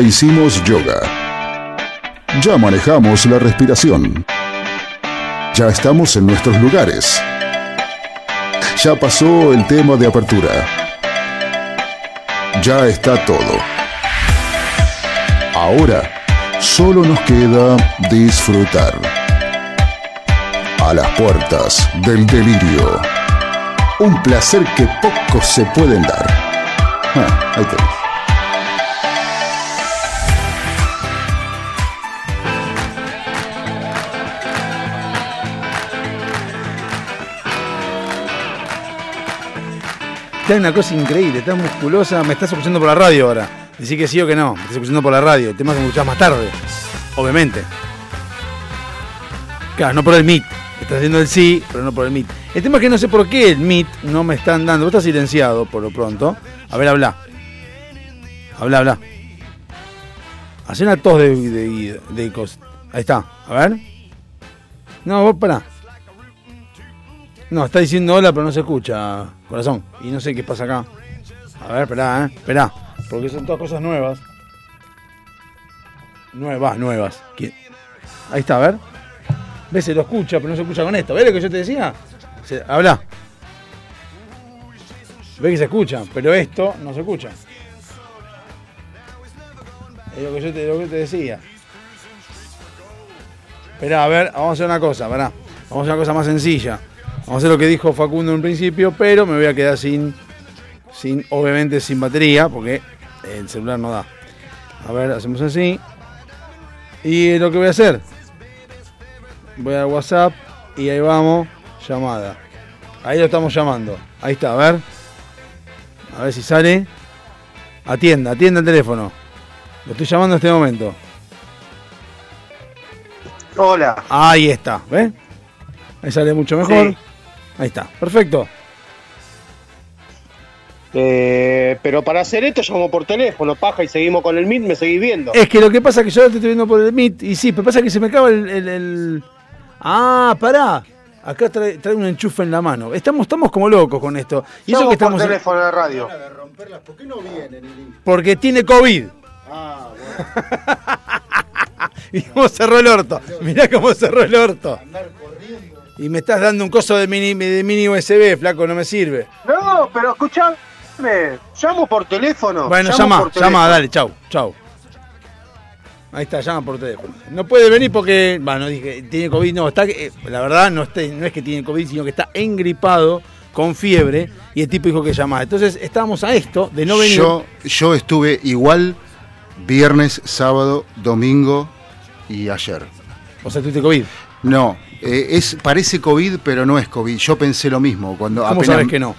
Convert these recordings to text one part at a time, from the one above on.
Hicimos yoga. Ya manejamos la respiración. Ya estamos en nuestros lugares. Ya pasó el tema de apertura. Ya está todo. Ahora solo nos queda disfrutar. A las puertas del delirio. Un placer que pocos se pueden dar. Ah, ahí. Está una cosa increíble, está musculosa. Me estás escuchando por la radio ahora. Decir que sí o que no. Me estás escuchando por la radio. El tema que escuchás más tarde. Obviamente. Claro, no por el Meet. Estás haciendo el sí, pero no por el Meet. El tema es que no sé por qué el Meet no me están dando. Vos estás silenciado por lo pronto. A ver, habla. Habla, habla. Hacé una tos de, de, de, cos- Ahí está. A ver. No, vos pará. No, está diciendo hola, pero no se escucha, corazón. Y no sé qué pasa acá. A ver, esperá, ¿eh? Esperá. porque son todas cosas nuevas. Nuevas, nuevas. ¿Quién? Ahí está, a ver. ¿Ves? Se lo escucha, pero no se escucha con esto. ¿Ves lo que yo te decía? Habla. ¿Ves que se escucha? Pero esto no se escucha. Es lo que yo te, lo que te decía. Esperá, a ver, vamos a hacer una cosa, pará. Vamos a hacer una cosa más sencilla. Vamos a hacer lo que dijo Facundo en principio, pero me voy a quedar sin, sin, obviamente sin batería, porque el celular no da. A ver, hacemos así. Y lo que voy a hacer, voy a WhatsApp y ahí vamos, llamada. Ahí lo estamos llamando. Ahí está, a ver. A ver si sale. Atienda, atienda el teléfono. Lo estoy llamando en este momento. Hola. Ahí está, ¿ves? Ahí sale mucho mejor. Sí. Ahí está, perfecto. Eh, pero para hacer esto llamo por teléfono, paja, y seguimos con el Meet, me seguís viendo. Es que lo que pasa es que yo ahora te estoy viendo por el Meet y sí, pero pasa que se me acaba el. el- el- Ah, pará. Acá trae, trae un enchufe en la mano. Estamos, estamos como locos con esto. Y eso que estamos. por teléfono de radio. ¿Por qué no vienen? Porque tiene COVID. Ah, bueno, Y cómo cerró el orto. Mirá cómo cerró el orto. andar. Y me estás dando un coso de mini, de mini USB, flaco, no me sirve. No, pero escuchame. Llamo por teléfono. Bueno, llamo llama, por teléfono. llama, dale, chau, chau. Ahí está, llama por teléfono. No puede venir porque, bueno, dije, tiene COVID, no, está, eh, la verdad no, está- no es que tiene COVID, sino que está engripado, con fiebre, y el tipo dijo que llamaba. Entonces estábamos a esto de no venir. Yo, yo estuve igual viernes, sábado, domingo y ayer. O sea, tuviste COVID. No, eh, es, parece COVID, pero no es COVID. Yo pensé lo mismo. Cuando ¿Cómo apenas- sabes que no?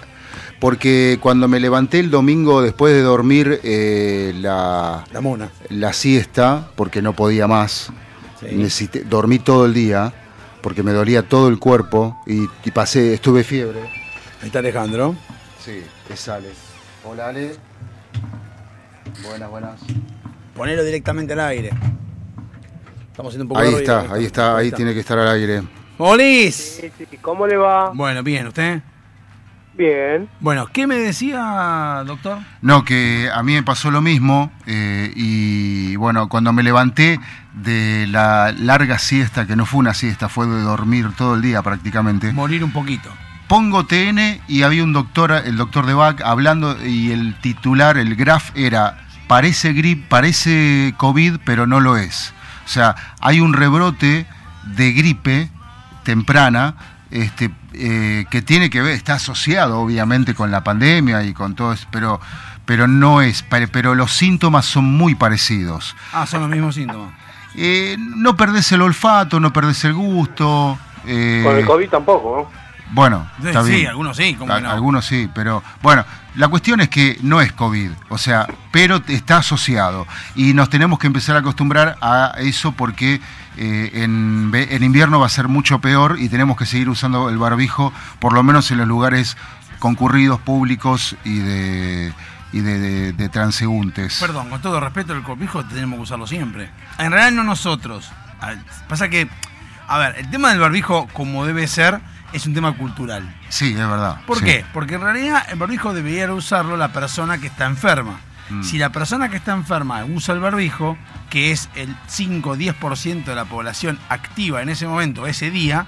Porque cuando me levanté el domingo después de dormir eh, la, La mona. la siesta, porque no podía más, Sí. necesité- dormí todo el día, porque me dolía todo el cuerpo y, y pasé, estuve fiebre. Ahí está Alejandro. Sí, es Ale. Hola Ale. Buenas, buenas. Ponelo directamente al aire. Estamos haciendo un poco Ahí de ruido. está, ahí está, ahí tiene que estar al aire. ¡Molis! Sí, sí, ¿Cómo le va? Bueno, bien, ¿usted? Bien. Bueno, ¿qué me decía, doctor? No, que a mí me pasó lo mismo eh, y bueno, cuando me levanté de la larga siesta, que no fue una siesta, fue de dormir todo el día prácticamente, Morir un poquito. pongo TN y había un doctor, el doctor de Bach, hablando y el titular, el graph era, parece grip, parece COVID, pero no lo es. O sea, hay un rebrote de gripe temprana este, eh, que tiene que ver, está asociado obviamente con la pandemia y con todo eso, pero, pero no es, pero los síntomas son muy parecidos. Ah, son los mismos síntomas. Eh, no perdés el olfato, no perdés el gusto. eh, Con el COVID tampoco, ¿no? Bueno, Sí, está sí, bien. algunos sí, ¿cómo que A- no? Algunos sí, pero bueno, la cuestión es que no es COVID, o sea, pero está asociado y nos tenemos que empezar a acostumbrar a eso porque eh, en, en invierno va a ser mucho peor y tenemos que seguir usando el barbijo, por lo menos en los lugares concurridos, públicos y de, y de, de- de transeúntes. Perdón, con todo respeto, el corpijo tenemos que usarlo siempre. En realidad no nosotros. A ver, Pasa que, a ver, el tema del barbijo, como debe ser, es un tema cultural. Sí, es verdad. ¿Por sí. qué? Porque en realidad el barbijo debería usarlo la persona que está enferma. Mm. Si la persona que está enferma usa el barbijo, que es el 5 o 10% de la población activa en ese momento, ese día,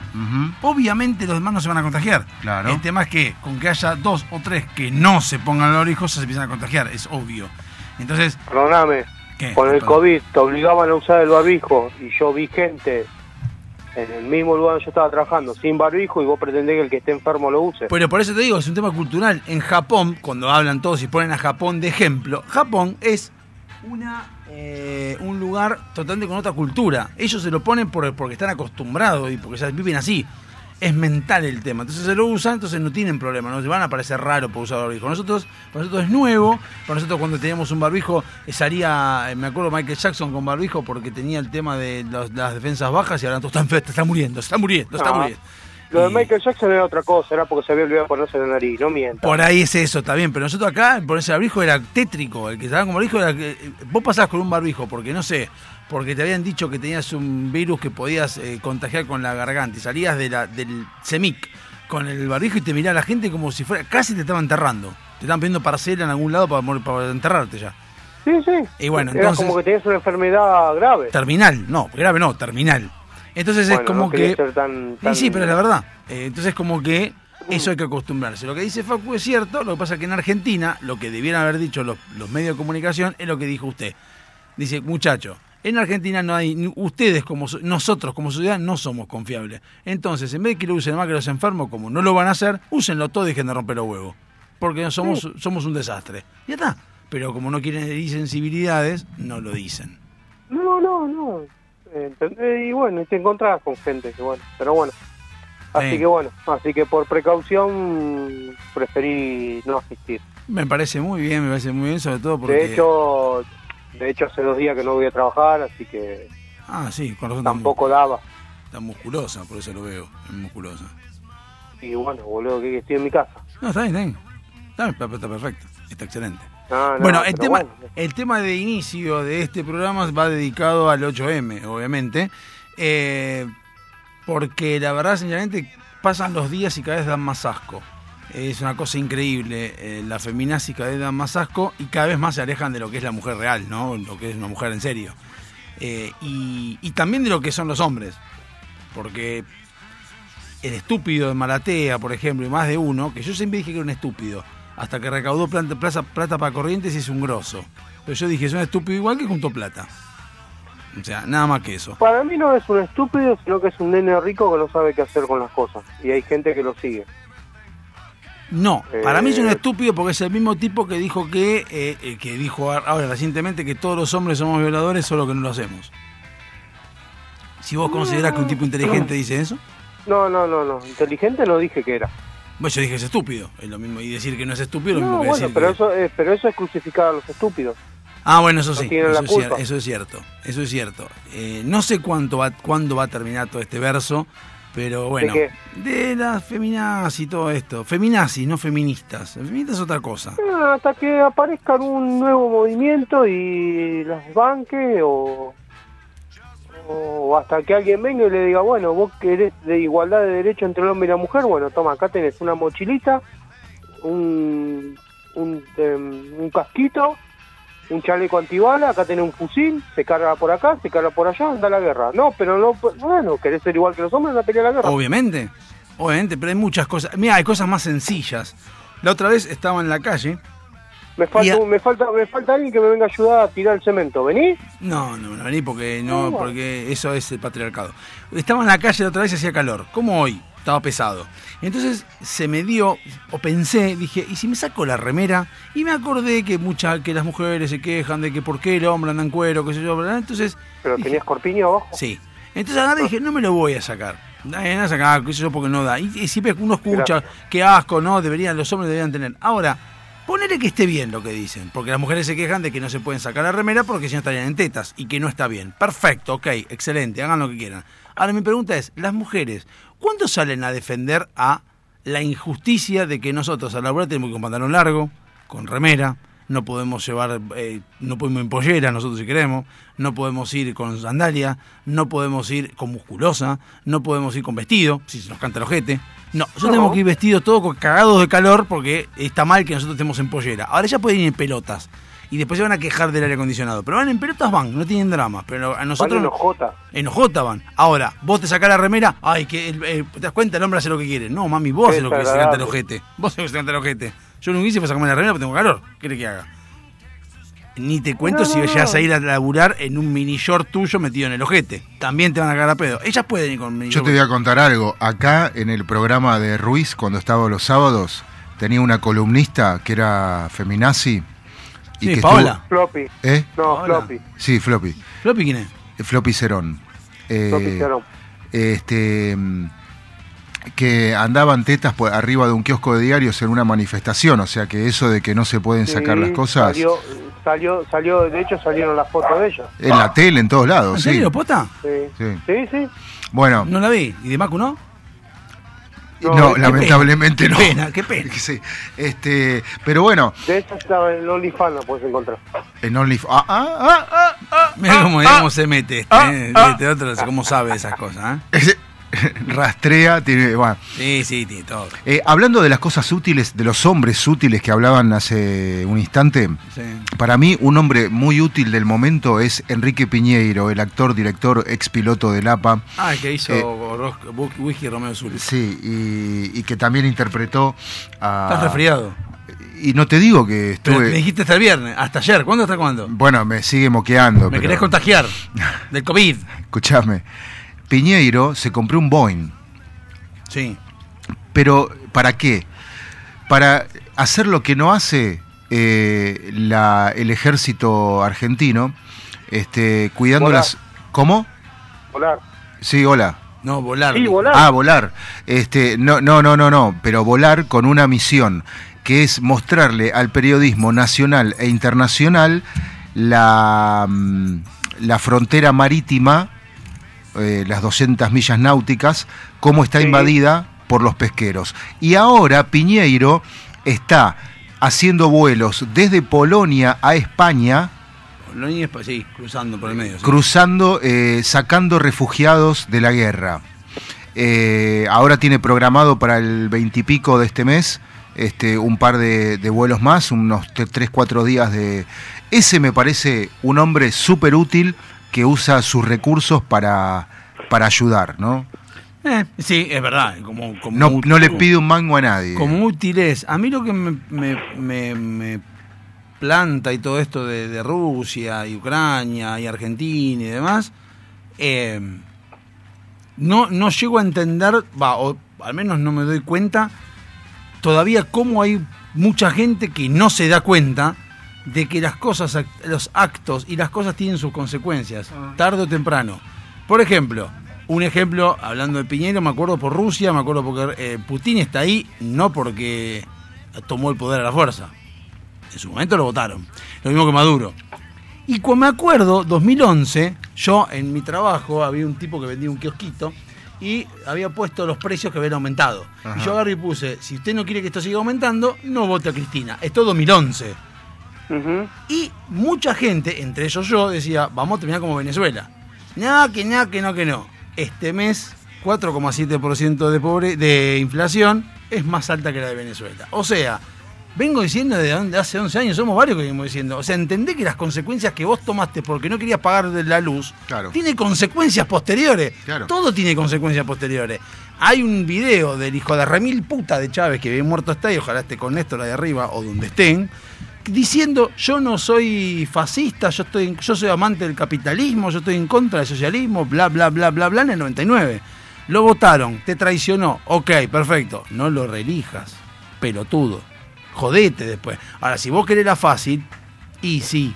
obviamente los demás no se van a contagiar. Claro. El tema es que con que haya dos o tres que no se pongan el barbijo, se empiezan a contagiar, es obvio. Entonces, Perdóname. ¿qué? Con el Perdón. COVID te obligaban a usar el barbijo y yo vi gente en el mismo lugar donde yo estaba trabajando sin barbijo y vos pretendés que el que esté enfermo lo use. Pero por eso te digo, es un tema cultural. En Japón, cuando hablan todos y ponen a Japón de ejemplo, Japón es una eh, un lugar totalmente con otra cultura. Ellos se lo ponen por, porque están acostumbrados y porque ya viven así. Es mental el tema. Entonces se lo usan, entonces no tienen problema. No se van a parecer raro por usar barbijo. Nosotros, para nosotros es nuevo. Para nosotros cuando teníamos un barbijo, eh, salía, eh, me acuerdo Michael Jackson con barbijo porque tenía el tema de los- las defensas bajas y ahora todos están, está muriendo, está muriendo, está Ah, muriendo. Lo de Michael Jackson era otra cosa, era porque se había olvidado ponerse la nariz, no mientas. Por ahí es eso, está bien, pero nosotros acá, el ponerse barbijo era tétrico. El que estaba con barbijo era que. Vos pasabas con un barbijo porque no sé, porque te habían dicho que tenías un virus que podías eh, contagiar con la garganta y salías de la, del CEMIC con el barbijo y te miraba la gente como si fuera. casi te estaban enterrando. Te estaban pidiendo parcela en algún lado para, enterrarte ya. Sí, sí. Y bueno, Era entonces... como que tenías una enfermedad grave. Terminal, no, grave no, terminal. Entonces es como no que... ser tan- Sí, tan- sí, pero es la verdad. Eh, entonces como que eso hay que acostumbrarse. Lo que dice Facu es cierto, lo que pasa es que en Argentina lo que debieran haber dicho los, los medios de comunicación es lo que dijo usted. Dice, muchacho, en Argentina no hay, ustedes como so- nosotros como sociedad no somos confiables. Entonces, en vez de que lo usen más que los enfermos, como no lo van a hacer, úsenlo todo y dejen de romper los huevos. Porque no somos, somos un desastre. Ya está. Pero como no quieren herir sensibilidades, no lo dicen. No, no, no. Entendés, y bueno, y te encontrás con gente que bueno, pero bueno. Así Sí. que bueno, así que por precaución preferí no asistir. Me parece muy bien, me parece muy bien, sobre todo porque... De hecho, de hecho hace dos días que no voy a trabajar, así que Ah, sí, con razón. tampoco daba. Está musculosa, por eso lo veo, es musculosa. Y bueno, boludo, que estoy en mi casa. No, bien. Está, bien, está- está perfecto, está excelente. No, no, bueno, el tema, bueno. el tema de inicio de este programa va dedicado al 8M, obviamente, eh, porque la verdad, sinceramente, pasan los días y cada vez dan más asco. Es una cosa increíble, eh, la feminazi cada vez dan más asco y cada vez más se alejan de lo que es la mujer real, ¿no? Lo que es una mujer en serio. Eh, y, y también de lo que son los hombres, porque el estúpido de Malatea, por ejemplo, y más de uno, que yo siempre dije que era un estúpido, hasta que recaudó plata, plata, plata para Corrientes y es un grosso. Pero yo dije, es un estúpido igual que juntó plata. O sea, nada más que eso. Para mí no es un estúpido, sino que es un nene rico que no sabe qué hacer con las cosas. Y hay gente que lo sigue. No, para mí es un Eh. estúpido porque es el mismo tipo que dijo que, eh, eh, que dijo ahora recientemente que todos los hombres somos violadores, solo que no lo hacemos. Si vos considerás que un tipo inteligente dice eso, No, no, no, no. Inteligente no dije que era. Bueno, yo dije es estúpido. Es lo mismo. Y decir que no es estúpido es lo No, mismo que bueno, decir pero que- eso, eh, pero eso es crucificar a los estúpidos. Ah, bueno, eso sí, eso, es cier- culpa. eso es cierto, eso es cierto. Eh, no sé cuánto va, cuándo va a terminar todo este verso, pero bueno, qué? de las feminazis y todo esto. Feminazis, no feministas. Feministas es otra cosa. Ah, Hasta que aparezca un nuevo movimiento y las banque o, o hasta que alguien venga y le diga, bueno, vos querés de igualdad de derecho entre el hombre y la mujer, bueno, toma, acá tenés una mochilita, un, un, em, casquito, un chaleco antibala, acá tenés un fusil, se carga por acá, se carga por allá, anda la guerra. No, pero no, bueno, querés ser igual que los hombres, anda a la guerra. Obviamente, obviamente, pero hay muchas cosas. Mira, hay cosas más sencillas. La otra vez estaba en la calle. Me falta, a- me falta, me falta alguien que me venga a ayudar a tirar el cemento. ¿Venís? No, no, no vení porque no, porque eso es el patriarcado. Estaba en la calle la otra vez y hacía calor, como hoy, estaba pesado. Entonces se me dio, o pensé, dije, ¿y si me saco la remera? Y me acordé que muchas, que las mujeres se quejan de que por qué el hombre anda en cuero, qué sé yo, bla. entonces ¿Pero dije, tenías corpiño abajo? Sí. Entonces agarré y dije, no me lo voy a sacar. Eh, No sacar, qué sé yo, porque no da. Y, y siempre uno escucha, Gracias. qué asco, ¿no? Deberían, los hombres deberían tener. Ahora, ponele que esté bien lo que dicen, porque las mujeres se quejan de que no se pueden sacar la remera porque si no estarían en tetas y que no está bien. Perfecto, ok, excelente, hagan lo que quieran. Ahora mi pregunta es, las mujeres, ¿cuándo salen a defender a la injusticia de que nosotros a la hora tenemos que con pantalón largo, con remera, no podemos llevar, eh, no podemos ir en pollera nosotros si queremos, no podemos ir con sandalia, no podemos ir con musculosa, no podemos ir con vestido, si se nos canta el ojete. No, nosotros No. tenemos que ir vestidos todos con- cagados de calor porque está mal que nosotros estemos en pollera. Ahora ya pueden ir en pelotas y después se van a quejar del aire acondicionado. Pero van en pelotas van, no tienen drama. Pero a nosotros... Vale, enojota. Enojota van. Ahora, vos te sacás la remera, ay, que el- eh, te das cuenta, el hombre hace lo que quiere. No, mami, vos haces lo que se canta el ojete. Vos haces lo que se canta el ojete. Yo nunca hice para sacarme la remera porque tengo calor. ¿Qué querés que haga? Ni te cuento No, si no, llegas no. a ir a laburar en un mini short tuyo metido en el ojete. También te van a cagar a pedo. Ellas pueden ir con mini Yo te voy a contar algo. Acá en el programa de Ruiz, cuando estaba los sábados, tenía una columnista que era feminazi. Sí, que Paola. Floppy. estuvo- ¿Eh? No, Hola. floppy. Sí, Floppy. ¿Floppy quién es? Eh, Floppy Cerón. Eh, Floppy Cerón. este mm, que andaban tetas por arriba de un kiosco de diarios en una manifestación, o sea que eso de que no se pueden sacar Sí, las cosas Salió, salió, salió, de hecho salieron las fotos de ella. en la tele, en todos lados, ¿En sí. serio, pota? Sí, Sí. sí. sí. Bueno, No la vi. ¿Y de Macu no? no, no, qué lamentablemente Qué no. pena, qué pena. Sí, este, pero bueno, De esa estaba en el OnlyFans, la puedes encontrar. en OnlyFans. Ah, ah, ah, ah, ah, Mira cómo, ah, cómo se mete este, ah, ¿eh? ah. este otro, cómo sabe esas cosas, ¿eh? Ese- rastrea, tiene, bueno. Sí, sí, tiene todo. Eh, hablando de las cosas útiles, de los hombres útiles que hablaban hace un instante, Sí. para mí un hombre muy útil del momento es Enrique Piñeiro, el actor, director, ex piloto del APA. Ah, el que hizo Eh, Whisky Romeo Zul. Sí, y, y que también interpretó a... Estás resfriado. Y no te digo que Pero estuve... me dijiste hasta el viernes. ¿Hasta ayer? ¿Cuándo hasta cuándo? Bueno, me sigue moqueando. Me pero- querés contagiar del COVID. Escuchame. Piñeiro se compró un Boeing. Sí. Pero, ¿para qué? Para hacer lo que no hace eh, la- el ejército argentino, este, cuidando Volar. las... ¿Cómo? Volar. Sí, hola. No, volar. Sí, volar. Ah, volar. Este, no, no, no, no, no, pero volar con una misión que es mostrarle al periodismo nacional e internacional la, mm, la frontera marítima, eh, las 200 millas náuticas, cómo está Sí. invadida por los pesqueros. Y ahora Piñeiro está haciendo vuelos desde Polonia a España, Polonia, sí, cruzando por el medio. sí. cruzando, eh, sacando refugiados de la guerra. Eh, ahora tiene programado para el veintipico de este mes este, un par de, de vuelos más, unos 3-4 días de... Ese me parece un hombre súper útil que usa sus recursos para, para ayudar, ¿no? Eh, sí, es verdad. Como, como No, le pide un mango a nadie. Como útil es. A mí lo que me, me- me- me planta y todo esto de, de Rusia y Ucrania y Argentina y demás, eh, no, no llego a entender, va, o al menos no me doy cuenta, todavía cómo hay mucha gente que no se da cuenta de que las cosas, los actos y las cosas tienen sus consecuencias, ah. tarde o temprano. Por ejemplo, un ejemplo, hablando de Piñero, me acuerdo por Rusia, me acuerdo porque eh, Putin está ahí, no porque tomó el poder a la fuerza. En su momento lo votaron. Lo mismo que Maduro. Y cuando me acuerdo, 2011, yo en mi trabajo había un tipo que vendía un kiosquito y había puesto los precios que habían aumentado. Y yo agarré y puse, si usted no quiere que esto siga aumentando, no vote a Cristina. Esto 2011. Y mucha gente, entre ellos yo, decía, vamos a terminar como Venezuela. No, que no, que no, que no. Este mes, 4,7% de, pobre, de inflación es más alta que la de Venezuela. O sea, vengo diciendo desde hace 11 años, somos varios que venimos diciendo. O sea, entendé que las consecuencias que vos tomaste porque no querías pagar la luz, claro. tiene consecuencias posteriores. Claro. Todo tiene consecuencias posteriores. Hay un video del hijo de remil puta de Chávez que bien muerto está y ojalá esté con Néstor ahí arriba o donde estén diciendo yo no soy fascista, yo estoy yo soy amante del capitalismo, yo estoy en contra del socialismo, bla bla bla bla bla en el 99. Lo votaron, te traicionó, ok, perfecto, no lo reelijas, pelotudo, jodete después. Ahora, si vos querés la fácil, y sí,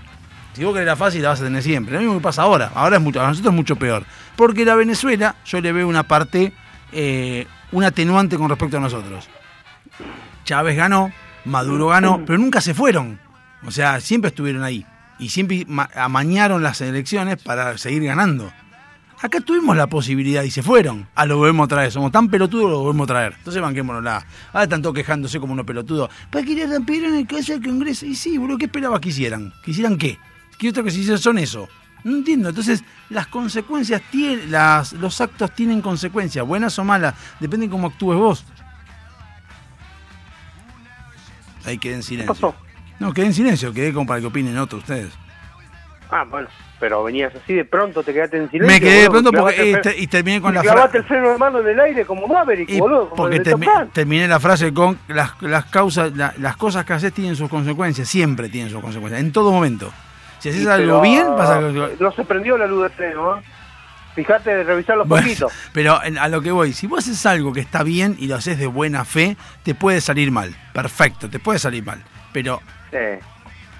si vos querés la fácil la vas a tener siempre. Lo mismo que pasa ahora, ahora es mucho, a nosotros es mucho peor. Porque la Venezuela, yo le veo una parte, eh, un atenuante con respecto a nosotros. Chávez ganó, Maduro ganó, pero nunca se fueron. O sea, siempre estuvieron ahí. Y siempre ma- amañaron las elecciones para seguir ganando. Acá tuvimos la posibilidad y se fueron. Ah, lo volvemos a traer. Somos tan pelotudos, lo volvemos a traer. Entonces banquémonos la. Ahora están todos quejándose como unos pelotudos. ¿Para qué le rompieron el caso del Congreso? Y sí, boludo, ¿qué esperabas que hicieran? ¿Que hicieran qué? ¿Qué otra cosa hicieron son eso? No entiendo. Entonces, las consecuencias los actos tienen consecuencias, buenas o malas. Depende de cómo actúes vos. Ahí quedé en ¿Qué silencio. pasó? No, quedé en silencio, quedé como para que opinen otros ustedes. Ah, bueno, pero venías así de pronto, te quedaste en silencio. Me quedé de boludo, pronto porque clavaste eh, y terminé con y la clavaste frase. el freno de mano en el aire como Maverick, Y boludo. como porque termi- terminé la frase con las, las causas, la- las cosas que haces tienen sus consecuencias, siempre tienen sus consecuencias, en todo momento. Si haces algo bien, vas a... No se prendió la luz de freno, ¿eh? Fíjate de revisarlo Bueno, poquito. pero a lo que voy, si vos haces algo que está bien y lo haces de buena fe, te puede salir mal. Perfecto, te puede salir mal. Pero Sí.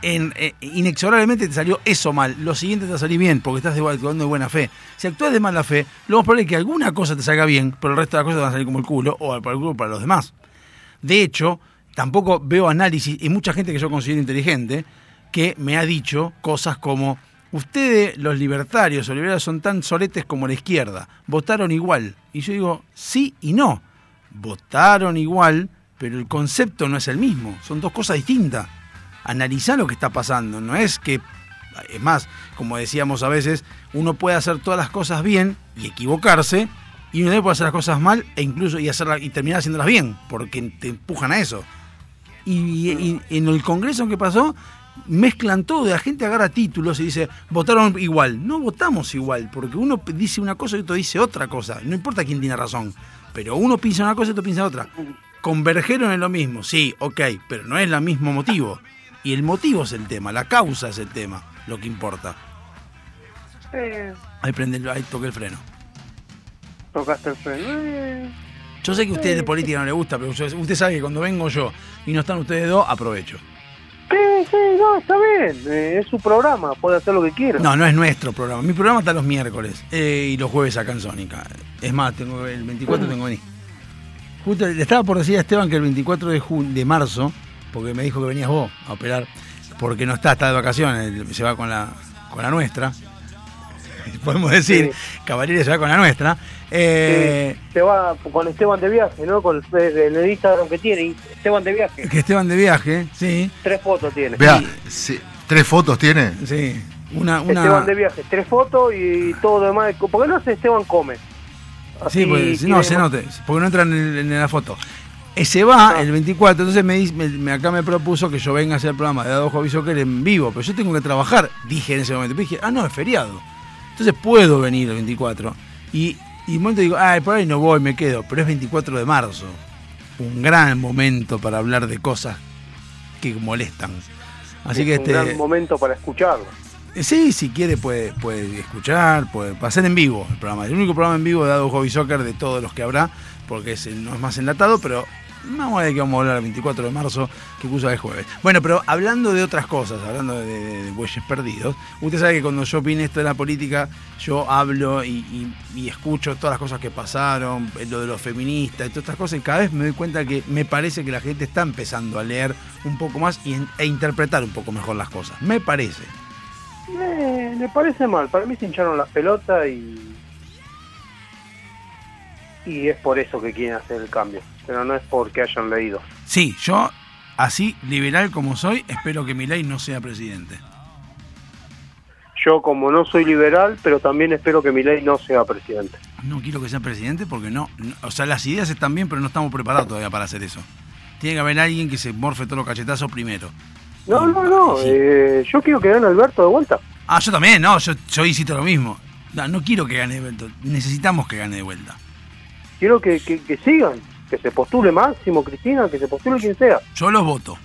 en- eh, inexorablemente te salió eso mal. Lo siguiente te va a salir bien porque estás actuando de buena fe. Si actúas de mala fe, lo más probable es que alguna cosa te salga bien, pero el resto de las cosas te van a salir como el culo o para el culo para los demás. De hecho, tampoco veo análisis y mucha gente que yo considero inteligente que me ha dicho cosas como ustedes, los libertarios o liberales, son tan soletes como la izquierda, votaron igual. Y yo digo, sí y no. Votaron igual, pero el concepto no es el mismo, son dos cosas distintas. Analizar lo que está pasando, no es que, es más, como decíamos a veces, uno puede hacer todas las cosas bien y equivocarse, Y uno puede hacer las cosas mal e incluso y, hacerla, y terminar haciéndolas bien, porque te empujan a eso. Y, en el Congreso que pasó, mezclan todo, la gente agarra títulos y dice, votaron igual. No votamos igual, porque uno dice una cosa y otro dice otra cosa. No importa quién tiene razón, pero uno piensa una cosa y otro piensa otra. Convergeron en lo mismo, sí, ok, pero no es el mismo motivo. Y el motivo es el tema, la causa es el tema, lo que importa. Eh, Ahí prende, ahí toqué el freno. tocaste el freno. Eh, Yo sé que a usted de política no le gusta, pero usted sabe que cuando vengo yo y no están ustedes dos, aprovecho. Sí, sí, no, está bien. eh, es su programa, puede hacer lo que quiera. No, no es nuestro programa. Mi programa está los miércoles eh, y los jueves acá en Sónica. Es más, tengo el 24 tengo venir. Justo le estaba por decir a Esteban que el 24 de, de marzo, porque me dijo que venías vos a operar, porque no está, está de vacaciones, se va con la, con la nuestra. Podemos decir, Cavaliere se va con la nuestra. Eh, se va con Esteban de viaje, ¿no? Con el, el, el Instagram que tiene. Esteban de viaje. que Esteban de viaje, sí, Tres fotos tiene. Vea, sí, ¿tres fotos tiene? sí. Una, una, Esteban de viaje, tres fotos y todo lo demás. ¿Por qué no hace Esteban come? Sí, pues, no, se note, porque no entra en, la foto. Eh, se va Ah. el 24, entonces me, dice- me- me- acá me propuso que yo venga a hacer el programa de Dado Hobby Soccer en vivo, pero yo tengo que trabajar, dije en ese momento. Pero dije, ah, no, es feriado. Entonces puedo venir el 24. Y, y un momento digo, ah, por ahí no voy, me quedo, pero es 24 de marzo. Un gran momento para hablar de cosas que molestan. Así es que un este. gran momento para escucharlo. Sí, si quiere puede, puede escuchar, puede pasar en vivo el programa. El único programa en vivo de Dado Hobby Soccer de todos los que habrá, porque es, no es más enlatado, pero vamos a ver que vamos a hablar el 24 de marzo, que puso el jueves. Bueno, pero hablando de otras cosas, hablando de, de- bueyes perdidos, usted sabe que cuando yo vine esto de la política, yo hablo y, escucho todas las cosas que pasaron, eh, lo de los feministas y todas estas cosas, y cada vez me doy cuenta que me parece que la gente está empezando a leer un poco más y e interpretar un poco mejor las cosas. Me parece. Le parece mal. Para mí se hincharon las pelotas y. Y es por eso que quieren hacer el cambio. Pero no es porque hayan leído. Sí, yo, así liberal como soy, espero que mi ley no sea presidente. Yo, como no soy liberal, pero también espero que mi ley no sea presidente. No quiero que sea presidente porque no, no- o sea, las ideas están bien, pero no estamos preparados todavía para hacer eso. Tiene que haber alguien que se morfe todos los cachetazos primero. No, no, no. Sí. eh, yo quiero que gane Alberto de vuelta. Ah, yo también, no, yo, yo insisto lo mismo. No, no quiero que gane vuelta, necesitamos que gane de vuelta. Quiero que, que, que sigan. Que se postule Máximo, Cristina, que se postule quien sea. Yo los voto.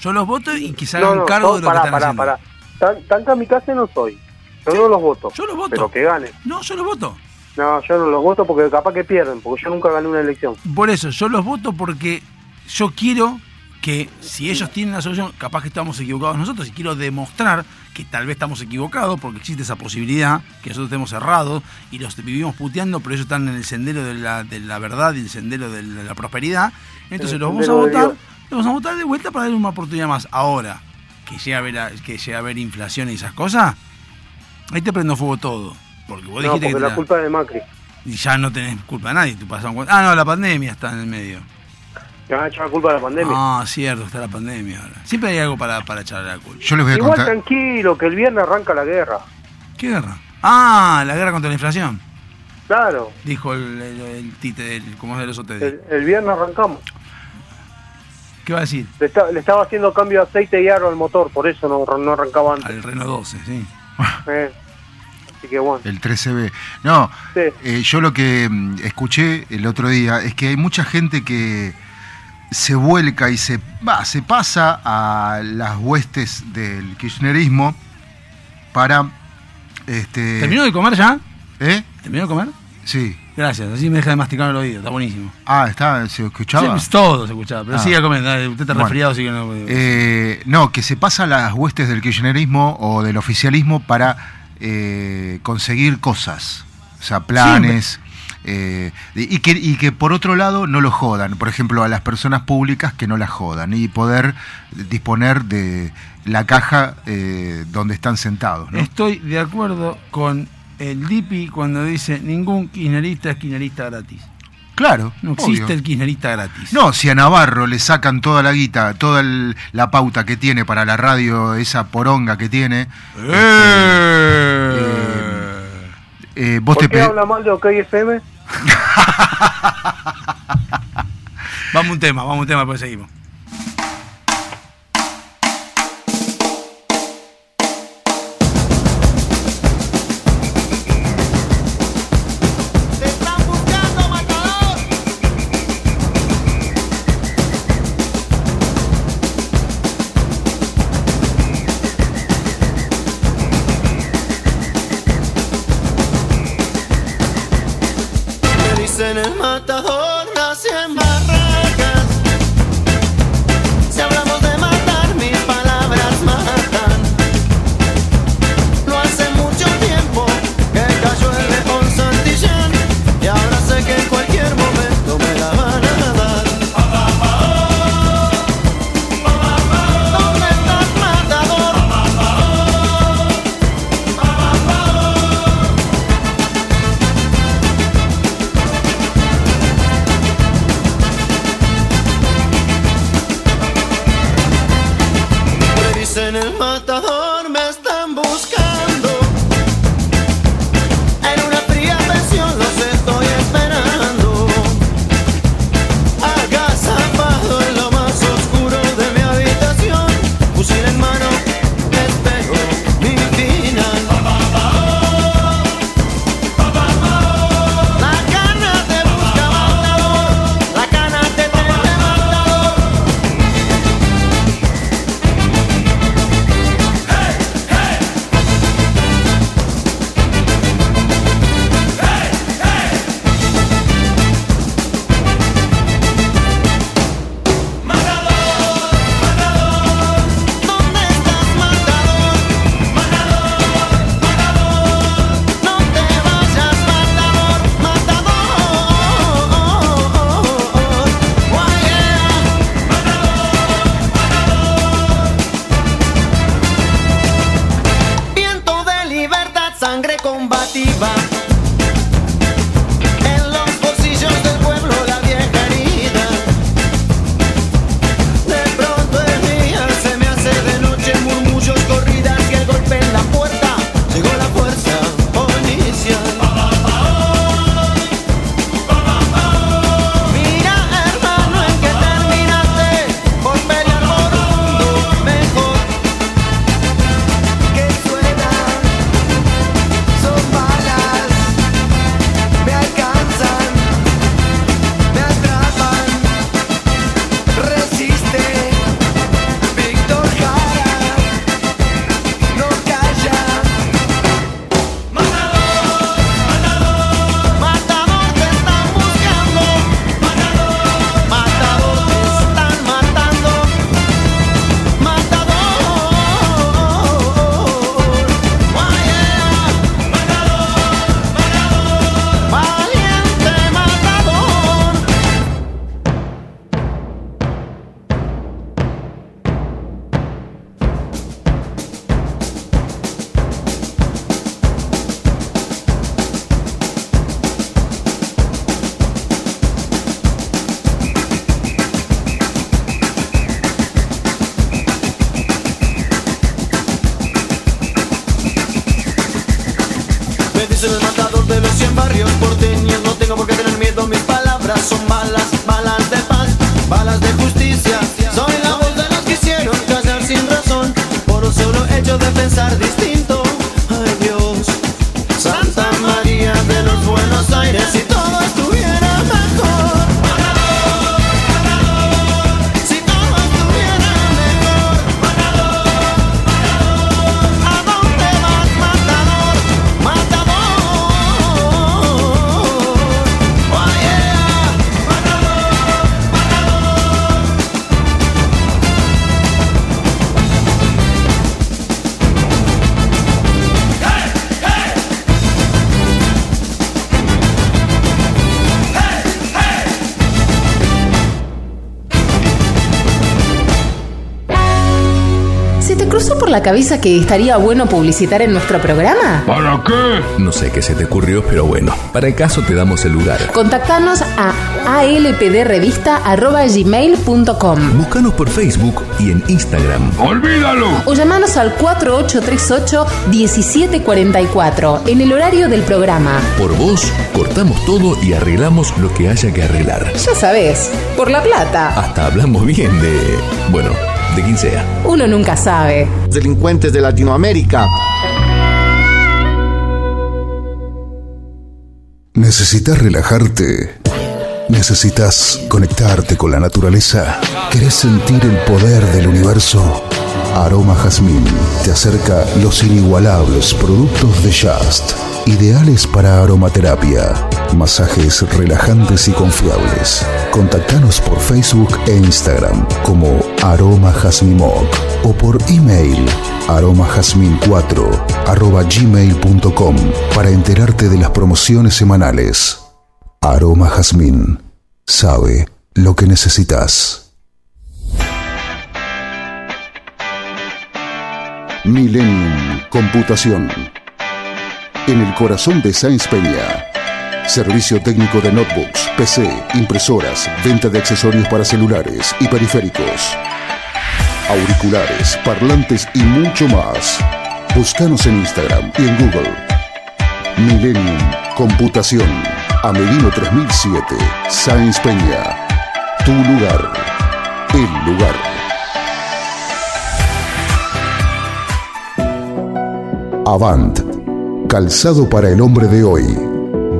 Yo los voto y que se hagan cargo no, de lo pará, que están pará, haciendo. pará. Tan, tan kamikaze no soy. Yo no los voto. Yo los voto. Pero que ganen. No, yo los voto. No, yo no los voto porque capaz que pierden, porque yo nunca gané una elección. Por eso, yo los voto porque yo quiero que si ellos tienen la solución, capaz que estamos equivocados nosotros y quiero demostrar que tal vez estamos equivocados porque existe esa posibilidad, que nosotros estemos errados y los vivimos puteando, pero ellos están en el sendero de la, de la verdad y el sendero de la, de la prosperidad. Entonces los vamos a votar, los vamos a votar de vuelta para darle una oportunidad más. Ahora, que llega a haber, que llega a haber inflación y esas cosas, ahí te prendo fuego todo. Porque vos No, dijiste porque que la la- culpa es de Macri. y ya no tenés culpa de nadie. Tú pasas un- Ah, no, la pandemia está en el medio. Que van a echar la culpa de la pandemia. Ah, cierto, está la pandemia ahora. Siempre hay algo para, para echarle la culpa. Yo les voy a Igual contar. tranquilo, que el viernes arranca la guerra. ¿Qué guerra? Ah, la guerra contra la inflación. Claro, Dijo el, el, el tite, el, como es de los OTD. el, el viernes arrancamos. ¿Qué va a decir? Le, está- le estaba haciendo cambio de aceite y aro al motor, por eso no, no arrancaba antes. Al Renault 12, sí. Eh, Así que bueno. El 13B. No, Sí. eh, yo lo que mm, escuché el otro día es que hay mucha gente que se vuelca y se, va, se pasa a las huestes del kirchnerismo para... Este, ¿Terminó de comer ya? ¿Eh? ¿Terminó de comer? Sí. Gracias, así me deja de masticar el oído, está buenísimo. Ah, está, se escuchaba. Sí, todo se escuchaba, pero Ah. siga comiendo, usted está Bueno. resfriado, así que no... Eh, no, que se pasa a las huestes del kirchnerismo o del oficialismo para eh, conseguir cosas, o sea, planes. Eh, y, que, y que por otro lado no lo jodan, por ejemplo, a las personas públicas que no las jodan y poder disponer de la caja eh, donde están sentados. ¿no? Estoy de acuerdo con el Dipi cuando dice ningún kirchnerista es kirchnerista gratis. Claro, No existe obvio. el kirchnerista gratis. No, si a Navarro le sacan toda la guita, toda el- la pauta que tiene para la radio, esa poronga que tiene, Eh eh, vos ¿Por te qué habla mal de OKFM? vamos un tema, vamos un tema, pues seguimos. not the whole la cabeza que estaría bueno publicitar en nuestro programa? ¿Para qué? No sé qué se te ocurrió, pero bueno, para el caso te damos el lugar. Contactanos a alpdrevista.gmail.com Búscanos por Facebook y en Instagram. ¡Olvídalo! o llamanos al 4838-1744 en el horario del programa. Por vos, cortamos todo y arreglamos lo que haya que arreglar. Ya sabes, por la plata. Hasta hablamos bien de... bueno, de quien sea. Uno nunca sabe. Delincuentes de Latinoamérica. ¿Necesitas relajarte? ¿Necesitas conectarte con la naturaleza? ¿Querés sentir el poder del universo? Aroma Jazmín te acerca los inigualables productos de Just, ideales para aromaterapia, masajes relajantes y confiables. Contactanos por Facebook e Instagram como Aroma Jazmín Moc o por email aromajazmin4 arroba gmail.com para enterarte de las promociones semanales. Aroma Jazmín sabe lo que necesitas. Millennium Computación. En el corazón de Sáenz Peña. Servicio técnico de notebooks, PC, impresoras, venta de accesorios para celulares y periféricos. Auriculares, parlantes y mucho más. Búscanos en Instagram y en Google. Millennium Computación. Amelino 3007. Sáenz Peña. Tu lugar. El lugar. Avant. Calzado para el hombre de hoy.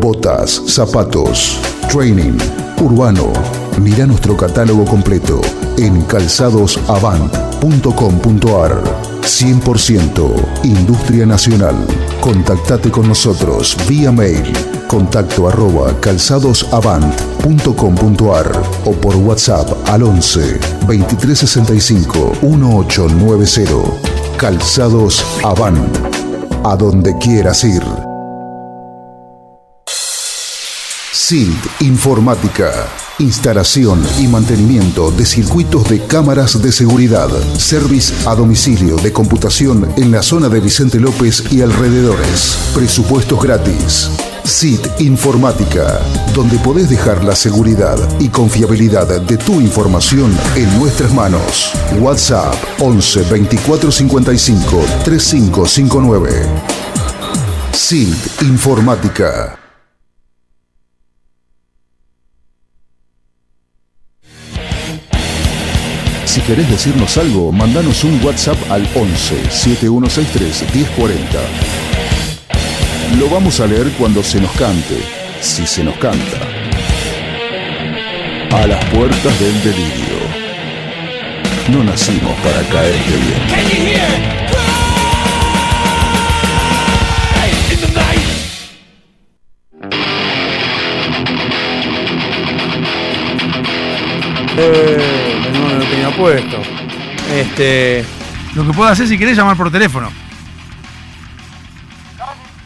Botas, zapatos, training, urbano. Mira nuestro catálogo completo en calzadosavant.com.ar. 100% Industria Nacional. Contactate con nosotros vía mail contacto arroba calzadosavant.com.ar o por WhatsApp al 11 2365 1890. Calzados Avant. A donde quieras ir. SILT Informática. Instalación y mantenimiento de circuitos de cámaras de seguridad. Service a domicilio de computación en la zona de Vicente López y alrededores. Presupuestos gratis. SIT Informática, donde podés dejar la seguridad y confiabilidad de tu información en nuestras manos. WhatsApp 11 24 55 3559. SIT Informática. Si querés decirnos algo, mandanos un WhatsApp al 11 7163 1040. Lo vamos a leer cuando se nos cante, si se nos canta. A las puertas del delirio. No nacimos para caerte bien. Eh, no, no lo tenía puesto. Este, lo que puedo hacer si querés llamar por teléfono.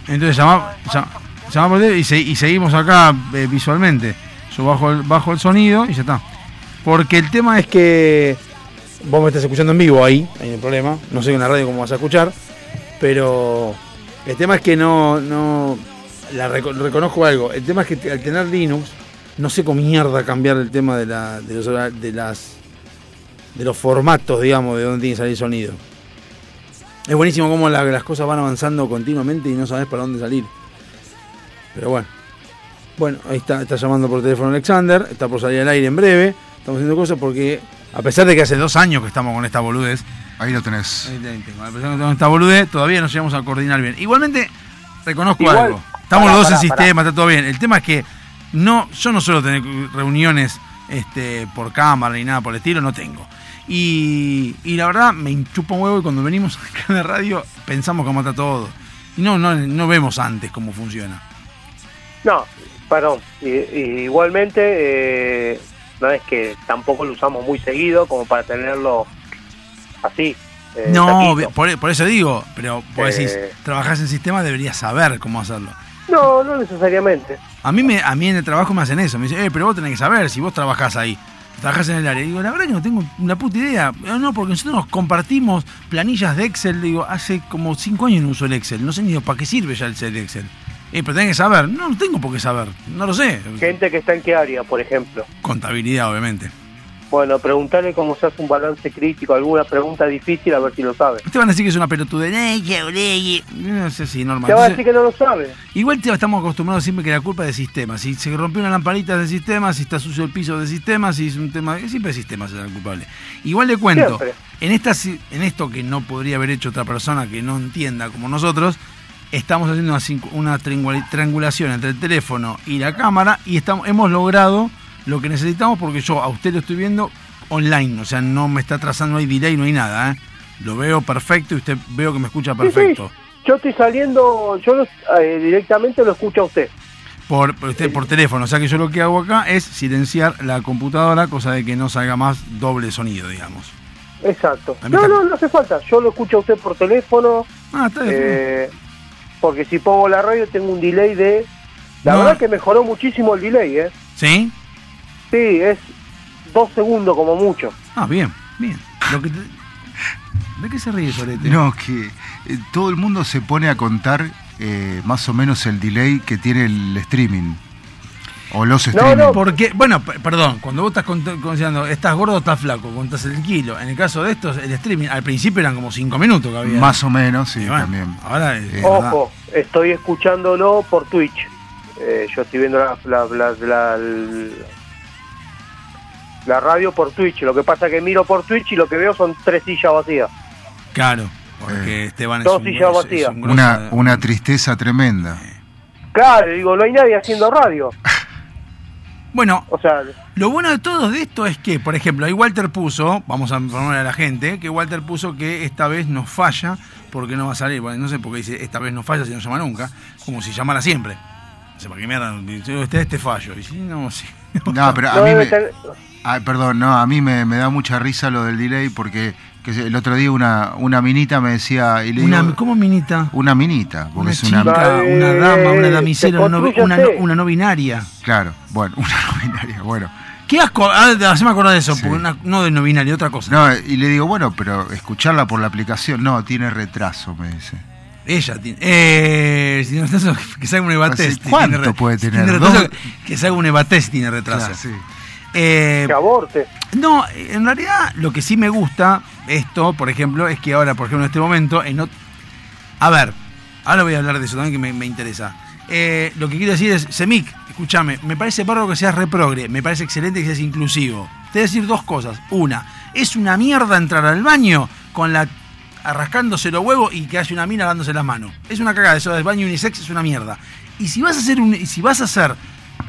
Entonces llama, llama- llama por teléfono y, se- y seguimos acá eh, visualmente. Yo bajo el, bajo el sonido y ya está. Porque el tema es que vos me estás escuchando en vivo ahí, ahí no hay problema. No sé en la radio cómo vas a escuchar. Pero el tema es que no, no la reco- reconozco algo. El tema es que al tener Linux, no sé cómo mierda cambiar el tema de las de los formatos, digamos, de dónde tiene que salir el sonido. Es buenísimo cómo la- las cosas van avanzando continuamente y no sabes para dónde salir. Pero bueno. Bueno, ahí está, está llamando por teléfono Alexander, está por salir al aire en breve. Estamos haciendo cosas porque, a pesar de que hace dos años que estamos con esta boludez, Ahí lo tenés. Ahí te- tengo. A pesar de que tenemos esta boludez, todavía no llegamos a coordinar bien. Igualmente, reconozco Igual, algo. Estamos pará, los dos en pará. sistema, está todo bien. El tema es que no, yo no suelo tener reuniones este, por cámara ni nada por el estilo, no tengo. Y, y la verdad me enchupa un huevo y cuando venimos acá en la radio pensamos cómo está todo. Y no, no, no vemos antes cómo funciona. No, perdón. Igualmente, eh, no es que tampoco lo usamos muy seguido como para tenerlo así. eh, no, por, por eso digo, pero vos decís, Eh. trabajás en sistema, deberías saber cómo hacerlo. No, no necesariamente. A mí, me, a mí en el trabajo me hacen eso. Me dicen, eh, pero vos tenés que saber si vos trabajás ahí. Trabajas en el área. Digo, la verdad que no tengo una puta idea. "Ah, No, porque nosotros nos compartimos planillas de Excel. Digo, hace como cinco años no uso el Excel. No sé ni para qué sirve ya el Excel. Eh, pero tenés que saber. No, no tengo por qué saber. No lo sé. Gente que está en qué área, por ejemplo. Contabilidad, obviamente. Bueno, preguntarle cómo se hace un balance crítico, alguna pregunta difícil, a ver si lo sabe. Te van a decir que es una olegue. No sé si normal. Te va a decir que no lo sabe. Igual te- estamos acostumbrados siempre que la culpa es del sistema. Si se rompió una lamparita del sistema, si está sucio el piso del sistema, si es un tema. Siempre el sistema será el culpable. Igual le cuento, Siempre. en, esta, en esto que no podría haber hecho otra persona que no entienda como nosotros, estamos haciendo una, una triangula- triangulación entre el teléfono y la cámara y estamos, hemos logrado lo que necesitamos porque yo a usted lo estoy viendo online, o sea, no me está trazando, hay delay, no hay nada. ¿eh? Lo veo perfecto y usted veo que me escucha perfecto. Sí, sí. Yo estoy saliendo, yo eh, directamente lo escucho a usted. por, por usted, por teléfono. O sea que yo lo que hago acá es silenciar la computadora, cosa de que no salga más doble sonido, digamos. Exacto. No, está- no, no hace falta. Yo lo escucho a usted por teléfono, Ah, está bien. eh, porque si pongo la radio tengo un delay de... La No. verdad que mejoró muchísimo el delay, ¿eh? ¿Sí? Sí, es dos segundos como mucho. Ah, bien, bien. Lo que te- ¿De qué se ríe Solete? No, que eh, todo el mundo se pone a contar eh, más o menos el delay que tiene el streaming. O los streaming. no. Porque, bueno, perdón, cuando vos estás considerando, estás gordo o estás flaco, contás el kilo. En el caso de estos, el streaming, al principio eran como 5 minutos que había. Más o menos, sí, bueno, también. Ahora es Eh, verdad. Ojo, estoy escuchándolo por Twitch. Eh, yo estoy viendo la, la, la, la- radio por Twitch. Lo que pasa es que miro por Twitch y lo que veo son tres sillas vacías. Claro, porque Esteban es Dos un, sillas es vacías. un Una, una tristeza tremenda. Claro, digo, no hay nadie haciendo radio. Bueno, O sea, Lo bueno de todo de esto es que, por ejemplo, ahí Walter puso, vamos a informarle a la gente, que Walter puso que esta vez nos falla porque no va a salir. Bueno, no sé por qué dice esta vez no falla si no llama nunca, como si llamara siempre. No sé, para qué mierda, este este fallo. Y si no, sí. No, pero a no mí debe me, ah, perdón, no, a mí me, me da mucha risa lo del delay porque que se- el otro día una, una minita me decía y le Una, digo, ¿Cómo minita? una minita, porque Una es una chica, Eh, una dama, una damisela, una, no- construyase. una, no- una no binaria. claro, bueno, una no binaria, bueno. ¿Qué asco? Ah, haceme acordar de eso, Sí. porque una- no de no binaria, otra cosa. No, y le digo, bueno, pero escucharla por la aplicación, no, tiene retraso, me dice. Ella tiene. Eh, si no eso, que salga un evatest. ¿cuánto puede tener? tiene retraso, ¿Dos? que salga un evatest tiene retraso. Claro, sí. Eh, que aborte. no, en realidad lo que sí me gusta, esto, por ejemplo, es que ahora, por ejemplo, en este momento, en a ver, ahora voy a hablar de eso también que me, me interesa. Eh, lo que quiero decir es, Semic, escúchame, me parece bárbaro que seas reprogre, me parece excelente que seas inclusivo. Te voy a decir dos cosas. Una, es una mierda entrar al baño con la arrascándose los huevos y que haya una mina dándose las manos. Es una cagada, eso del baño unisex es una mierda. Y si vas a ser un, si vas a ser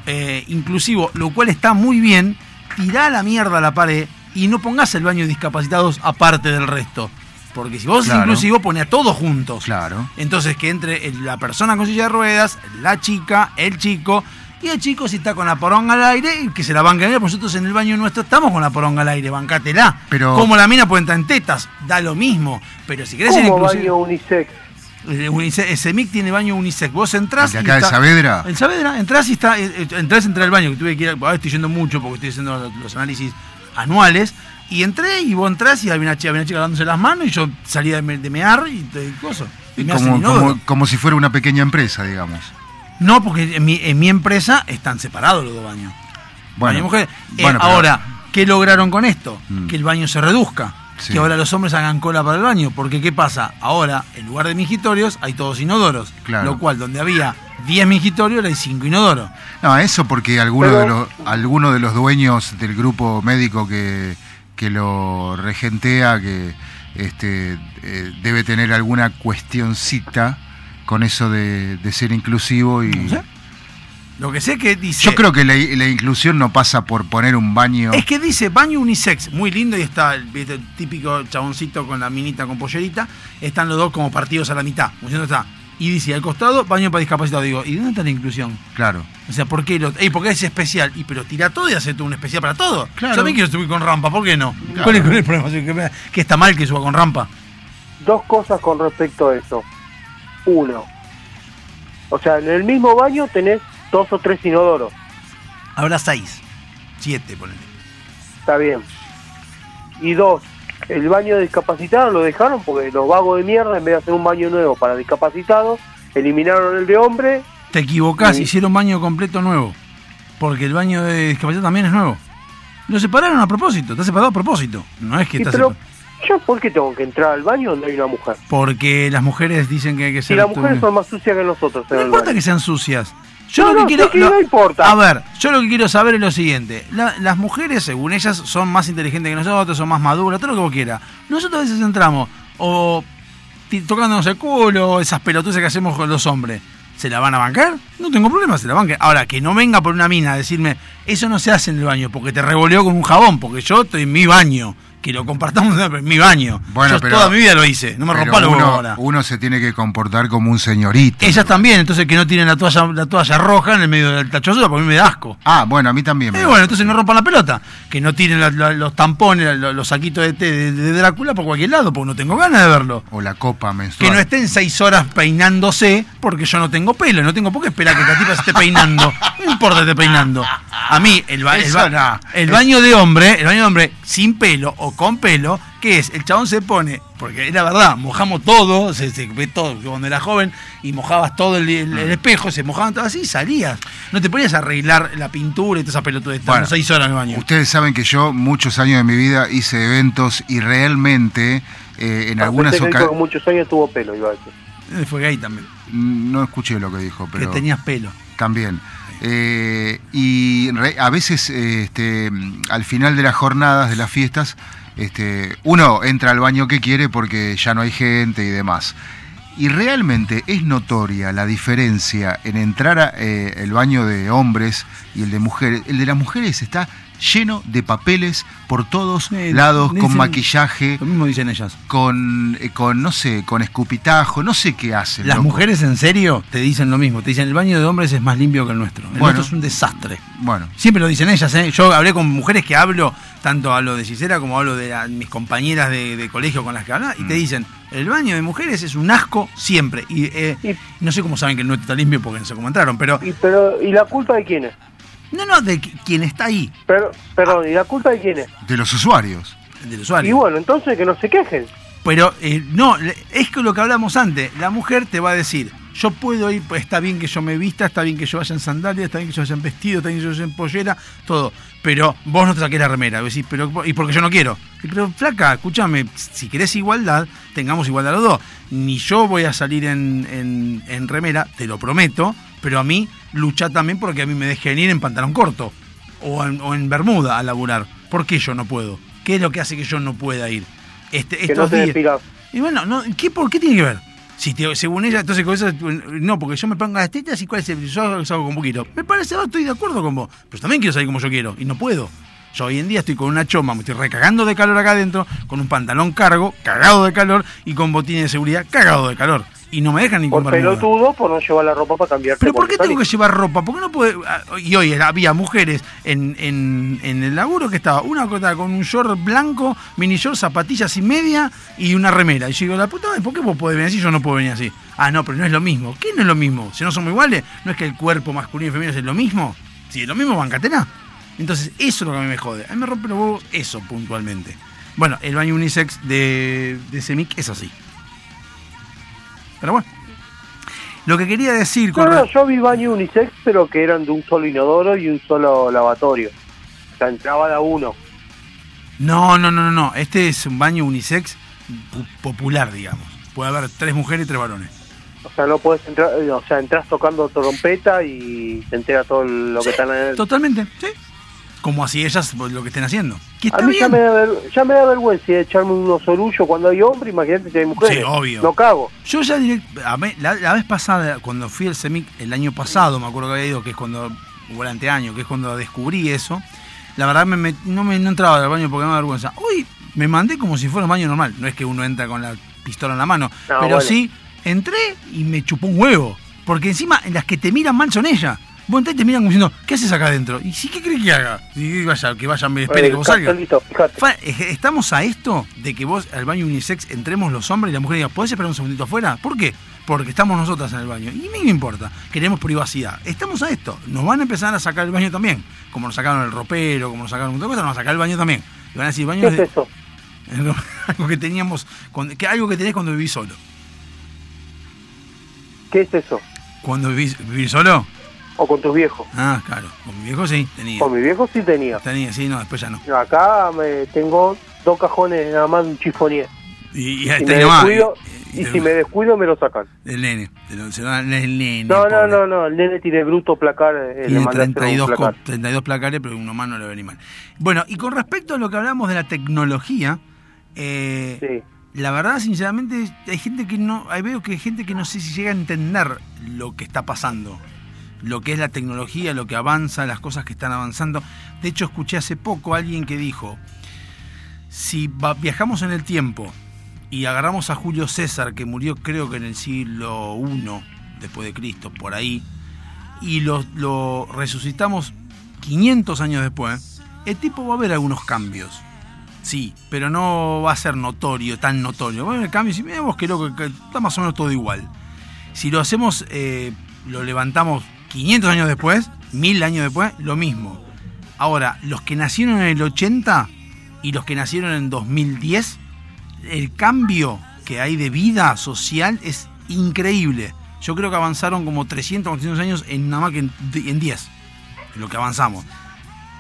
eh, inclusivo, lo cual está muy bien, tirá la mierda a la pared y no pongas el baño de discapacitados aparte del resto. Porque si vos sos Claro. inclusivo, pone a todos juntos. Claro. Entonces que entre el- la persona con silla de ruedas, la chica, el chico, y el chico si está con la poronga al aire, y que se la banca. Mira, nosotros en el baño nuestro estamos con la poronga al aire, bancátela. Pero- Como la mina puede entrar en tetas, da lo mismo. Pero si querés ser ¿Cómo inclusivo. baño unisex? Unisex- el CEMIC tiene baño unisex. Vos entrás. ¿El de y acá de está- Saavedra? En Saavedra, entrás y está. eh, eh, Entrás, entré al baño, que tuve que ir. Ahora estoy yendo mucho porque estoy haciendo los, análisis anuales. Y entré y vos entrás y había una chica, había una chica dándose las manos y yo salía de, me- de mear y te coso. Y me Como, como, como si fuera una pequeña empresa, digamos. No, porque en mi, en mi empresa están separados los dos baños. Baño y mujer. Eh, bueno, pero- ahora, ¿qué lograron con esto? Mm. Que el baño se reduzca. Sí. Que ahora los hombres hagan cola para el baño. Porque ¿qué pasa? Ahora, en lugar de mingitorios, hay todos inodoros. Claro. Lo cual, donde había 10 mingitorios, ahora hay 5 inodoros. No, eso porque alguno, Pero- de los, alguno de los dueños del grupo médico que, que lo regentea, que este, eh, debe tener alguna cuestioncita con eso de, de ser inclusivo y... Lo que sé que dice... Yo creo que la, la inclusión no pasa por poner un baño... Es que dice baño unisex, muy lindo, y está el, típico chaboncito con la minita con pollerita. Están los dos como partidos a la mitad. está. Y dice al costado, baño para discapacitados. Digo, ¿y dónde está la inclusión? Claro. O sea, ¿por qué, lo, ey, ¿por qué es especial? Y pero tira todo y hace tú un especial para todo. Claro. Yo también quiero subir con rampa, ¿por qué no? Claro. ¿Cuál es, cuál es el problema? Que está mal que suba con rampa. Dos cosas con respecto a eso. Uno, o sea, en el mismo baño tenés dos o tres inodoros. Habrá seis, siete, ponele. Está bien. Y dos, el baño de discapacitados lo dejaron porque los vagos de mierda, en vez de hacer un baño nuevo para discapacitados, eliminaron el de hombre. Te equivocás, Sí. hicieron baño completo nuevo. Porque el baño de discapacidad también es nuevo. Lo separaron a propósito, está separado a propósito. No es que Y está pero, separado. ¿yo por qué tengo que entrar al baño donde hay una mujer? Porque las mujeres dicen que hay que ser. las mujeres son más sucias que nosotros No importa que sean sucias. Yo No, lo que no, quiero. no importa. A ver, yo lo que quiero saber es lo siguiente. La- las mujeres, según ellas, son más inteligentes que nosotros, son más maduras, todo lo que vos quieras. Nosotros a veces entramos o tocándonos el culo, esas pelotudas que hacemos con los hombres. ¿Se la van a bancar? No tengo problema, se la banquen. Ahora, que no venga por una mina a decirme, eso no se hace en el baño, porque te revoleó con un jabón, porque yo estoy en mi baño. Que lo compartamos en mi baño. Bueno, yo pero- toda mi vida lo hice, no me rompa huevos uno, ahora. uno se tiene que comportar como un señorito. Ellas también, entonces que no tienen la toalla, la toalla roja en el medio del tacho porque a mí me da asco. Ah, bueno, a mí también. me Eh, da. bueno, entonces no rompan la pelota. Que no tiren la- la- los tampones, los, saquitos de té de, de Drácula por cualquier lado, porque no tengo ganas de verlo. O la copa menstrual. Que no estén seis horas peinándose porque yo no tengo pelo. No tengo por qué esperar que la tipa se esté peinando. No importa esté peinando. A mí, el, ba- el, Eso ba- no. el baño de hombre, el baño de hombre sin pelo o con pelo, ¿qué es? El chabón se pone, porque es la verdad, mojamos todo, se, se ve todo, cuando era joven, y mojabas todo el, el- Mm. el espejo, se mojaban todo así y salías. No te ponías a arreglar la pintura y toda esa pelotudez, Bueno, seis horas en el baño. Ustedes saben que yo muchos años de mi vida hice eventos y realmente eh, en algunas que que ocasiones... muchos años tuvo pelo, iba a decir. Eh, Fue gay también, No escuché lo que dijo, pero... que tenías pelo. También. Eh, y re- a veces, eh, este, mm, al final de las jornadas, de las fiestas, este, uno entra al baño que quiere porque ya no hay gente y demás. Y realmente es notoria la diferencia en entrar a, eh, baño de hombres y el de mujeres. El de las mujeres está lleno de papeles por todos lados, con maquillaje, Lo mismo dicen ellas. con, eh, con, no sé, con escupitajo, no sé qué hacen. Las loco. mujeres en serio te dicen lo mismo. Te dicen el baño de hombres es más limpio que el nuestro. El Bueno. nuestro es un desastre. Bueno, Siempre lo dicen ellas, ¿eh? Yo hablé con mujeres que hablo, tanto hablo de Gisela como hablo de la- mis compañeras de, de colegio con las que hablaba, y Mm. te dicen, el baño de mujeres es un asco siempre. Y, eh, Y- no sé cómo saben que el nuestro está limpio porque no sé cómo entraron, pero... Y, pero, ¿Y la culpa de quién es? No, no, de qui- quien está ahí, Pero, perdón, ¿y la culpa de quién es? de los usuarios. del Y usuario. bueno, entonces que no se quejen. Pero eh, no, es que lo que hablamos antes, la mujer te va a decir, yo puedo ir, pues, está bien que yo me vista, está bien que yo vaya en sandalias, está bien que yo vaya en vestido, está bien que yo vaya en pollera, todo. Pero vos no te saques la remera, vos decís, pero, y porque yo no quiero. Y, Pero flaca, escúchame, si querés igualdad, tengamos igualdad los dos. Ni yo voy a salir en, en- en remera, te lo prometo, pero a mí lucha también porque a mí me dejen ir en pantalón corto o en, o en bermuda a laburar. ¿Por qué yo no puedo? ¿Qué es lo que hace que yo no pueda ir? Este, Que no estos días- y bueno, no, ¿qué, ¿por qué tiene que ver? Si te- según ella, entonces con eso, no, porque yo me pongo las tetas y cuál es el, yo salgo con un poquito. Me parece, va, estoy de acuerdo con vos, pero también quiero salir como yo quiero y no puedo. Yo hoy en día estoy con una choma, me estoy recagando de calor acá adentro, con un pantalón cargo, cagado de calor y con botines de seguridad, cagado de calor. Y no me dejan ni Por bermuda. pelotudo, por no llevar la ropa para cambiarte. Pero ¿por qué tengo que llevar ropa? ¿Por qué no puede.? ah, Y hoy había mujeres en, en, en el laburo que estaba una cosa con un short blanco, mini short, zapatillas y media y una remera. Y yo digo, la puta madre, ¿por qué vos podés venir así yo no puedo venir así? Ah, no, pero no es lo mismo. ¿Qué no es lo mismo? Si no somos iguales, ¿no es que el cuerpo masculino y femenino es lo mismo? Si es lo mismo, bancatena. Entonces, eso es lo que a mí me jode. A mí me rompe los huevos eso puntualmente. Bueno, el baño unisex de, de Semic es así. Pero bueno. Lo que quería decir No, yo vi baño unisex, pero que eran de un solo inodoro y un solo lavatorio. O sea, entraba de a uno. No, no, no, no, no. Este es un baño unisex pu- popular, digamos. Puede haber tres mujeres y tres varones. O sea, no puedes entrar, eh, o sea, entras tocando trompeta y te entera todo lo que están en Totalmente, sí. Como así ellas pues, lo que estén haciendo. Que A mí ya me, da ya me da vergüenza echarme unos orullos cuando hay hombre, imagínate si hay mujeres. Sí, obvio. No cago. Yo ya direct- la, la vez pasada, cuando fui al CEMIC el año pasado, me acuerdo que había ido, que es cuando, o el anteaño, que es cuando descubrí eso, la verdad me no me no entraba al baño porque me da vergüenza. Hoy me mandé como si fuera un baño normal. No es que uno entra con la pistola en la mano, No, pero bueno. sí entré y me chupó un huevo. Porque encima las que te miran mal son ellas. Vos entrás y te miran como diciendo, ¿qué haces acá adentro? ¿Y sí qué crees que haga? Y que vaya, que vaya, me espere Eh, que vos salgas. Fa- eh, Estamos a esto de que vos al baño unisex entremos los hombres y la mujer diga, ¿podés esperar un segundito afuera? ¿Por qué? porque estamos nosotras en el baño. Y a mí me importa, queremos privacidad. Estamos a esto, nos van a empezar a sacar el baño también, como nos sacaron el ropero, como nos sacaron de cosas, nos van a sacar el baño también. Y van a decir, baño ¿Qué es de- eso? algo que teníamos, cuando- que algo que tenés cuando vivís solo. ¿Qué es eso? Cuando vivís, vivir solo, ¿O con tus viejos? ah, claro, con mi viejo sí, tenía. Con mi viejo sí tenía. Tenía, sí, no, después ya no. Acá me tengo dos cajones nada más de un chifonier. Y, y Si me descuido, y- si me descuido me lo sacan. El nene, lo- se lo dan el nene. No, no, no, no, el nene tiene bruto placar. eh, Tiene mandé a hacer un 32, placar. co- 32 placares, pero uno más no le va a venir mal. Bueno, y con respecto a lo que hablamos de la tecnología, eh, Sí. la verdad, sinceramente, hay gente que no, ahí veo que hay gente que no sé si llega a entender lo que está pasando, lo que es la tecnología, lo que avanza, las cosas que están avanzando. De hecho, escuché hace poco a alguien que dijo, si viajamos en el tiempo y agarramos a Julio César, que murió creo que en el siglo I después de Cristo, por ahí, y lo, resucitamos 500 años después, el tipo va a ver algunos cambios. Sí, pero no va a ser notorio, tan notorio. Va a haber cambios y mira vos que loco, que está más o menos todo igual. Si lo hacemos, eh, lo levantamos 500 años después, 1000 años después, lo mismo. Ahora, los que nacieron en el 80 y los que nacieron en 2010, el cambio que hay de vida social es increíble. Yo creo que avanzaron como 300 o 400 años en nada más que en, en 10, en lo que avanzamos.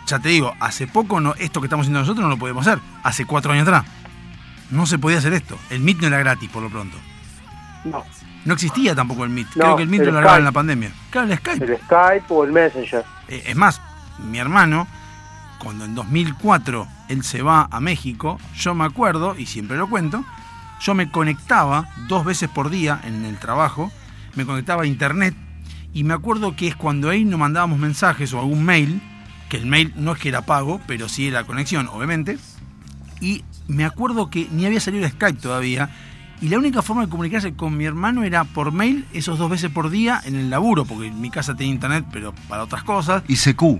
Ya te digo, hace poco no, esto que estamos haciendo nosotros no lo podemos hacer. Hace cuatro años atrás. No se podía hacer esto. El MIT no era gratis, por lo pronto. No, No existía tampoco el. No, Creo que el el lo largaron en la pandemia. Claro, el Skype. el Skype o el Messenger. Eh, Es más, mi hermano, cuando en 2004 él se va a México, yo me acuerdo, y siempre lo cuento, yo me conectaba dos veces por día en el trabajo, me conectaba a internet, y me acuerdo que es cuando ahí nos mandábamos mensajes o algún mail, que el mail no es que era pago, pero sí era conexión, obviamente, y me acuerdo que ni había salido el Skype todavía, y la única forma de comunicarse con mi hermano era por mail, esos dos veces por día en el laburo, porque en mi casa tenía internet, pero para otras cosas. ICQ.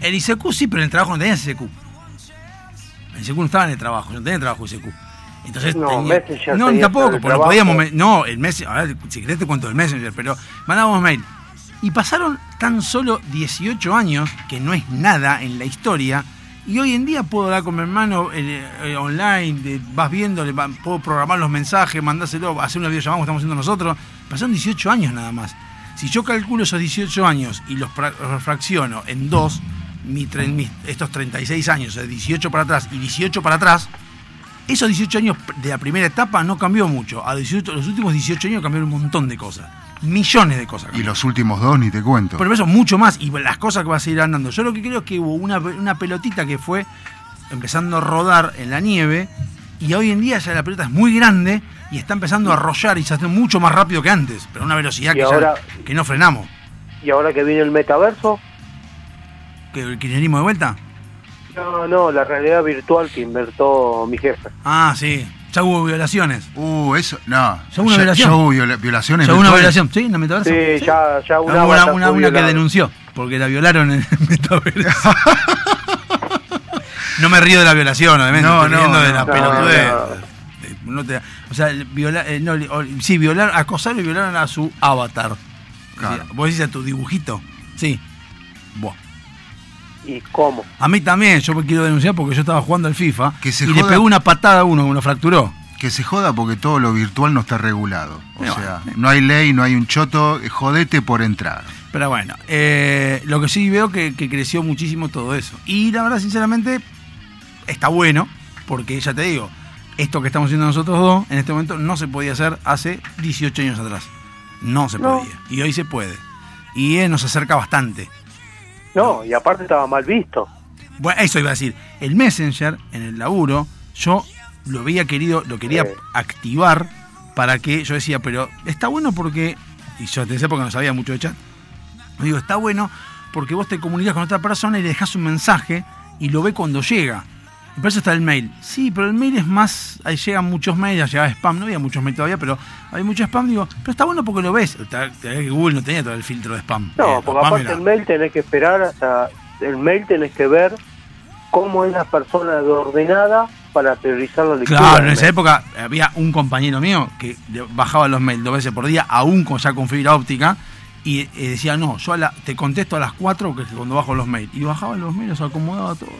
El ICQ sí, pero en el trabajo no tenía ICQ. El ICQ no estaba en el trabajo, yo no tenía trabajo ICQ. Entonces No, tenía- Messenger No, tenía tampoco, el porque no podíamos. me- No, el Messenger. A ver, si querés te cuento del Messenger, pero mandábamos mail. Y pasaron tan solo 18 años, que no es nada en la historia. Y hoy en día puedo hablar con mi hermano eh, eh, online, vas viendo, puedo programar los mensajes, mandáselo, hacer una videollamada como estamos haciendo nosotros. Pasaron 18 años nada más. Si yo calculo esos 18 años y los, fra- los fracciono en dos, mi estos 36 años, de 18 para atrás y 18 para atrás, esos 18 años de la primera etapa no cambió mucho. A 18 los últimos 18 años cambiaron un montón de cosas. Millones de cosas. Y los últimos dos ni te cuento. Por eso mucho más y las cosas que va a seguir andando. Yo lo que creo es que hubo una, una pelotita que fue empezando a rodar en la nieve y hoy en día ya la pelota es muy grande y está empezando a arrollar y se hace mucho más rápido que antes, pero a una velocidad que, ya- ahora- que no frenamos. Y ahora que viene el metaverso, ¿Que el kirchnerismo de vuelta? no, no, la realidad virtual que inventó mi jefe. Ah, sí. Ya hubo violaciones. Uh, eso, no. ¿Ya hubo una violación? ya hubo viola- violaciones Ya hubo una violación, ¿sí? En la metaverso. Sí, ya, ya una, Hubo una, una- una que denunció, porque la violaron en el metaverso. no me río de la violación, obviamente. No, estoy no, riendo de no, la no, pelotudez. no. Eh, no te- o sea, viola, eh, no, o- sí, violaron, acosaron y violaron a su avatar. Claro. O sea, Vos decís a tu dibujito. Sí. Buah. ¿Y cómo? A mí también, yo me quiero denunciar porque yo estaba jugando al FIFA Que se y le joda. pegó una patada a uno que lo fracturó. Que se joda porque todo lo virtual no está regulado. O No, sea, no. no hay ley, no hay un choto, eh, jodete por entrar. Pero bueno, eh, lo que sí veo que, que creció muchísimo todo eso. Y la verdad, sinceramente, está bueno, porque ya te digo, esto que estamos haciendo nosotros dos en este momento no se podía hacer hace 18 años atrás. No se No. podía. Y hoy se puede. Y eh, nos acerca bastante. No, y aparte estaba mal visto. Bueno, eso iba a decir. El Messenger, en el laburo, yo lo había querido, lo quería Sí. activar para que yo decía, pero está bueno porque, y yo te decía porque no sabía mucho de chat, digo, está bueno porque vos te comunicas con otra persona y le dejas un mensaje y lo ve cuando llega. Y por eso está el mail. Sí, pero el mail es más. Ahí llegan muchos mails, ya llegaba spam, no había muchos mails todavía, pero hay mucho spam. Digo, pero está bueno porque lo ves. Google no tenía todo el filtro de spam. No, Eh, porque spam aparte era- el mail tenés que esperar hasta... El mail tenés que ver cómo es la persona de ordenada para priorizar la lectura. Claro, en esa época había un compañero mío que bajaba los mails dos veces por día, aún con, ya con fibra óptica, y eh, decía, no, yo a la- te contesto a las 4 que es cuando bajo los mails. Y bajaba los mails, los acomodaba todo.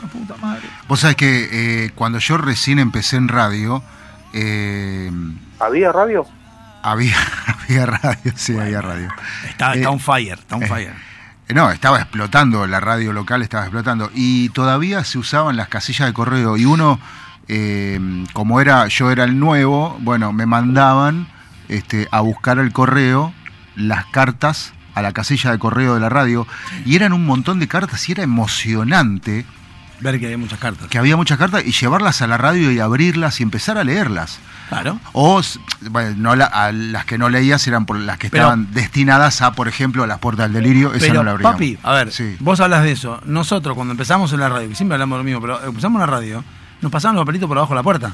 La puta madre. Vos sabés que eh, cuando yo recién empecé en radio, eh, ¿Había radio? había, había radio, sí, había radio. Está, Eh, está on fire, está on eh, fire. Eh, No, estaba explotando, la radio local estaba explotando. Y todavía se usaban las casillas de correo. Y uno, eh, como era, yo era el nuevo, bueno, me mandaban este, a buscar el correo, las cartas a la casilla de correo de la radio. Y eran un montón de cartas y era emocionante Ver que hay muchas cartas. que había muchas cartas y llevarlas a la radio y abrirlas y empezar a leerlas. Claro. O, bueno, no la- a las que no leías eran por las que Pero- estaban destinadas a, por ejemplo, a las puertas del delirio. Esa Pero, no la abríamos. papi, a ver, Sí. vos hablas de eso. Nosotros, cuando empezamos en la radio, que siempre hablamos lo mismo, pero empezamos en la radio, nos pasaban los papelitos por abajo de la puerta.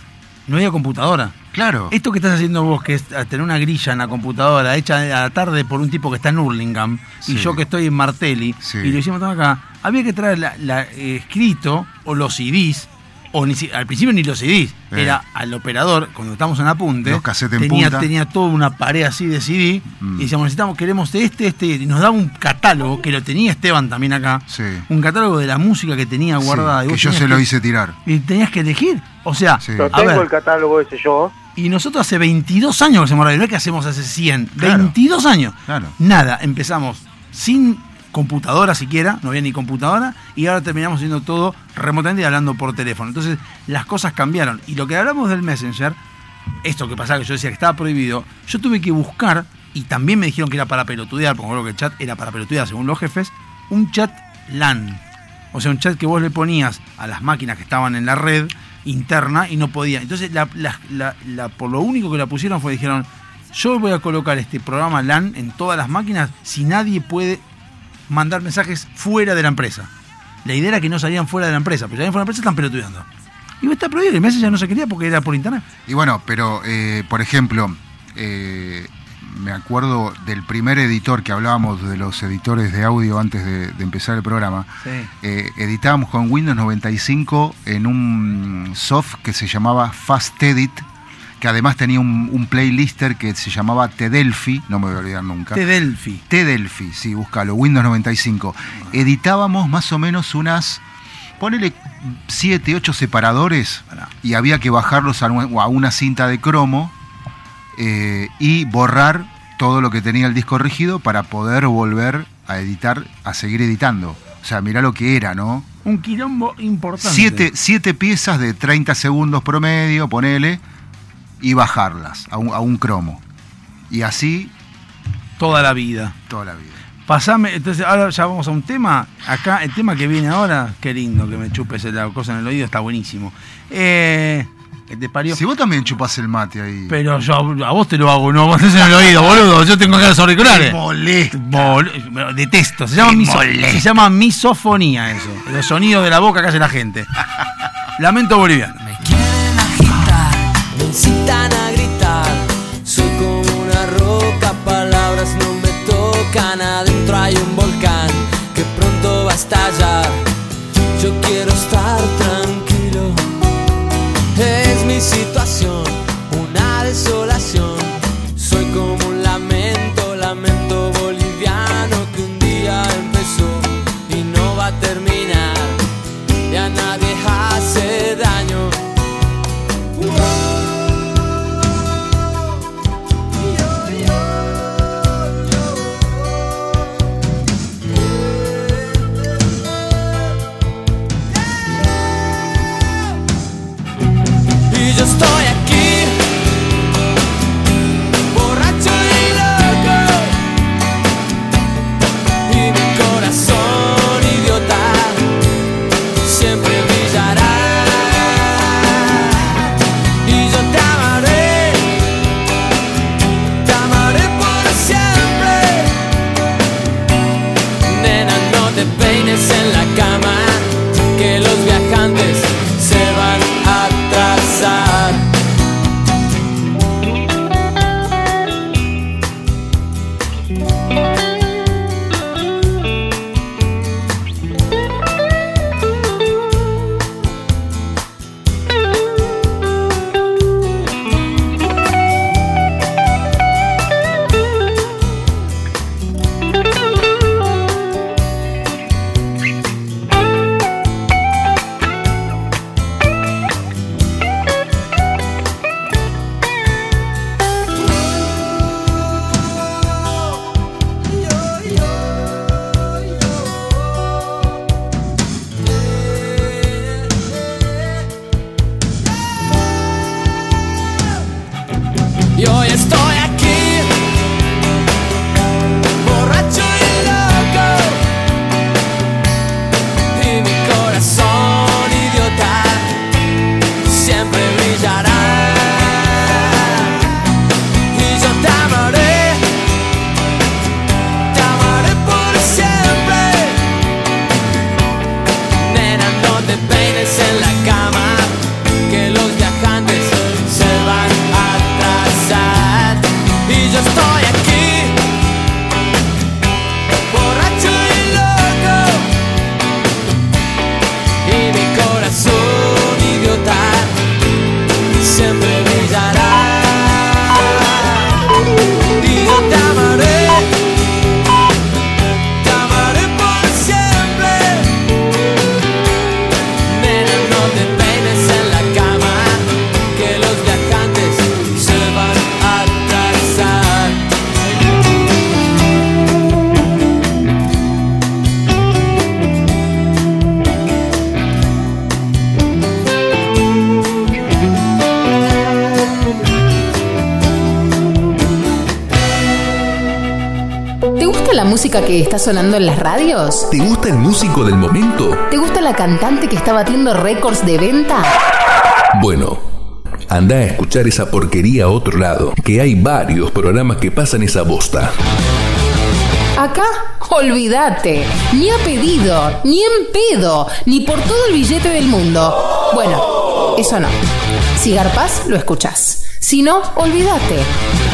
No había computadora. Claro. Esto que estás haciendo vos, que es tener una grilla en la computadora hecha a la tarde por un tipo que está en Hurlingham Sí. y yo que estoy en Martelli Sí. y lo hicimos acá, había que traer la, la, eh, escrito o los CDs, o ni si- al principio ni los CDs, Eh. era al operador, cuando estamos en apunte, Los casetes en tenía, punta. tenía toda una pared así de CD Mm. y decíamos, necesitamos, queremos este, este, y nos daba un catálogo, que lo tenía Esteban también acá, Sí. un catálogo de la música que tenía Sí, guardada. y que yo se lo hice tirar. Y tenías que elegir. O sea, Sí. Lo tengo ver, el catálogo ese yo. y nosotros hace 22 años que hacemos radio, no es que hacemos hace 100, Claro. 22 años. Claro. Nada, empezamos sin computadora siquiera, no había ni computadora, y ahora terminamos haciendo todo remotamente y hablando por teléfono. Entonces, las cosas cambiaron. Y lo que hablamos del Messenger, esto que pasaba, que yo decía que estaba prohibido, yo tuve que buscar, y también me dijeron que era para pelotudear, porque creo que el chat era para pelotudear, según los jefes, un chat LAN. O sea, un chat que vos le ponías a las máquinas que estaban en la red interna y no podía. Entonces, por lo único que la pusieron fue, dijeron, yo voy a colocar este programa LAN en todas las máquinas si nadie puede mandar mensajes fuera de la empresa. La idea era que no salían fuera de la empresa, pero salían fuera de la empresa están pelotudeando. Y está prohibido, el Messenger no se quería porque era por internet. Y bueno, pero, eh, por ejemplo, eh, me acuerdo del primer editor que hablábamos de los editores de audio antes de, de empezar el programa. Sí. Eh, editábamos con Windows 95 en un soft que se llamaba Fast Edit, que además tenía un, un playlister que se llamaba Tedelphi, no me voy a olvidar nunca. De Delphi. T-Delphi, sí, búscalo, Windows 95. Editábamos más o menos unas, ponele 7, 8 separadores y había que bajarlos a una cinta de cromo eh, y borrar todo lo que tenía el disco rígido para poder volver a editar, a seguir editando. O sea, mirá lo que era, ¿no? Un quilombo importante. Siete, siete piezas de 30 segundos promedio, ponele, y bajarlas a un, a un cromo. Y así Toda la vida. toda la vida. Pasame, entonces ahora ya vamos a un tema. Acá, el tema que viene ahora, qué lindo que me chupes la cosa en el oído, está buenísimo. Eh, que te parió. Si vos también chupás el mate ahí. Pero yo a vos te lo hago, no, vos tenés en el oído, boludo. Yo tengo acá los auriculares. me- detesto, se llama, miso- se llama misofonía eso. Los sonidos de la boca que hace la gente. Lamento boliviano. Incitan a gritar. Soy como una roca, palabras no me tocan. Adentro hay un volcán que pronto va a estallar. Yo quiero estar tranquilo. Música que está sonando en las radios? ¿Te gusta el músico del momento? ¿Te gusta la cantante que está batiendo récords de venta? Bueno, anda a escuchar esa porquería a otro lado, que hay varios programas que pasan esa bosta. Acá, olvídate. Ni a pedido, ni en pedo, ni por todo el billete del mundo. Bueno, eso no. Si garpas, lo escuchás. Si no, olvídate.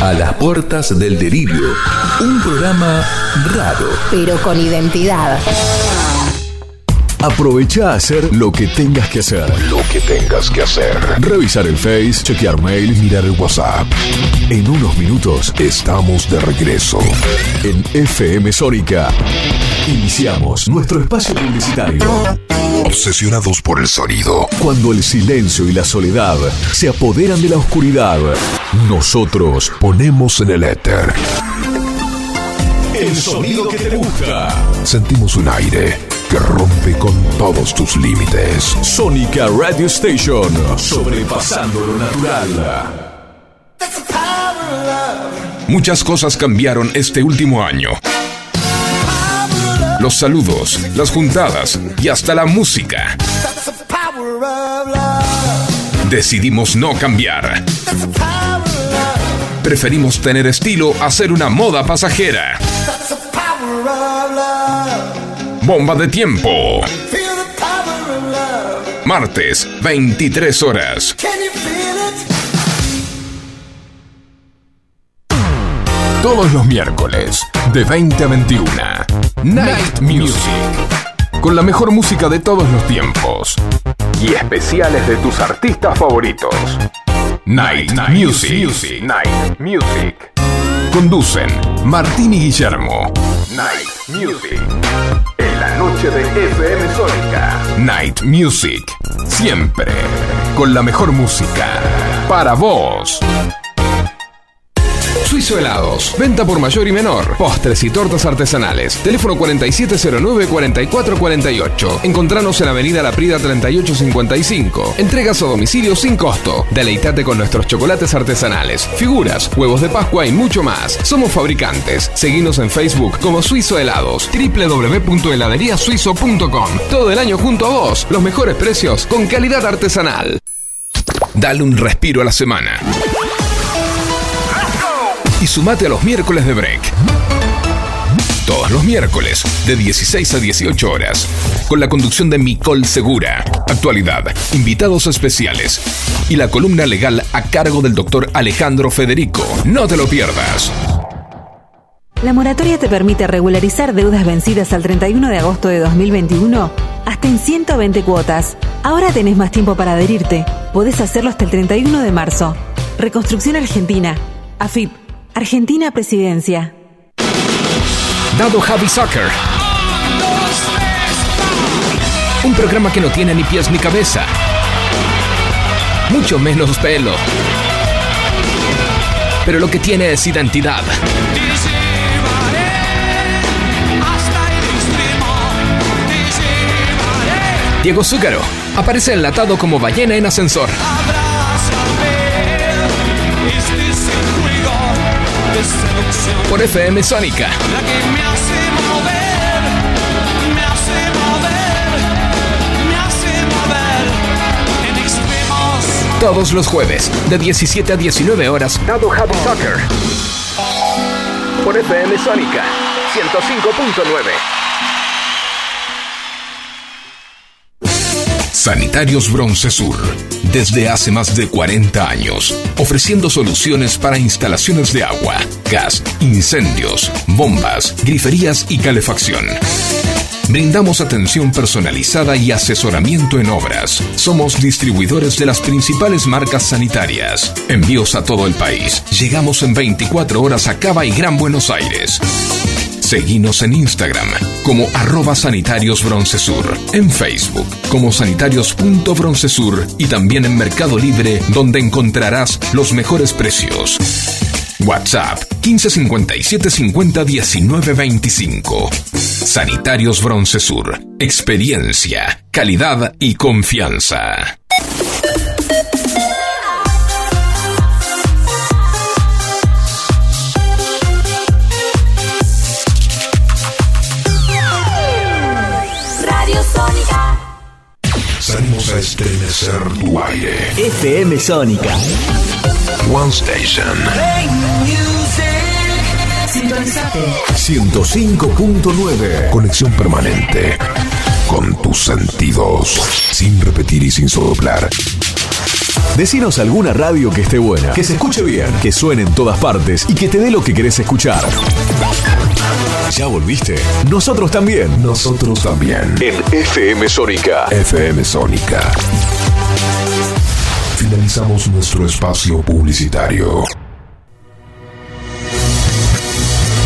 A las puertas del delirio, un programa raro. Pero con identidad. Aprovecha a hacer lo que tengas que hacer. Lo que tengas que hacer. Revisar el Face, chequear mail, mirar el WhatsApp. En unos minutos estamos de regreso. En FM Sónica. Iniciamos nuestro espacio publicitario. Obsesionados por el sonido. Cuando el silencio y la soledad se apoderan de la oscuridad, nosotros ponemos en el éter. El sonido que te gusta. Sentimos un aire que rompe con todos tus límites. Sónica Radio Station. Sobrepasando lo natural. Muchas cosas cambiaron este último año. Los saludos, las juntadas y hasta la música. Decidimos no cambiar. Preferimos tener estilo a ser una moda pasajera. Bomba de tiempo. Martes, 23 horas. Todos los miércoles, de 20 a 21. Night Music. Con la mejor música de todos los tiempos. Y especiales de tus artistas favoritos. Night, Music. Night Music. Conducen Martín y Guillermo. Night Music. En la noche de FM Sónica. Night Music. Siempre. Con la mejor música. Para vos. Suizo Helados. Venta por mayor y menor. Postres y tortas artesanales. Teléfono 4709-4448. Encontranos en Avenida La Prida 3855. Entregas a domicilio sin costo. Deleitate con nuestros chocolates artesanales, figuras, huevos de Pascua y mucho más. Somos fabricantes. Seguinos en Facebook como Suizo Helados. www.heladeriasuizo.com. Todo el año junto a vos. Los mejores precios con calidad artesanal. Dale un respiro a la semana y sumate a los miércoles de break. Todos los miércoles, de 16 a 18 horas, con la conducción de Micol Segura, actualidad, invitados especiales y la columna legal a cargo del doctor Alejandro Federico. No te lo pierdas. La moratoria te permite regularizar deudas vencidas al 31 de agosto de 2021 hasta en 120 cuotas. Ahora tenés más tiempo para adherirte. Podés hacerlo hasta el 31 de marzo. Reconstrucción Argentina. AFIP. Argentina Presidencia. Dado Javi Soccer. Un programa que no tiene ni pies ni cabeza. Mucho menos pelo. Pero lo que tiene es identidad. Diego Zúcaro aparece enlatado como ballena en ascensor. Por FM Sónica. La que me hace mover, me hace mover, me hace mover en extremos. Todos los jueves, de 17 a 19 horas, Dado Javi Soccer. Por FM Sónica, 105.9. Sanitarios Bronce Sur, desde hace más de 40 años, ofreciendo soluciones para instalaciones de agua, gas, incendios, bombas, griferías y calefacción. Brindamos atención personalizada y asesoramiento en obras. Somos distribuidores de las principales marcas sanitarias. Envíos a todo el país. Llegamos en 24 horas a Cava y Gran Buenos Aires. Seguinos en Instagram como arroba sanitarios broncesur, en Facebook como sanitarios.broncesur y también en Mercado Libre donde encontrarás los mejores precios. WhatsApp 1557 50 19 25. Sanitarios Broncesur. Experiencia, calidad y confianza. Estremecer tu aire. FM Sónica. One Station. Sintonizate. 105.9. Conexión permanente. Con tus sentidos. Sin repetir y sin soplar. Decinos alguna radio que esté buena, que se escuche bien, que suene en todas partes y que te dé lo que querés escuchar. ¿Ya volviste? Nosotros también. Nosotros también. En FM Sónica. FM Sónica. Finalizamos nuestro espacio publicitario.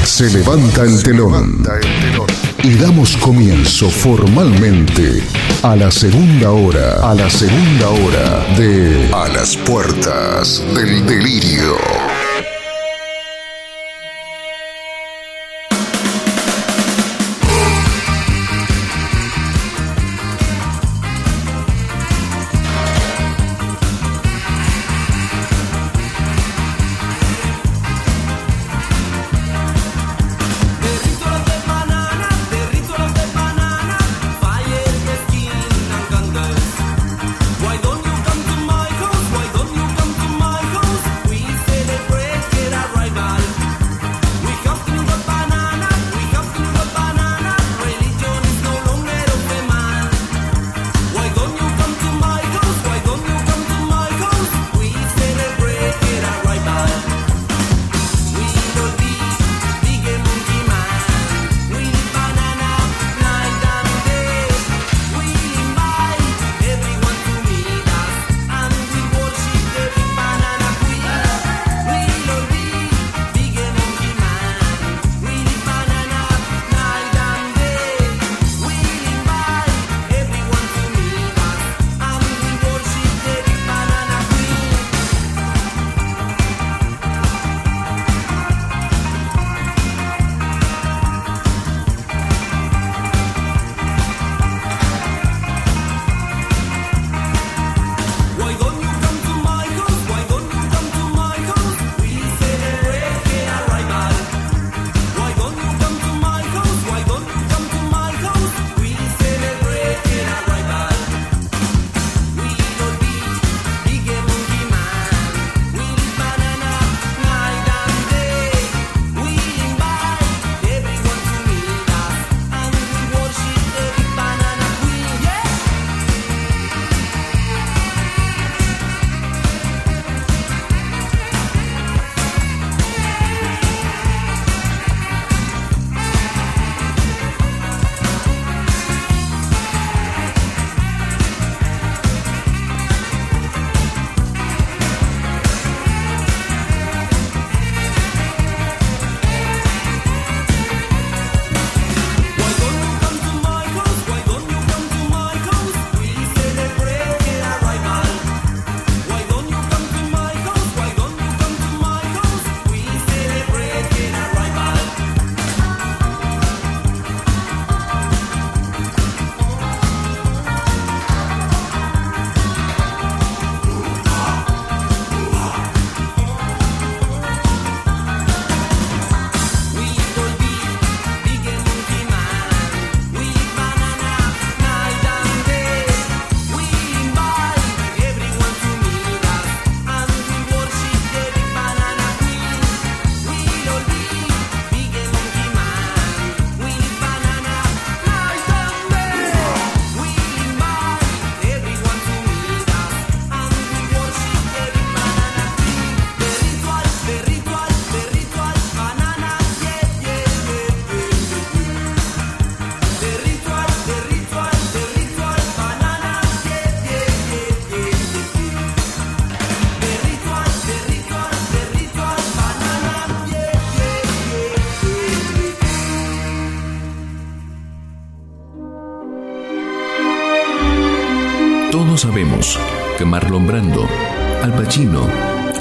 Se levanta el telón. Y damos comienzo formalmente a la segunda hora, a la segunda hora de A las puertas del delirio.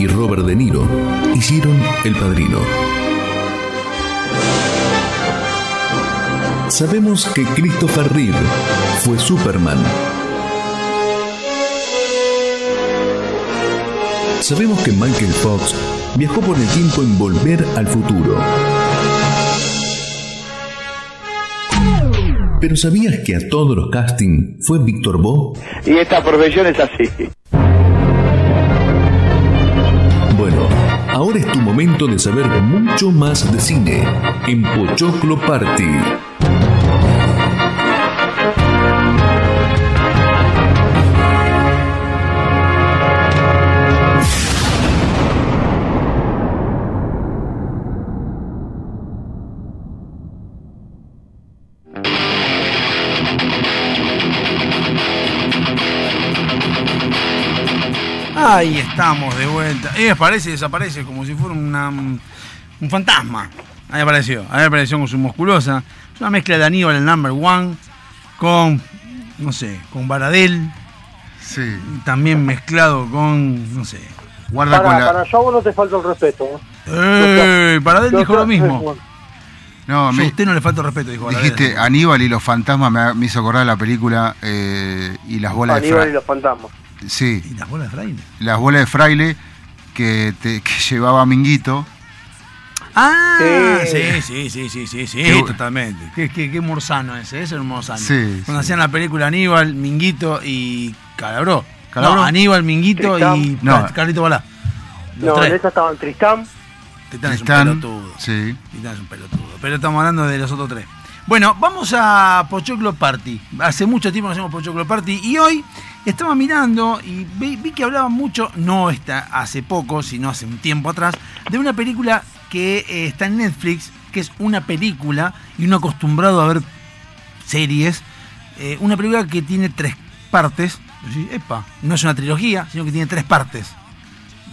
y Robert De Niro hicieron El Padrino. Sabemos que Christopher Reeve fue Superman. Sabemos que Michael Fox viajó por el tiempo en Volver al Futuro. Pero ¿sabías que a todos los castings fue Víctor Bo? Y esta profesión es así. Ahora es tu momento de saber mucho más de cine en Pochoclo Party. Ahí estamos de vuelta. Y aparece y desaparece como si fuera una- un fantasma. Ahí apareció. Ahí apareció con su musculosa. Es una mezcla de Aníbal el number one con, no sé, con Baradel. Sí. Y también mezclado con, no sé. Guarda Para, para yo a vos no te falta el respeto. ¿eh? ¡Eh! Baradel Yo- dijo yo- lo mismo. No, me- a usted no le falta respeto, dijo Baradel. dijiste Aníbal y los fantasmas, me, me hizo acordar la película eh, y las bolas de Aníbal y los fantasmas. Sí, ¿Y las bolas de fraile? las bolas de fraile que, te- que llevaba Minguito. Ah, Sí. sí, sí, sí, sí, sí, Qué- totalmente. Qué, qué, qué morzano ese, ese era un morzano. Sí, Cuando hacían la película Aníbal, Minguito y Calabró. ¿Calabró? No, Aníbal, Minguito y No. Carlito Balá. Los No, en esa estaban Tristán. Titán es un pelotudo. sí. Titán es un pelotudo. Pero estamos hablando de los otros tres. Bueno, vamos a Pochoclo Party. Hace mucho tiempo no hacemos Pochoclo Party y hoy estaba mirando y vi, vi que hablaban mucho, no está hace poco, sino hace un tiempo atrás, de una película que eh, está en Netflix, que es una película y uno acostumbrado a ver series, eh, una película que tiene tres partes. Decís, Epa, no es una trilogía, sino que tiene tres partes.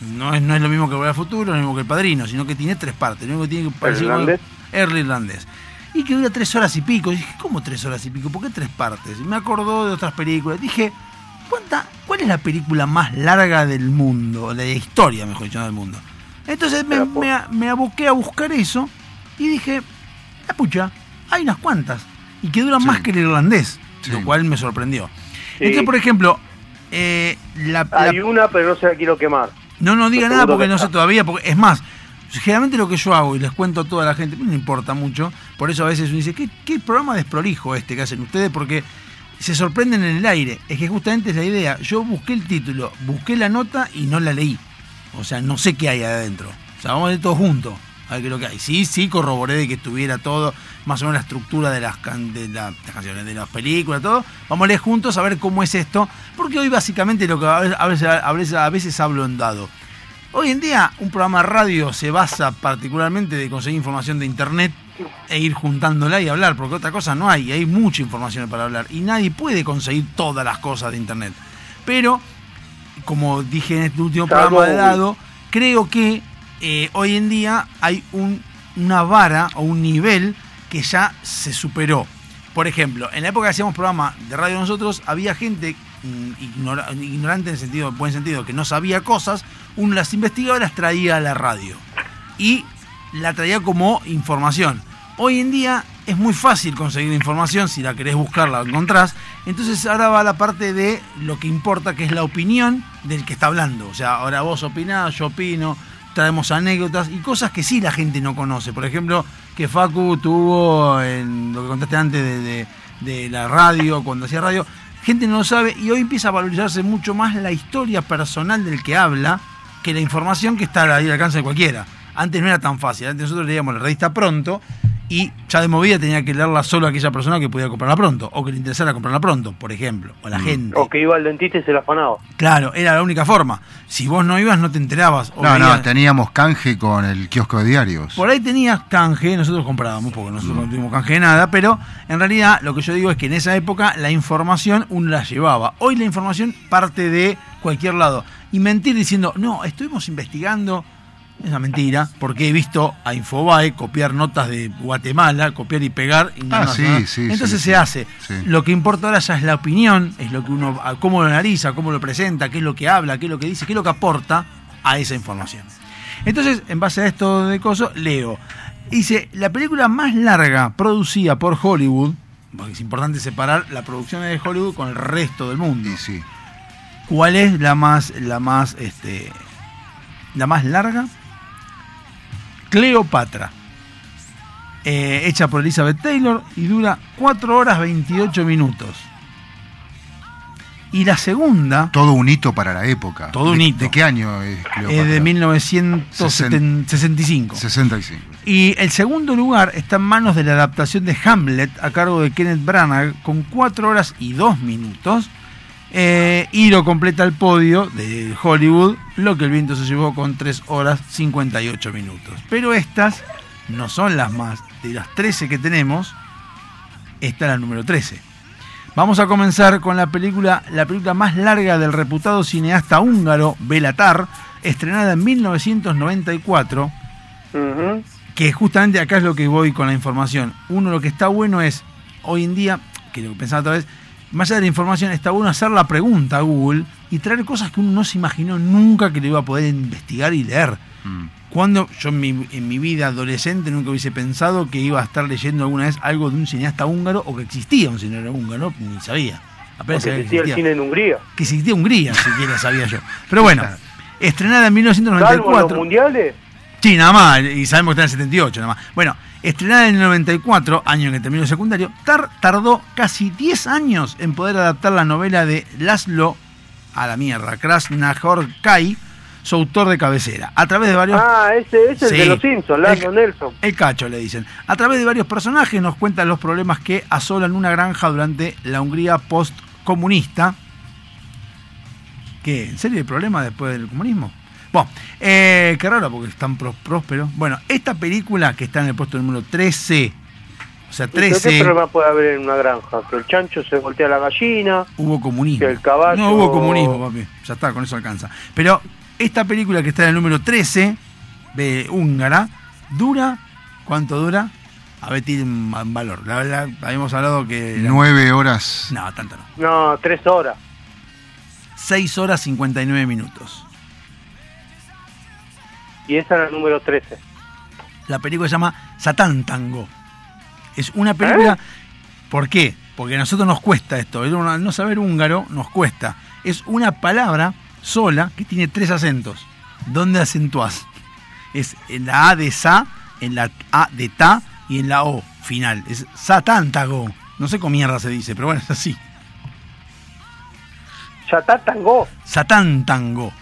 No es, no es lo mismo que Volver al Futuro, no es lo mismo que El Padrino, sino que tiene tres partes. Lo único que tiene que irlandés? irlandés. Y que dura tres horas y pico. Y dije, ¿cómo tres horas y pico? ¿Por qué tres partes? Y me acordó de otras películas. Dije, ¿cuánta, ¿cuál es la película más larga del mundo? De la historia, mejor dicho, no del mundo. Entonces me, me, me aboqué a buscar eso y dije, la pucha, hay unas cuantas. Y que duran más que el irlandés, lo cual me sorprendió. Sí. Entonces, por ejemplo, eh, la, la- Hay una, pero no se la quiero quemar. no, no diga nada porque que no sé todavía, porque es más, generalmente lo que yo hago y les cuento a toda la gente, no importa mucho, por eso a veces uno dice, ¿qué, qué programa desprolijo este que hacen ustedes? Porque se sorprenden en el aire, es que justamente es la idea, yo busqué el título, busqué la nota y no la leí, o sea, no sé qué hay adentro, o sea, vamos a ver todo juntos. A ver qué es lo que hay. Sí, sí, corroboré de que estuviera todo, más o menos la estructura de las, la- canciones, de las películas, todo. Vamos a leer juntos a ver cómo es esto. Porque hoy básicamente lo que a veces, a a veces hablo en dado. Hoy en día un programa de radio se basa particularmente de conseguir información de internet e ir juntándola y hablar, porque otra cosa no hay, hay mucha información para hablar y nadie puede conseguir todas las cosas de internet. Pero, como dije en este último programa de dado, creo que eh, hoy en día hay un- una vara o un nivel que ya se superó. Por ejemplo, en la época que hacíamos programa de radio nosotros, había gente mm, ignora- ignorante en el sentido, buen sentido, que no sabía cosas, uno las investigaba y las traía a la radio. Y la traía como información. Hoy en día es muy fácil conseguir información, si la querés buscar la encontrás. Entonces ahora va la parte de lo que importa, que es la opinión del que está hablando. O sea, ahora vos opinás, yo opino, traemos anécdotas y cosas que sí la gente no conoce. Por ejemplo, que Facu tuvo en lo que contaste antes de, de- de la radio, cuando hacía radio, gente no lo sabe y hoy empieza a valorizarse mucho más la historia personal del que habla que la información que está ahí al alcance de cualquiera. Antes no era tan fácil, antes nosotros leíamos la revista pronto y ya de movida tenía que leerla solo aquella persona que podía comprarla pronto o que le interesara comprarla pronto, por ejemplo, o la gente. O que iba al dentista y se la afanaba. Claro, era la única forma. Si vos no ibas, no te enterabas. o No, no, teníamos canje con el kiosco de diarios. por ahí tenías canje, nosotros comprábamos, porque nosotros no tuvimos canje de nada, pero en realidad lo que yo digo es que en esa época la información uno la llevaba. Hoy la información parte de cualquier lado. Y mentir diciendo, no, estuvimos investigando, es una mentira, porque he visto a Infobae copiar notas de Guatemala, copiar y pegar. Y Ah, no sí, Entonces sí, se hace. Lo que importa ahora ya es la opinión, es lo que uno, cómo lo analiza, cómo lo presenta, qué es lo que habla, qué es lo que dice, qué es lo que aporta a esa información. Entonces, en base a esto de coso, leo. Dice, la película más larga producida por Hollywood, porque es importante separar la producción de Hollywood con el resto del mundo. sí. ¿Cuál es la más, la más, este, la más larga? Cleopatra. eh, hecha por Elizabeth Taylor y dura 4 horas 28 minutos. Y la segunda, Todo un hito para la época. Todo un ¿De- hito. ¿De qué año es es Cleopatra? de 1965. 65. Y el segundo lugar está en manos de la adaptación de Hamlet a cargo de Kenneth Branagh con 4 horas y 2 minutos. Eh, lo completa el podio de Hollywood, lo que el viento se llevó con 3 horas 58 minutos. Pero estas no son las más. De las 13 que tenemos, esta es la número 13. Vamos a comenzar con la película, la película más larga del reputado cineasta húngaro Belatar, estrenada en 1994 Ujú. que justamente acá es lo que voy con la información. Uno lo que está bueno es, hoy en día, que lo que pensaba otra vez, más allá de la información, está bueno hacer la pregunta a Google y traer cosas que uno no se imaginó nunca que le iba a poder investigar y leer. Mm. Cuando yo en mi, en mi vida adolescente nunca hubiese pensado que iba a estar leyendo alguna vez algo de un cineasta húngaro o que existía un cineasta húngaro, ni sabía. Apenas que existía el cine en Hungría. Que existía Hungría, siquiera sabía yo. Pero bueno, estrenada en Salvo los 1994. mundiales. Sí, nada más, y sabemos que está en el 78, nada más. Bueno, estrenada en el 94, año en que terminó el secundario, tar- tardó casi 10 años en poder adaptar la novela de Laszlo a la mierda, Krasnahorkai, su autor de cabecera, a través de varios... Ah, ese es el Sí. de los Simpsons, El- Nelson. El cacho, le dicen. A través de varios personajes nos cuentan los problemas que asolan una granja durante la Hungría postcomunista. ¿Qué? ¿En serio hay problemas después del comunismo? Bueno, eh, qué raro porque es tan próspero. Bueno, esta película que está en el puesto número 13, o sea, ¿Y ¿Qué 13, problema puede haber en una granja? Que el chancho se voltea a la gallina, hubo comunismo. que el caballo... No hubo comunismo, papi. Ya está, con eso alcanza. Pero esta película que está en el número 13, de húngara, dura. ¿Cuánto dura? A ver, tiene un valor. La, la- habíamos hablado que. era- Nueve horas. No, tanto no. No, tres horas. 6 horas 59 minutos. Y esa era el número 13. La película se llama Satán Tango. Es una película. ¿Por qué? Porque a nosotros nos cuesta esto. No saber húngaro nos cuesta. Es una palabra sola que tiene tres acentos. ¿Dónde acentuás? Es en la A de sa, en la A de ta y en la O final. Es satántago. No sé cómo mierda se dice, pero bueno, es así. Yatá tango. Satán tango.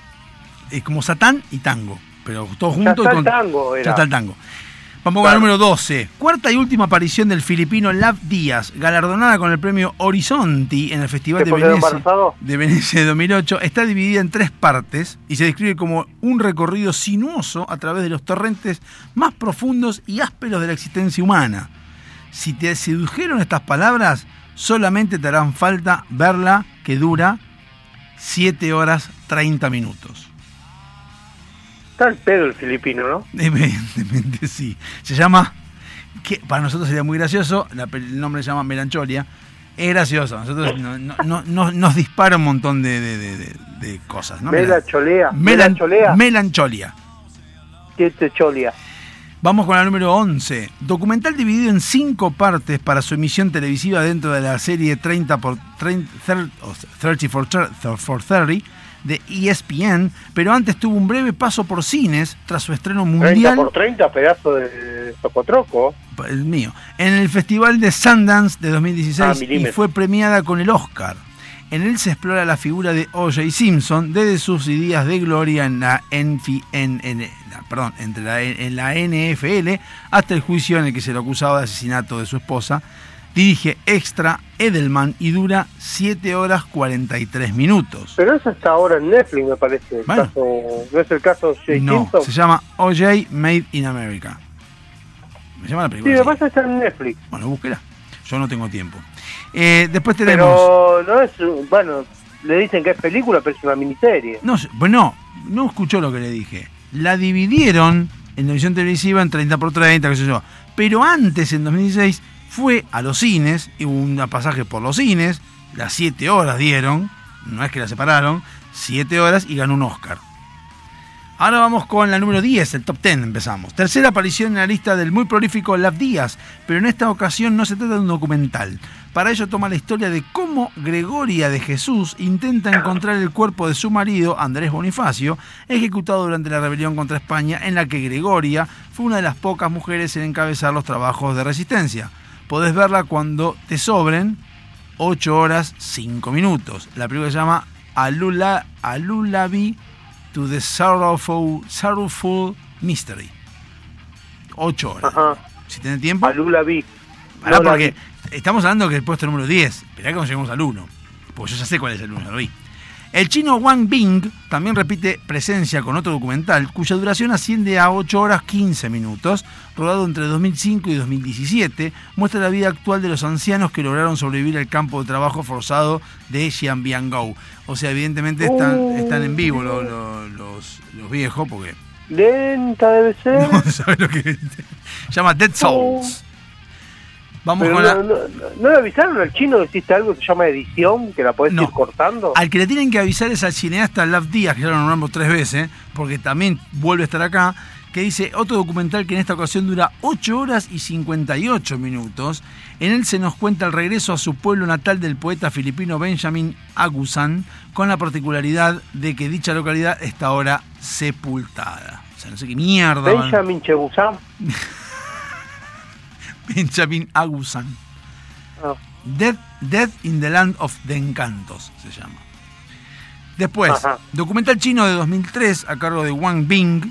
Es como satán y tango. Pero todo junto Yatá y con. tango era. El tango. Vamos con el número 12. Cuarta y última aparición del filipino Lav Díaz, galardonada con el premio Horizonti en el Festival ¿Que de Venecia, de Venecia de 2008. Está dividida en tres partes y se describe como un recorrido sinuoso a través de los torrentes más profundos y ásperos de la existencia humana. Si te sedujeron estas palabras, solamente te harán falta verla que dura 7 horas 30 minutos. Está el pedo el filipino, ¿no? Evidentemente sí. Se llama, que para nosotros sería muy gracioso, la el nombre se llama Melancholia. Es gracioso, nosotros no- no- no- no- nos dispara un montón de, de- de- de- cosas. ¿no? Mela cholea. Melan-. Melancholia. Siete cholia. Vamos con la número 11. Documental dividido en cinco partes para su emisión televisiva dentro de la serie 30 por 30, thir- o 30 for, thir- for 30 de E ESPN, pero antes tuvo un breve paso por cines tras su estreno 30 mundial. por 30, pedazo de socotroco. el mío, en el Festival de Sundance de Ah, 2016 y milímetro. fue premiada con el Oscar. En él se explora la figura de O.J. Simpson desde sus días de gloria en la, NF en, en- la- perdón, entre la, en la NFL hasta el juicio en el que se le acusaba de asesinato de su esposa. Dirige Extra Edelman y dura 7 horas 43 minutos. Pero eso está ahora en Netflix, me parece. El Bueno. caso, ¿No es el caso de No, se llama O.J. Made in America. Me llama la Sí, película. me así. parece que está en Netflix. Bueno, búsquela. Yo no tengo tiempo. Eh, después tenemos. Pero no es. Bueno, le dicen que es película, pero es una miniserie. No, sé, pues no, escuchó lo que le dije. La dividieron en la edición televisiva en 30 por 30, qué sé yo. Pero antes, en 2016, fue a los cines, y hubo un pasaje por los cines, las 7 horas dieron, no es que la separaron, 7 horas y ganó un Oscar. Ahora vamos con la número 10, el top 10 empezamos. Tercera aparición en la lista del muy prolífico Love Díaz, pero en esta ocasión no se trata de un documental. Para ello toma la historia de cómo Gregoria de Jesús intenta encontrar el cuerpo de su marido, Andrés Bonifacio, ejecutado durante la rebelión contra España, en la que Gregoria fue una de las pocas mujeres en encabezar los trabajos de resistencia. Podés verla cuando te sobren 8 horas 5 minutos. La película se llama Alula, Alulabi to the Sorrowful, Sorrowful Mystery. 8 horas. Ajá. Si tenés tiempo. Alula vi. Pará, No porque estamos hablando que el puesto número 10. Esperá que lleguemos al 1. Porque yo ya sé cuál es el 1, lo vi. El chino Wang Bing también repite presencia con otro documental cuya duración asciende a 8 horas 15 minutos, rodado entre 2005 y 2017, muestra la vida actual de los ancianos que lograron sobrevivir al campo de trabajo forzado de Xianbiangou. O sea, evidentemente están, Uh. están en vivo lo- lo- los, los viejos porque Lenta debe ser. no sabes lo que se llama Dead Souls. Vamos con no, la... no, no le avisaron al chino que existe algo que se llama edición, que la podés No. ir cortando. Al que le tienen que avisar es al cineasta Love Díaz, que ya lo nombramos tres veces, porque también vuelve a estar acá, que dice otro documental que en esta ocasión dura 8 horas y 58 minutos. En él se nos cuenta el regreso a su pueblo natal del poeta filipino Benjamin Agusan, con la particularidad de que dicha localidad está ahora sepultada. O sea, no sé qué mierda. Benjamin Chebusán. Benjamin Agusan. Ah. Death, Death in the Land of the Encantos se llama. Después, Ajá. documental chino de 2003 a cargo de Wang Bing.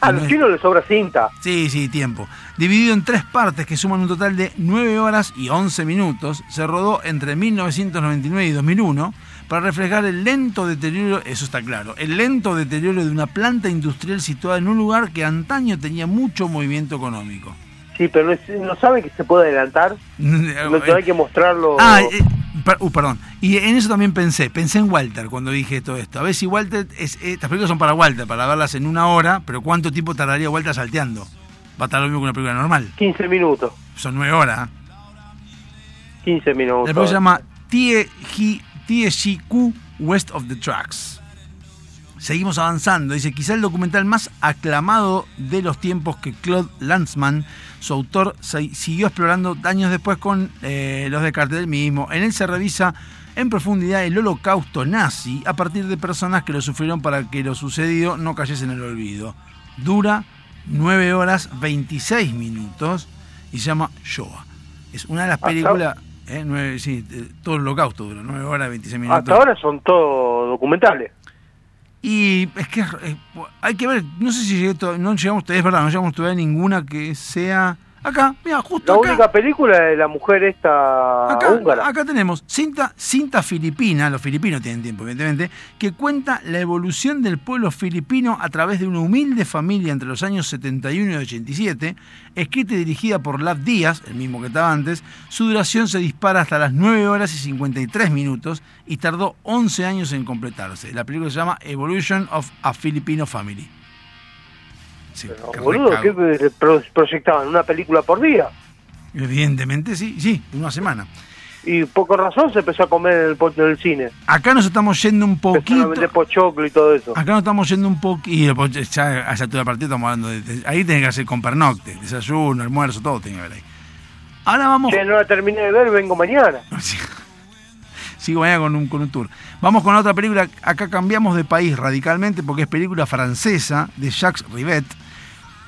A No los chinos les sobra cinta. Sí, sí, tiempo. Dividido en tres partes que suman un total de 9 horas y 11 minutos, se rodó entre 1999 y 2001 para reflejar el lento deterioro, eso está claro, el lento deterioro de una planta industrial situada en un lugar que antaño tenía mucho movimiento económico. Sí, pero no, saben que se puede adelantar. No te hay que mostrarlo. Ah, eh, per- uh, perdón. Y en eso también pensé. Pensé en Walter cuando dije todo esto. A ver si Walter. Es, eh, estas películas son para Walter, para verlas en una hora, pero ¿cuánto tiempo tardaría Walter salteando? Va a estar lo mismo que una película normal. 15 minutos. Son nueve horas. ¿eh? 15 minutos. La película se llama TSGQ West of the Tracks. Seguimos avanzando. Dice, quizá el documental más aclamado de los tiempos que Claude Lanzmann, su autor, siguió explorando años después con eh, los de cartel mismo. En él se revisa en profundidad el holocausto nazi a partir de personas que lo sufrieron para que lo sucedido no cayese en el olvido. Dura 9 horas 26 minutos y se llama Shoah. Es una de las películas... eh, nueve- sí, eh, todo el holocausto dura 9 horas 26 minutos. Hasta ahora son todos documentales. Y es que eh, hay que ver, no sé si llegué no llegamos, es verdad, no llegamos todavía a ninguna que sea acá, mira, justo La acá. única película es la mujer esta Acá, húngara. acá tenemos cinta, cinta filipina, los filipinos tienen tiempo, evidentemente, que cuenta la evolución del pueblo filipino a través de una humilde familia entre los años 71 y 87, escrita y dirigida por Lav Díaz, el mismo que estaba antes. Su duración se dispara hasta las 9 horas y 53 minutos y tardó 11 años en completarse. La película se llama Evolution of a Filipino Family. Sí, Boludo. ¿qué pro- proyectaban? ¿Una película por día? Evidentemente sí, sí, una semana. Y poco razón se empezó a comer en el, cine. Acá nos estamos yendo un poquito. vender pochoclo y todo eso. Acá nos estamos yendo un poquito. Ya a esa altura del partido estamos hablando de. de- ahí tenés que hacer con pernocte, desayuno, almuerzo, todo tiene que ver ahí. Ahora vamos. Che, no la terminé de ver, vengo mañana. Sigo mañana con un, con un tour. Vamos con otra película. Acá cambiamos de país radicalmente porque es película francesa de Jacques Rivet,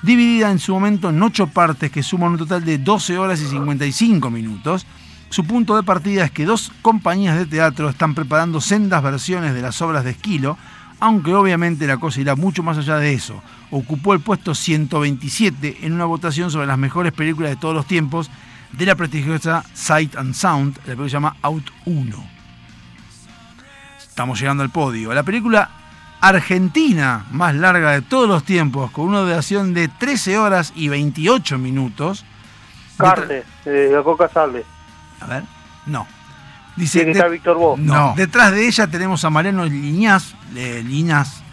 dividida en su momento en ocho partes que suman un total de 12 horas y 55 minutos. Su punto de partida es que dos compañías de teatro están preparando sendas versiones de las obras de Esquilo, aunque obviamente la cosa irá mucho más allá de eso. Ocupó el puesto 127 en una votación sobre las mejores películas de todos los tiempos de la prestigiosa Sight and Sound, la película se llama Out 1. Estamos llegando al podio. La película argentina más larga de todos los tiempos, con una duración de 13 horas y 28 minutos. Carne, eh, la coca sale. A ver, no. Dice que Víctor Bo. No. Detrás de ella tenemos a Mariano Liñaz, eh, Liñaz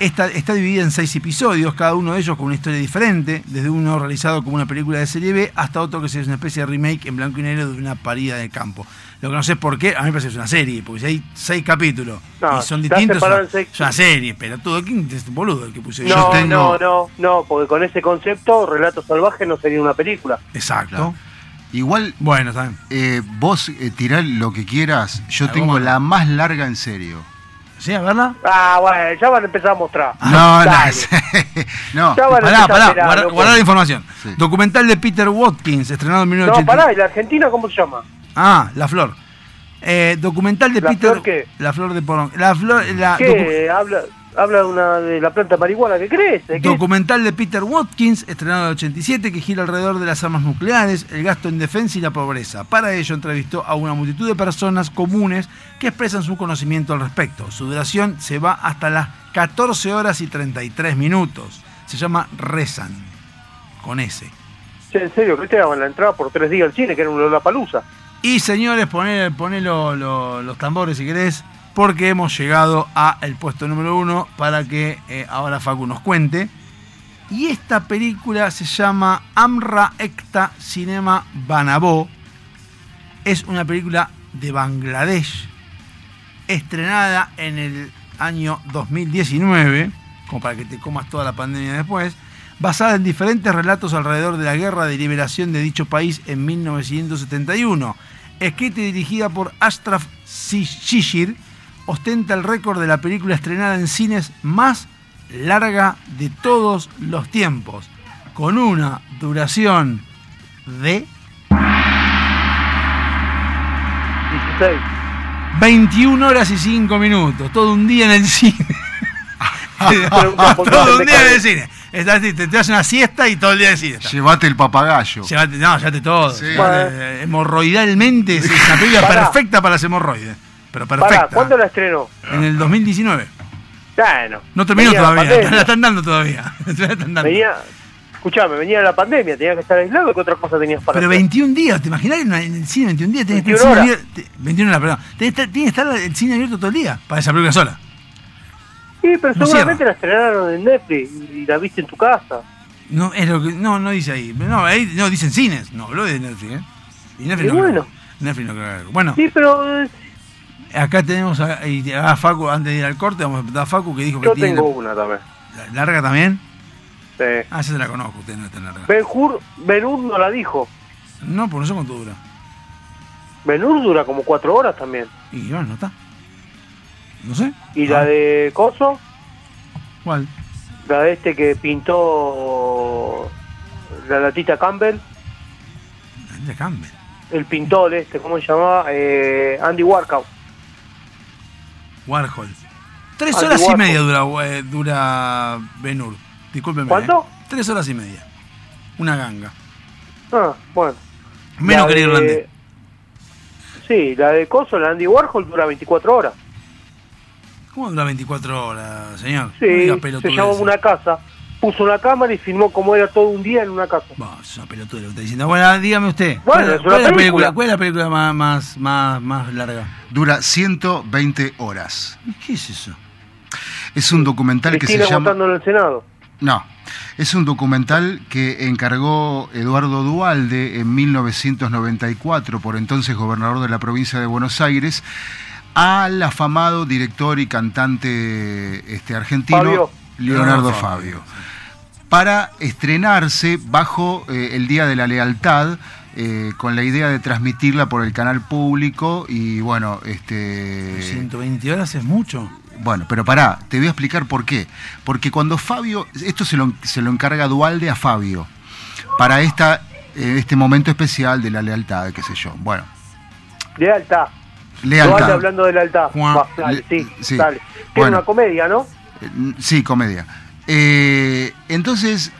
Esta, está dividida en seis episodios, cada uno de ellos con una historia diferente, desde uno realizado como una película de serie B hasta otro que es una especie de remake en blanco y negro de una parida de campo. Lo que no sé por qué, a mí me parece que es una serie, porque si hay seis capítulos No, y son distintos, es una, en seis- es una serie, pero todo ¿quién es boludo el que puse No, no, no, no, porque con ese concepto, Relato Salvaje no sería una película. Exacto. Igual, bueno, también. Eh, vos eh, tirá lo que quieras. Yo Ah, tengo la más larga en serio. ¿Sí? A verla. Ah, bueno, ya van a empezar a mostrar. No, no, Dale. no. Ya van a Pará, pará, mirar, guarda, la información. Documental de Peter Watkins, estrenado en No, 1980. pará, ¿y la Argentina cómo se llama? Ah, La Flor. Eh, documental de ¿La Peter. flor qué? La flor de porón. La flor. La ¿Qué? Habla, habla de, una, de la planta marihuana que crece. Documental de Peter Watkins, estrenado en el 87, que gira alrededor de las armas nucleares, el gasto en defensa y la pobreza. Para ello entrevistó a una multitud de personas comunes que expresan su conocimiento al respecto. Su duración se va hasta las 14 horas y 33 minutos. Se llama Rezan, con S. En serio, que te daban la entrada por tres días al cine, que era un Lollapalooza. Y señores, poné, poné lo- lo- los tambores si querés, porque hemos llegado a el puesto número uno para que eh, ahora Facu nos cuente. Y esta película se llama Amra Ekta Cinema Banabo. Es una película de Bangladesh, estrenada en el año 2019, como para que te comas toda la pandemia después, basada en diferentes relatos alrededor de la guerra de liberación de dicho país en 1971. Escrita y dirigida por Ashraf Shishir, ostenta el récord de la película estrenada en cines más larga de todos los tiempos, con una duración de 16. 21 horas y 5 minutos, todo un día en el cine. Todo un día en el cine. Estás, te, te das una siesta y todo el día de cine. estás. Llévate el papagayo. Llévate, no, llévate todo. Sí. Llévate, eh, hemorroidalmente es una película perfecta para las hemorroides. Pero Pará, perfecta. ¿cuándo la estrenó? En el 2019. Bueno. No terminó la todavía, pandemia. la están dando todavía. La están dando. Venía, escuchame, venía la pandemia, tenía que estar aislado, ¿qué otra cosa tenías para Pero hacer? 21 días, ¿te imaginas en en el cine 21 días? Tenés que estar 21 el cine horas. abierto- te- 21 horas, perdón. Tenés que estar- tiene que estar el cine abierto todo el día para esa película sola. Sí, pero No seguramente la estrenaron en Netflix y la viste en tu casa. No, es lo que, no, no dice ahí. No, ahí no dicen cines. No, habló de Netflix, ¿eh? Y Netflix Y no bueno. creo- Netflix no creo Bueno, Sí, pero eh, acá tenemos a, a Facu, antes de ir al corte, vamos a preguntar a Facu que dijo que yo tiene tengo una también. la- larga también. Sí. Ah, ya se la conozco, usted no es tan larga. Ben Hur, Ben Hur no la dijo. No, por no sé cuánto dura. Ben Hur dura como cuatro horas también. Y bueno, no está. No sé. Y Ah. la de Coso, ¿Cuál? la de este que pintó la latita Campbell, De Campbell. el pintor este, ¿cómo se llamaba? Eh, Andy Warhol. Warhol. Tres Andy horas y media dura, eh, dura Benur. Discúlpeme. ¿Cuánto? eh. Tres horas y media. Una ganga. Ah, bueno. Menos La que el de- irlandés. Sí, la de Coso, la Andy Warhol dura 24 horas. ¿Cómo dura 24 horas, señor? Sí, No se llama una casa. Puso una cámara y filmó como era todo un día en una casa. Bah, es una pelotuda lo que está diciendo. Bueno, dígame usted. Bueno, ¿cuál, es una cuál es la película. película? ¿Cuál es la película más, más, más, más larga? Dura 120 horas. ¿Qué es eso? Es un documental que se llama... votando en el Senado. No, es un documental que encargó Eduardo Dualde en 1994, por entonces gobernador de la provincia de Buenos Aires, al afamado director y cantante este, argentino Fabio. Leonardo Fabio, para estrenarse bajo eh, el Día de la Lealtad. eh, con la idea de transmitirla por el canal público y bueno, este 120 horas es mucho. bueno, pero pará, te voy a explicar por qué. Porque cuando Fabio, esto se lo, se lo encarga Dualde a Fabio, para esta, eh, este momento especial de la lealtad, qué sé yo. Bueno, Lealtad. lealtad. Dualde hablando de lealtad. Juan. Va, dale, Le- sí, sí. dale. Tiene Bueno. una comedia, ¿no? Eh, Sí, comedia. Eh, entonces,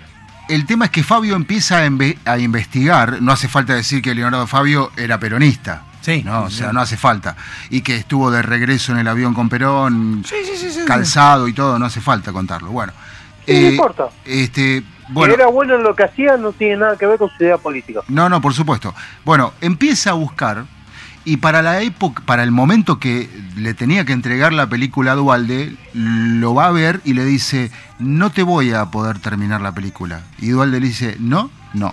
el tema es que Fabio empieza a, inve- a investigar, no hace falta decir que Leonardo Fabio era peronista. Sí. No, o sea, sí. no hace falta. Y que estuvo de regreso en el avión con Perón, Sí, sí, sí, sí, sí. calzado y todo, no hace falta contarlo. Bueno. Sí, no eh, importa. Este, bueno, que era bueno en lo que hacía no tiene nada que ver con su idea política. No, no, por supuesto. Bueno, empieza a buscar Y para la época, para el momento que le tenía que entregar la película a Dualde, lo va a ver y le dice, no te voy a poder terminar la película. Y Dualde le dice, no, no.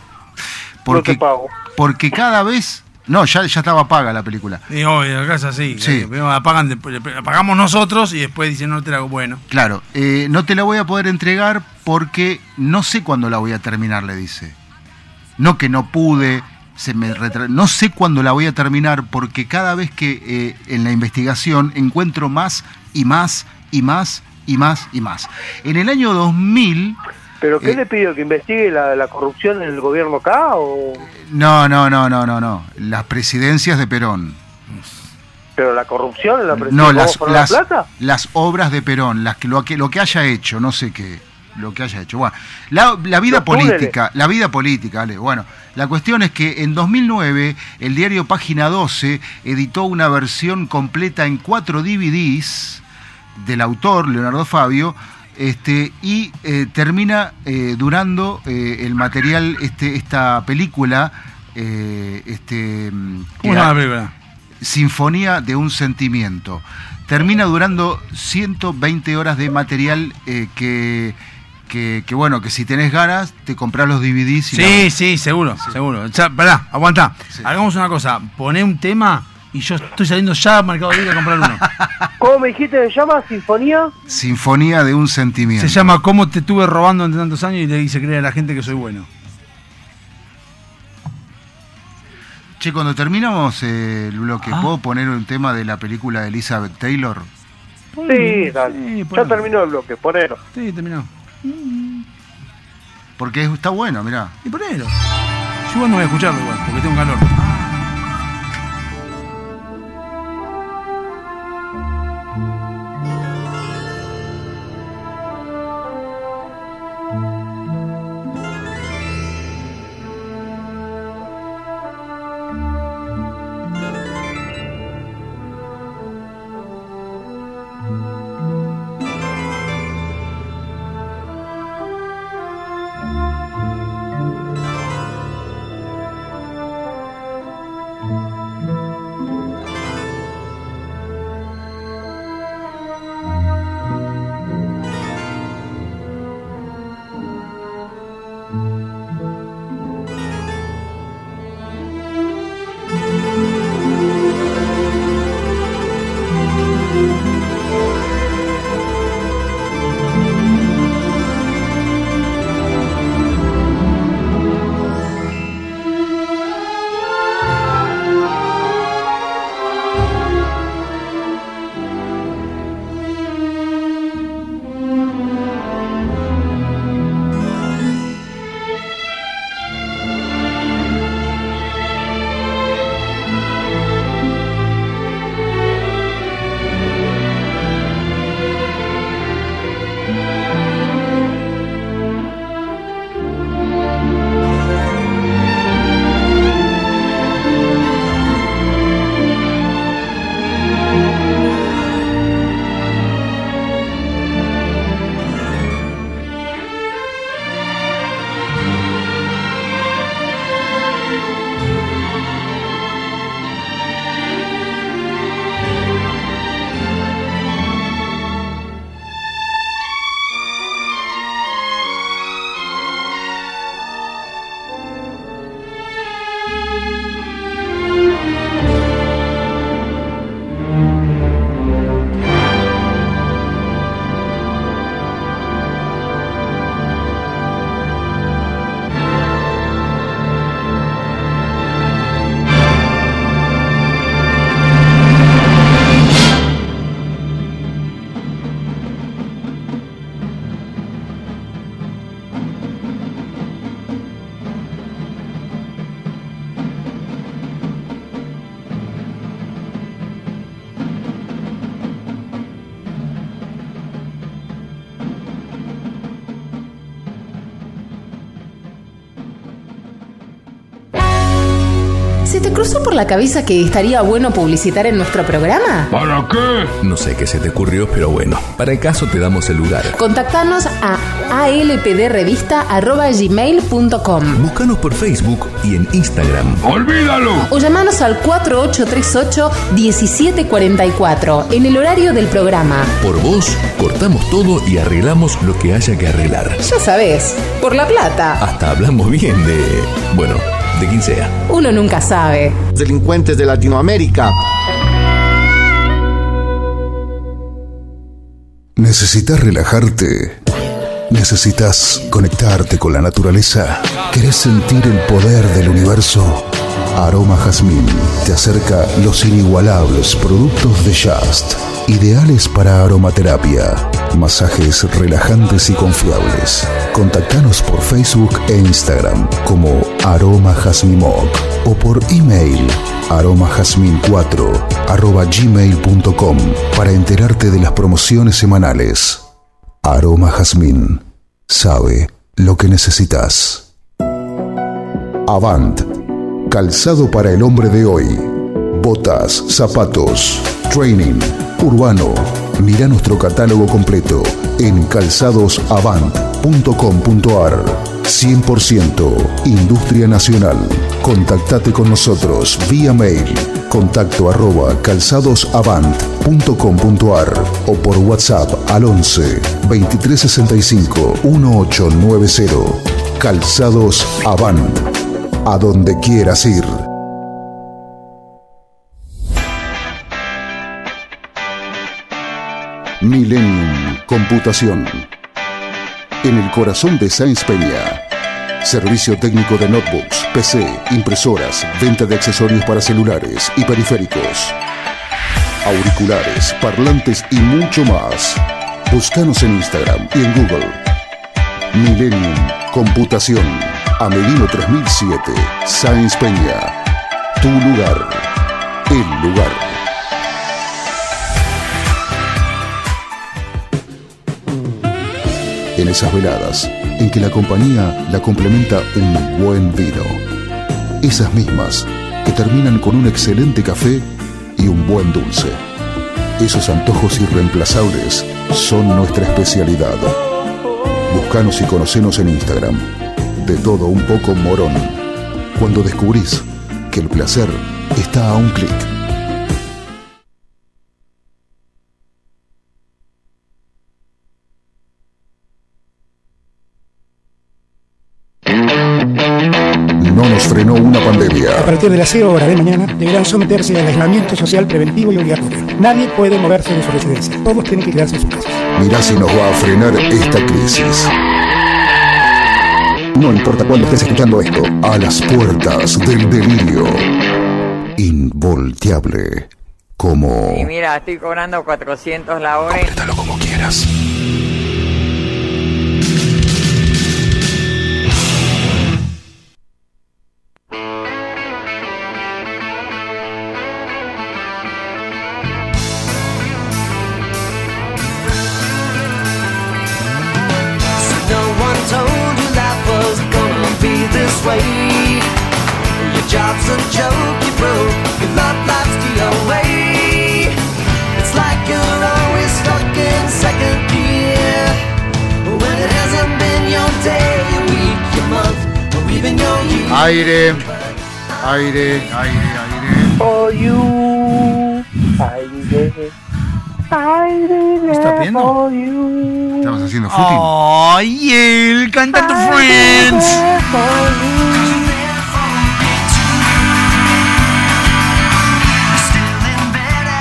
Porque, no te pago. porque cada vez... No, ya, ya estaba paga la película. Y hoy, acá es así. Sí. la pagan, después la pagamos nosotros y después dicen, no te la hago. Bueno. Claro, eh, no te la voy a poder entregar porque no sé cuándo la voy a terminar, le dice. No que no pude, se me retra- no sé cuándo la voy a terminar porque cada vez que eh, en la investigación encuentro más y más y más y más y más. En el año 2000, ¿Pero qué Eh. le pidió? ¿Que investigue la, la corrupción en el gobierno acá? O... no, no, no, no, no, no, las presidencias de Perón. ¿Pero la corrupción en la presidencia? No, ¿Cómo las, la las, plata? las obras de Perón, las que, lo, que, lo que haya hecho, no sé qué, lo que haya hecho. Bueno, la, la vida Los túneles. política, la vida política, Ale, bueno, la cuestión es que en 2009 el diario Página 12 editó una versión completa en cuatro DVDs del autor, Leonardo Fabio, este, y eh, termina eh, durando eh, el material, este, esta película, eh, este, ¿Cómo que se llama ha- la película? Sinfonía de un sentimiento. Termina durando 120 horas de material eh, que, que, que, bueno, que si tenés ganas, te compras los DVDs y Sí, sí, seguro, seguro. Ya, pará, aguantá. Hagamos una cosa, poné un tema y yo estoy saliendo ya a Mercado Libre a comprar uno. ¿Cómo me dijiste que se llama? ¿Sinfonía? la- Sinfonía de un sentimiento. Se llama ¿Cómo te tuve robando entre tantos años y le hice creer a la gente que soy bueno? Che, cuando terminamos eh, el bloque, Ah. ¿puedo poner un tema de la película de Elizabeth Taylor? Sí, dale. ya terminó el bloque, ponelo. Sí, terminó. Porque es- está bueno, mirá. Y ponelo. Yo no voy a escucharlo igual, porque tengo calor. La cabeza que estaría bueno publicitar en nuestro programa? ¿Para qué? No sé qué se te ocurrió, pero bueno, para el caso te damos el lugar. Contactanos a alpdrevista.gmail.com Búscanos por Facebook y en Instagram. ¡Olvídalo! o llamanos al 4838-1744 en el horario del programa. Por vos, cortamos todo y arreglamos lo que haya que arreglar. Ya sabes, por la plata. Hasta hablamos bien de... Bueno, de quien sea. Uno nunca sabe. Delincuentes de Latinoamérica. ¿Necesitas relajarte? ¿Necesitas conectarte con la naturaleza? ¿Querés sentir el poder del universo? Aroma Jazmín te acerca los inigualables productos de Just, ideales para aromaterapia, masajes relajantes y confiables. Contactanos por Facebook e Instagram como Aroma Jazmimoc o por email aromajazmin4 arroba gmail.com para enterarte de las promociones semanales. Aroma Jazmín sabe lo que necesitas. Avant, calzado para el hombre de hoy. Botas, zapatos, training, urbano. Mira nuestro catálogo completo en calzadosavant.com.ar. 100% Industria Nacional. Contactate con nosotros vía mail contacto arroba calzadosavant.com.ar o por WhatsApp al 11 2365 1890. Calzados Avant. A donde quieras ir. Millennium Computación. En el corazón de Sáenz Peña. Servicio técnico de notebooks, PC, impresoras, venta de accesorios para celulares y periféricos. Auriculares, parlantes y mucho más. Búscanos en Instagram y en Google. Millennium Computación. Amelino 3007. Sáenz Peña. Tu lugar. El lugar. En esas veladas en que la compañía la complementa un buen vino. Esas mismas que terminan con un excelente café y un buen dulce. Esos antojos irreemplazables son nuestra especialidad. Búscanos y conocenos en Instagram. De todo un poco morón. Cuando descubrís que el placer está a un clic. Partir de las 0 horas de mañana deberán someterse al aislamiento social preventivo y obligatorio. Nadie puede moverse de su residencia. Todos tienen que quedarse en sus casas. Mirá si nos va a frenar esta crisis. No importa cuándo estés escuchando esto, a las puertas del delirio. Involteable. Como... Y mira, estoy cobrando 400 la hora. Complétalo como quieras. Aire, aire, aire, aire. For you, aire, aire, ¿Estás viendo? for you. Estamos haciendo footing. ¡Ay, el cantante Friends!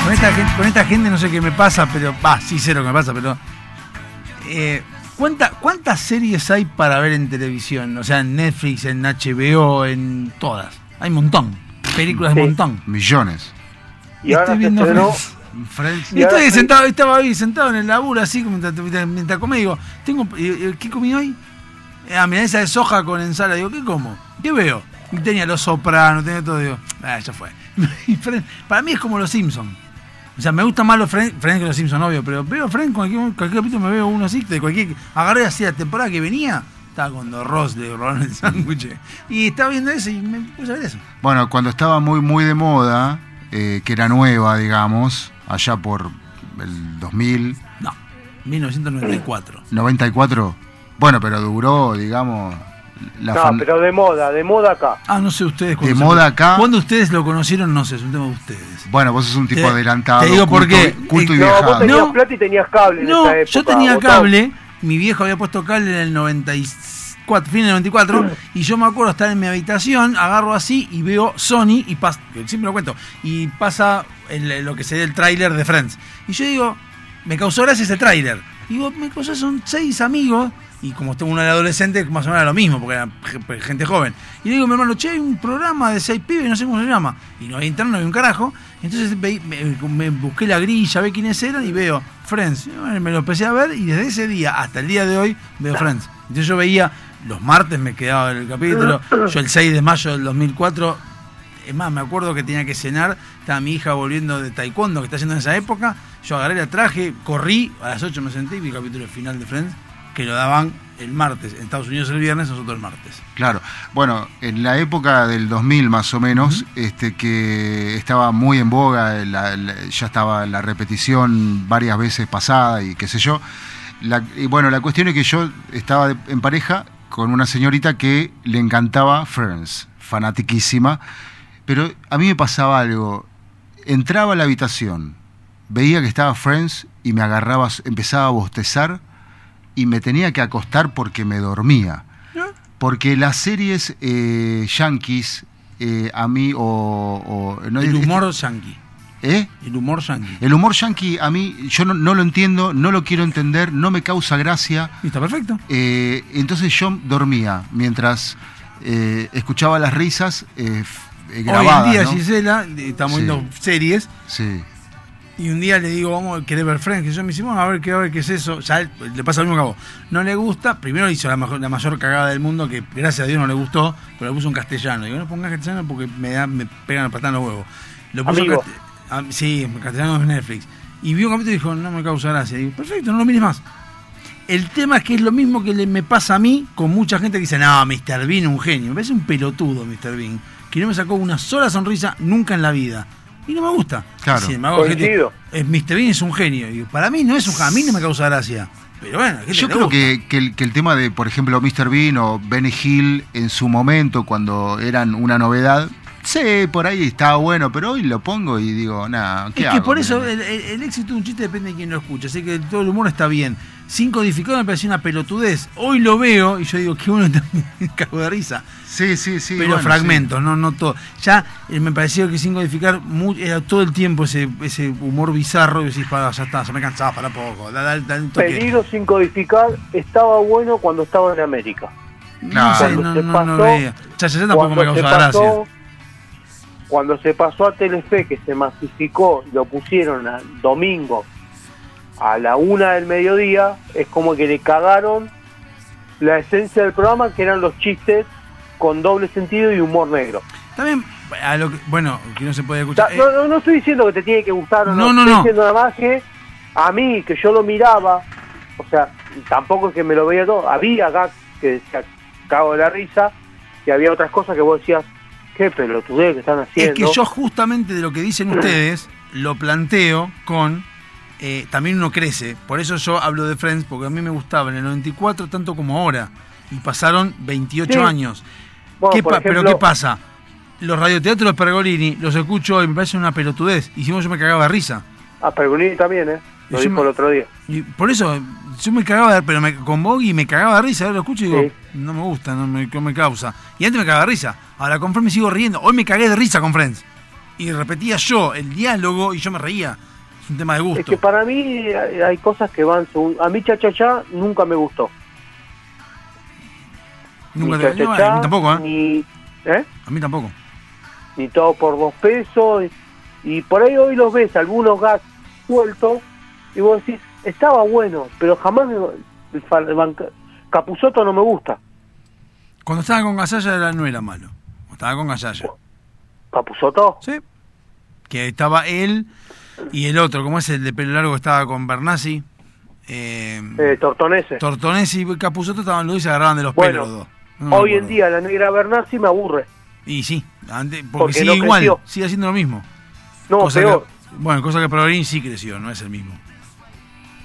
Con esta, gen- con esta gente no sé qué me pasa, pero. Va, sí sé lo que me pasa, pero. eh, ¿cuánta- ¿Cuántas series hay para ver en televisión? O sea, en Netflix, en HBO, en todas. Hay un montón. Películas de Sí. montón. Millones. Y Estoy viendo estrenó. Friends. Friends. Y Estoy sentado, estaba ahí sentado en el laburo así mientras, mientras- mientras comí, digo, tengo, eh, eh, ¿qué comí hoy? Ah, esa de soja con ensalada, digo, ¿qué como? ¿Qué veo? Y tenía los sopranos, tenía todo, digo, ah, ya fue. Y Friends, Para mí es como los Simpsons. O sea, me gustan más los Friends, Friends que los Simpsons, obvio, pero veo Friends, cualquier, cualquier capítulo me veo uno así, de cualquier, agarré así la temporada que venía, estaba con dos Ross, le robaron el sándwich, y estaba viendo eso y me puse a ver eso. Bueno, cuando estaba muy, muy de moda, eh, que era nueva, digamos, allá por el 2000, No, 1994. 94, Bueno, pero duró, digamos, la no, fan- pero de moda, de moda acá. Ah, no sé ustedes. De moda acá. ¿Cuándo ustedes lo conocieron? No sé, es un tema de ustedes. Bueno, vos sos un tipo Te- adelantado. te digo por culto, qué. Culto y No, viajado. vos tenías No. plata y tenías cable en No, esa época. yo tenía cable, mi viejo había puesto cable en el 94, fin del 94, y yo me acuerdo estar en mi habitación, agarro así y veo Sony, y pasa, siempre lo cuento, y pasa el- lo que sería el tráiler de Friends. Y yo digo, me causó gracia ese tráiler. Digo, me causó, son seis amigos, y como uno de adolescente, más o menos era lo mismo, porque era ge- gente joven. Y le digo a mi hermano, che, hay un programa de seis pibes, no sé cómo se llama. Y no hay internet, no hay un carajo. Entonces me, me busqué la grilla, ve quiénes eran y veo Friends. Me lo empecé a ver y desde ese día hasta el día de hoy veo Friends. Entonces yo veía, los martes me quedaba el capítulo. Yo el 6 de mayo del 2004, es más, me acuerdo que tenía que cenar, estaba mi hija volviendo de taekwondo que está haciendo en esa época. Yo agarré la traje, corrí, a las 8 me senté y vi el capítulo final de Friends, que lo daban el martes, en Estados Unidos el viernes, nosotros el martes. Claro. Bueno, en la época del 2000 más o menos, este que estaba muy en boga, la- la- ya estaba la repetición varias veces pasada y qué sé yo. La- y bueno, la cuestión es que yo estaba de- en pareja con una señorita que le encantaba Friends, fanatiquísima, pero a mí me pasaba algo. Entraba a la habitación, veía que estaba Friends y me agarraba, empezaba a bostezar y me tenía que acostar porque me dormía. Porque las series eh, yankees, eh, a mí, o. o- no, El humor yankee. ¿Eh? El humor yankee. El humor yankee, a mí, yo no, no lo entiendo, no lo quiero entender, no me causa gracia. Y está perfecto. Eh, entonces yo dormía mientras eh, escuchaba las risas grabadas. Hoy en día, ¿no? Gisela, estamos Sí. viendo series. Sí. Y un día le digo, vamos a querer ver Friends. Que yo me dice, bueno, a ver qué, a ver qué es eso. Ya le pasa lo mismo que a vos. No le gusta. Primero hizo la, mejor- la mayor cagada del mundo, que gracias a Dios no le gustó, pero le puso en castellano. Digo, no pongas castellano porque me, da, me pegan a patada en los huevos. Lo puso Amigo. cast- ah, sí, castellano es Netflix. Y vio un capítulo y dijo, no me causa gracia. Digo, perfecto, no lo mires más. El tema es que es lo mismo que le, me pasa a mí con mucha gente que dice, no, Mr. Bean es un genio. Me parece un pelotudo, Mr. Bean, que no me sacó una sola sonrisa nunca en la vida. Y no me gusta. Claro. Gente- Coincido. es Mr. Bean es un genio. Y para mí no es un genio, a mí no me causa gracia. Pero bueno, ¿qué Yo te creo que, que el, que el tema de, por ejemplo, Mr. Bean o Benny Hill en su momento, cuando eran una novedad, sí, por ahí estaba bueno, pero hoy lo pongo y digo, nada, ¿qué Es que hago? por eso Miren. el, el- el éxito de un chiste depende de quién lo escucha. Así que todo el humor está bien. Sin codificado me parecía una pelotudez. Hoy lo veo y yo digo, qué bueno, me cago de risa. Sí, sí, sí. pero bueno, fragmentos, no, no todo. Ya eh, me pareció que sin codificar era todo el tiempo ese, ese humor bizarro y decís, para, ya está, ya me cansaba, para poco. Da. Peligro sin codificar estaba bueno cuando estaba en América. No no, se no, no pasó- veía. Ya, ya, ya tampoco me cuando se causa gracia. Cuando se pasó a Telefe, que se masificó, lo pusieron a domingo a la una del mediodía, es como que le cagaron la esencia del programa, que eran los chistes con doble sentido y humor negro. También, a lo que- bueno, que no se puede escuchar. No, no, no estoy diciendo que te tiene que gustar o no, No, no, estoy diciendo nada más que a mí, que yo lo miraba, o sea, tampoco es que me lo veía todo, había acá que decía cago de la risa, y había otras cosas que vos decías, qué pelotudez que están Es haciendo. que yo justamente de lo que dicen ustedes lo planteo con eh, también uno crece. Por eso yo hablo de Friends, porque a mí me gustaba en el 94 tanto como ahora. Y pasaron 28 Sí. años. Bueno, ¿Qué Pero ¿qué pasa? Los radioteatros de Pergolini los escucho y me parece una pelotudez. Y si no, yo me cagaba de risa. Ah, Pergolini también, ¿eh? Lo dijo me- el otro día. Y por eso, yo me cagaba de pero me, con Boggy me cagaba de risa. Ahora lo escucho y digo, Sí. no me gusta, no me, no me causa. Y antes me cagaba de risa. Ahora con Friends me sigo riendo. Hoy me cagué de risa con Friends. Y repetía yo el diálogo y yo me reía. Es un tema de gusto. Es que para mí hay, cosas que van según... A mí Cha Cha Cha nunca me gustó. Nunca Ni te no, Cha, a mí tampoco, ¿eh? Ni, ¿eh? A mí tampoco. ni todo por dos pesos. Y, por ahí hoy los ves, algunos gags sueltos, y vos decís, estaba bueno, pero jamás Capuzoto no me gusta. Cuando estaba con Gasalla no era malo. Cuando estaba con Gasalla. ¿Capuzoto? Sí. Que estaba él y el otro, como es el de pelo largo que estaba con Bernasi. Eh, Eh, Tortonese. Y Capuzotto estaban los dos y se agarraban de los Bueno, pelos los dos. No hoy en día la negra Bernasi me aburre. Y sí, antes, porque, Porque sigue no igual, creció. sigue haciendo lo mismo. No, Cosa peor. que- bueno, cosa que Pergolini sí creció, no es el mismo.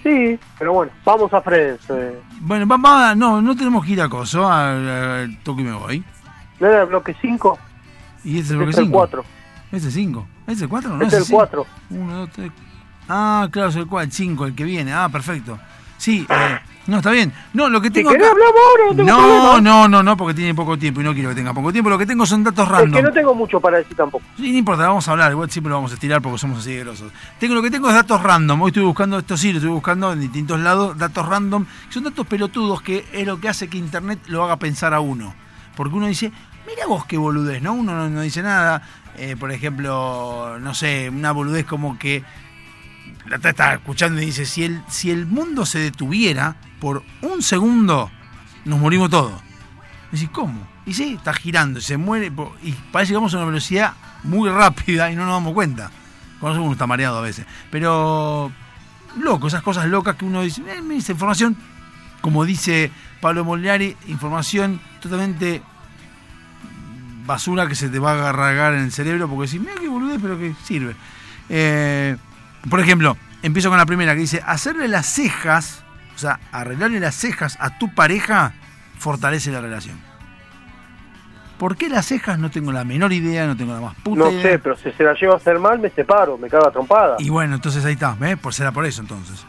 Sí, pero bueno, vamos a Friends. Eh. Bueno, vamos, no, no tenemos que ir a Coso, al toque y me voy. ¿No era el bloque 5? ¿Y este es el bloque Este es el 5? 4. ¿Este es 5? ¿Este es el 4? No, es el 4. 1, 2, 3. Ah, claro, es el 4, el 5, el que viene. Ah, perfecto. Sí, eh, no, está bien. No, lo que tengo. acá- ahora, no tengo no, no, no, no, porque tiene poco tiempo y no quiero que tenga poco tiempo. Lo que tengo son datos Es random. que no tengo mucho para decir tampoco. Sí, no importa, vamos a hablar, igual siempre lo vamos a estirar porque somos así de grosos. Tengo lo que tengo es datos random. Hoy estoy buscando, esto sí, lo estoy buscando en distintos lados, datos random. Son datos pelotudos que es lo que hace que Internet lo haga pensar a uno. Porque uno dice, mira vos qué boludez, ¿no? Uno no, no dice nada. Eh, por ejemplo, no sé, una boludez como que la está escuchando y dice, si el, si el mundo se detuviera por un segundo, nos morimos todos. Decís, ¿cómo? Y sí, está girando, se muere, y parece que vamos a una velocidad muy rápida y no nos damos cuenta. Cuando uno está mareado a veces. Pero, loco, esas cosas locas que uno dice, eh, información, como dice Pablo Molinari, información totalmente basura que se te va a agarrar en el cerebro porque decís, mira qué boludez, pero que sirve. Eh, por ejemplo, empiezo con la primera que dice, hacerle las cejas, o sea, arreglarle las cejas a tu pareja fortalece la relación. ¿Por qué las cejas? No tengo la menor idea, no tengo la más puta No idea. sé, pero si se la llevo a hacer mal, me separo, me cago a trompada. Y bueno, entonces ahí está, ¿ves? Por será por eso entonces.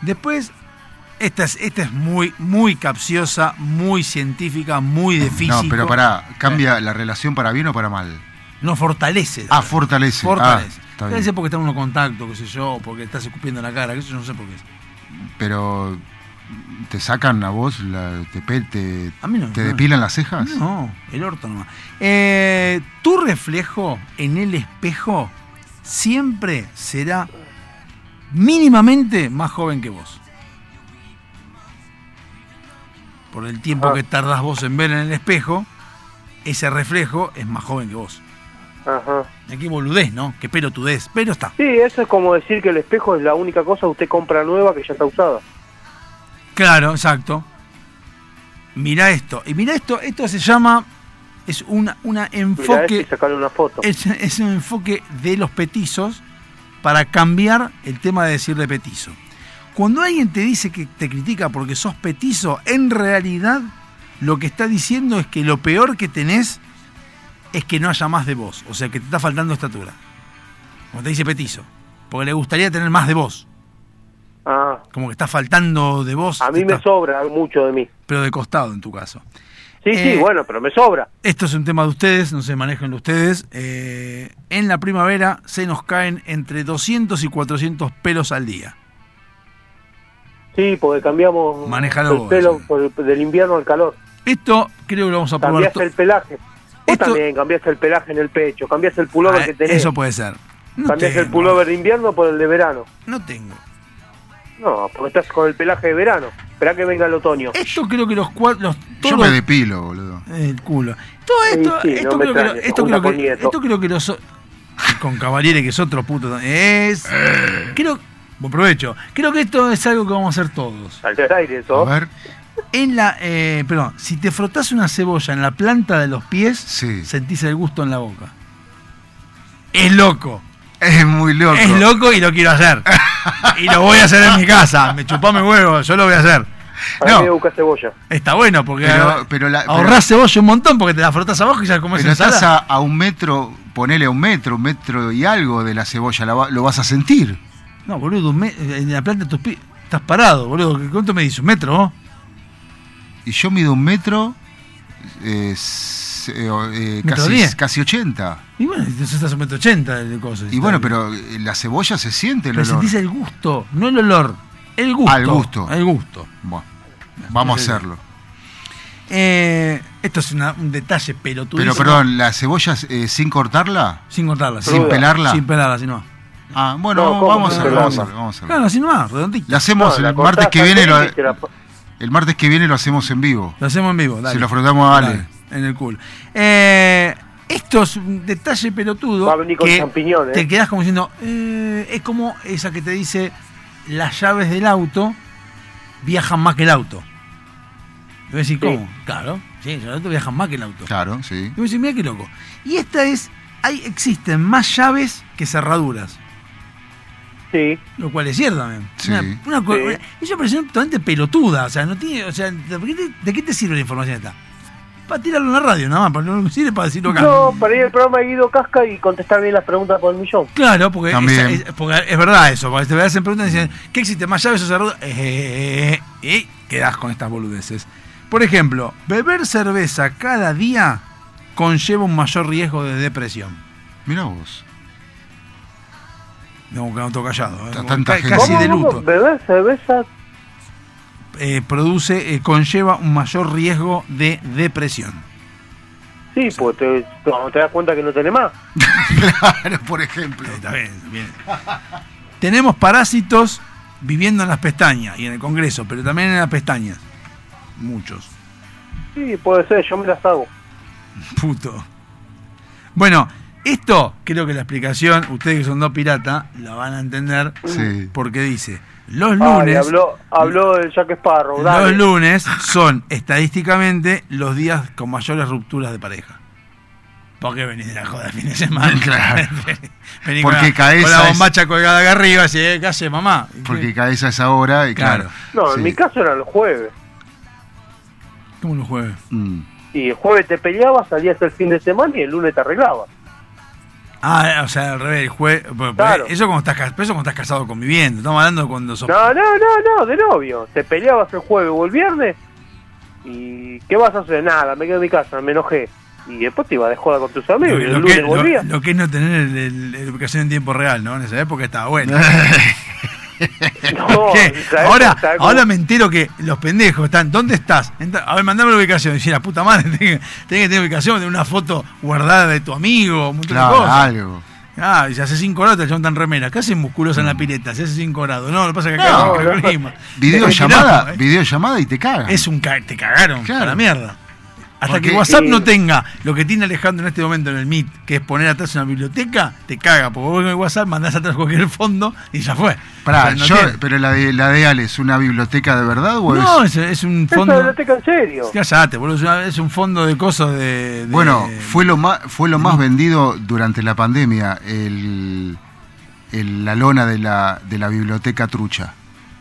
Después, esta es, esta es muy, muy capciosa, muy científica, muy de físico. No, pero pará, ¿cambia la relación para bien o para mal? No, fortalece. Ah, fortalece. Fortalece. Ah, está bien. Fortalece porque está en uno contacto, qué sé yo, porque estás escupiendo en la cara, que eso yo no sé por qué. Pero, ¿te sacan a vos, la- te, te, A mí no, te no. depilan las cejas? No, el orto nomás. Eh, tu reflejo en el espejo siempre será mínimamente más joven que vos. Por el tiempo Ah. que tardás vos en ver en el espejo, ese reflejo es más joven que vos. Ajá. Aquí boludez, ¿no? Qué pelotudez. Pero está. Sí, eso es como decir que el espejo es la única cosa que usted compra nueva que ya está usada. Claro, exacto. Mira esto. Y mira esto, esto se llama. Es una, una Mirá enfoque. este sacarle una foto. Es, es un enfoque de los petizos para cambiar el tema de decirle petizo. Cuando alguien te dice que te critica porque sos petizo, en realidad lo que está diciendo es que lo peor que tenés es que no haya más de vos. O sea, que te está faltando estatura. Cuando te dice petizo. Porque le gustaría tener más de vos. Ah, Como que está faltando de vos. a mí me está- sobra mucho de mí. pero de costado en tu caso. Sí, Eh, sí, bueno, pero me sobra. Esto es un tema de ustedes, no se manejen ustedes. Eh, en la primavera se nos caen entre 200 y 400 pelos al día. Sí, porque cambiamos Manejalo el vos, pelo por del invierno al calor. Esto creo que lo vamos a probar. Cambiaste el pelaje. Vos Esto- también cambiaste el pelaje en el pecho, cambiaste el pullover Ah, que tenés. Eso puede ser. No cambiaste el pullover de invierno por el de verano. No tengo. No, porque estás con el pelaje de verano. Esperá que venga el otoño. Esto creo que los cuatro. Yo me depilo, boludo. El culo. Todo esto, Sí, sí, esto, no creo que, esto, creo que, esto creo que los con Cavaliere que es otro puto también. es creo buen provecho creo que esto es algo que vamos a hacer todos Salte al aire eso. A ver, en la eh, perdón si te frotás una cebolla en la planta de los pies Sí. sentís el gusto en la boca es loco es muy loco. es loco y lo quiero hacer y lo voy a hacer en mi casa me chupame huevo yo lo voy a hacer A mí no me busca cebolla. está bueno porque Pero- pero la- ahorrás cebolla un montón porque te la frotás abajo y ya comes Pero estás a, a un metro, ponele a un metro, un metro y algo de la cebolla, la lo vas a sentir. No, boludo, un me- en la planta de tus pies. Estás parado, boludo. ¿Qué- ¿Cuánto me dice? ¿Un metro? vos? Y yo mido un metro, eh, eh, eh, ¿Metro casi, casi 80. Y bueno, entonces estás un metro ochenta de cosas. Y bueno, pero la cebolla se siente el Pero olor. sentís el gusto, no el olor. El gusto. El gusto. El gusto. Bueno, vamos a hacerlo. Eh, esto es una- un detalle pelotudísimo. Pero perdón, ¿la cebolla sin cortarla? Sin cortarla. ¿Sin pelarla? Sin pelarla, si no. Ah, bueno, No, ¿cómo vamos, a sin hacerlo, vamos a hacerlo, vamos a hacerlo. Claro, así nomás, redondito. Lo hacemos No, el martes que viene, lo, la- el martes que viene lo hacemos en vivo. Lo hacemos en vivo, dale. Se lo frotamos a Ale. Dale, en el culo. Eh, esto es un detalle pelotudo. Va a venir con que champiñones. Te quedas como diciendo, eh, es como esa que te dice, las llaves del auto viajan más que el auto. Y voy a decir, Sí. ¿cómo? Claro, sí, los autos viajan más que el auto. Claro, sí. Y voy a decir, mira qué loco. Y esta es, hay, existen más llaves que cerraduras. Sí. Lo cual es cierto también. Sí. Una, una co- Sí. una- es una persona totalmente pelotuda. O sea, no tiene. O sea, ¿de qué te, de qué te sirve la información esta? Para tirarlo en la radio, nada más. Pero no sirve para decirlo acá. No, para ir al programa de Guido Casca y contestar bien las preguntas por el millón. Claro, porque, También. es, porque es verdad eso. Porque te hacen preguntas y dicen, ¿qué existe? ¿Más llaves o cerraduras? Eh, y quedás con estas boludeces. Por ejemplo, beber cerveza cada día conlleva un mayor riesgo de depresión. Mira vos. No, quedó todo callado. ¿eh? Ta- tanta gente. Casi de luto. Beber cerveza. Eh, produce, eh, conlleva un mayor riesgo de depresión. Sí, pues te, cuando te das cuenta que no tenés más. claro, por ejemplo. Está bien, bien. Tenemos parásitos viviendo en las pestañas y en el Congreso, pero también en las pestañas. Muchos. Sí, puede ser, yo me las hago. Puto. Bueno, esto creo que la explicación, ustedes que son dos piratas, la van a entender. Sí. Porque dice, los Ay, lunes, habló, habló Jack Sparrow. dale. los lunes son estadísticamente los días con mayores rupturas de pareja. ¿Por qué venís de la joda el fin de semana? Claro. Venís Porque con la, caes con la bombacha colgada acá arriba, así, ¿eh? ¿qué hace mamá? Porque caes a esa hora y claro. No, en Sí. mi caso era el jueves. ¿Cómo los jueves? Mm. Y el jueves te peleabas, salías el fin de semana y el lunes te arreglabas. Ah, o sea, al revés, el jue- pues, Claro. Eso cuando estás, eso cuando estás casado conviviendo. Estamos hablando de cuando sos. No, no, no, no, de novio. Te peleabas el jueves o el viernes. ¿Y qué vas a hacer? Nada, me quedo en mi casa, me enojé. Y después te ibas de joda con tus amigos. y el lo, lunes que, lo- lo que es no tener la educación en tiempo real, ¿no? En esa época estaba bueno. No, Ahora, como- ahora me entero que los pendejos están. ¿Dónde estás? Entra- a ver, mandame la ubicación. Dice, la puta madre, tenés que, tener ubicación, de una foto guardada de tu amigo, un montón de Claro, cosas. algo. Ah, y se hace 5 grados, te llevan tan remera. ¿Qué haces musculosa en la pileta? Se hace 5 grados. No, lo que pasa es que acá No, no. microclima. Videollamada, ¿eh? videollamada y te cagan. Es un ca- te cagaron Claro. a la mierda. Hasta Porque- que WhatsApp no tenga lo que tiene Alejandro en este momento en el Meet, que es poner atrás una biblioteca, te caga, porque vos con el WhatsApp mandás atrás cualquier fondo y ya fue. Pará, O sea, no yo, tiene- pero la de, la de Ale, ¿es una biblioteca de verdad o no, es...? es, es un fondo. biblioteca en serio. Cállate, boludo, es, una- un fondo de cosas de, de- Bueno, fue lo más, fue lo más vendido durante la pandemia, el, el- la lona de la, de la biblioteca trucha.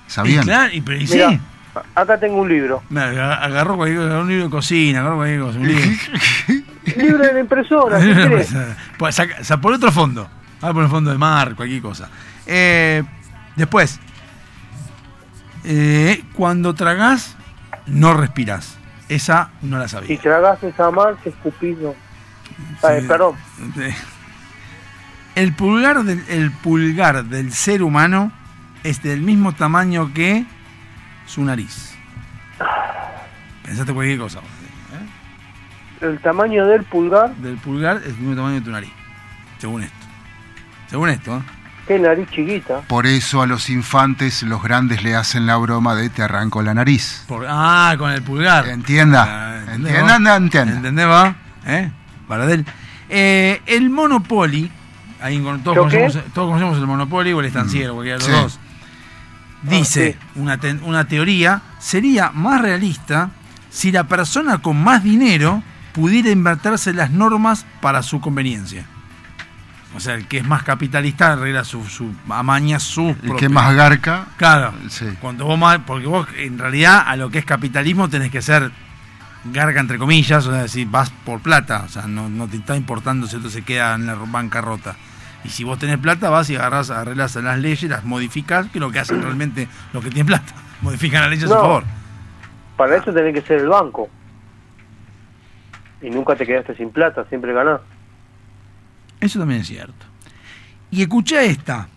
Y ¿Sabían? claro, y, pero y sí. Acá tengo un libro. Agarró cualquier cosa, un libro de cocina, agarró cualquier cosa, un libro. libro de la impresora. ¿qué querés? Pues, saca- sa- por otro fondo. Ahora por el fondo de mar, cualquier cosa. Eh, después, eh, cuando tragás, no respirás. Esa no la Si sabía. tragás esa escupido. Ay, Sí. perdón. Eh, El pulgar, del, el pulgar del ser humano es del mismo tamaño que su nariz. Pensaste cualquier cosa. ¿eh? El tamaño del pulgar, Del pulgar es del mismo tamaño de tu nariz. Según esto. Según esto, ¿eh? qué nariz chiquita. Por eso a los infantes los grandes le hacen la broma de te arranco la nariz. Por- ah, con el pulgar. Entienda. Ah, ¿entendés, Entienda, va? entienda. ¿Entendés, va? ¿Eh? Baradel. Eh, el Monopoly, ahí todos, conocemos, todos conocemos el Monopoly o el estanciero, cualquiera de los Sí. dos. Dice Ah, una, te- una teoría, sería más realista si la persona con más dinero pudiera invertirse las normas para su conveniencia. O sea, el que es más capitalista arregla su, su amaña su El que es más garca. Claro. Sí. Cuando vos más, porque vos en realidad a lo que es capitalismo tenés que ser garga entre comillas, o sea, si vas por plata, o sea, no, no te está importando si otro se queda en la bancarrota. Y si vos tenés plata, vas y agarrás, arreglas las leyes, las modificás, que es lo que hacen realmente los que tienen plata. Modifican la ley a su No. favor. Para eso tenés que ser el banco. Y nunca te quedaste sin plata, siempre ganás. Eso también es cierto. Y escucha esta.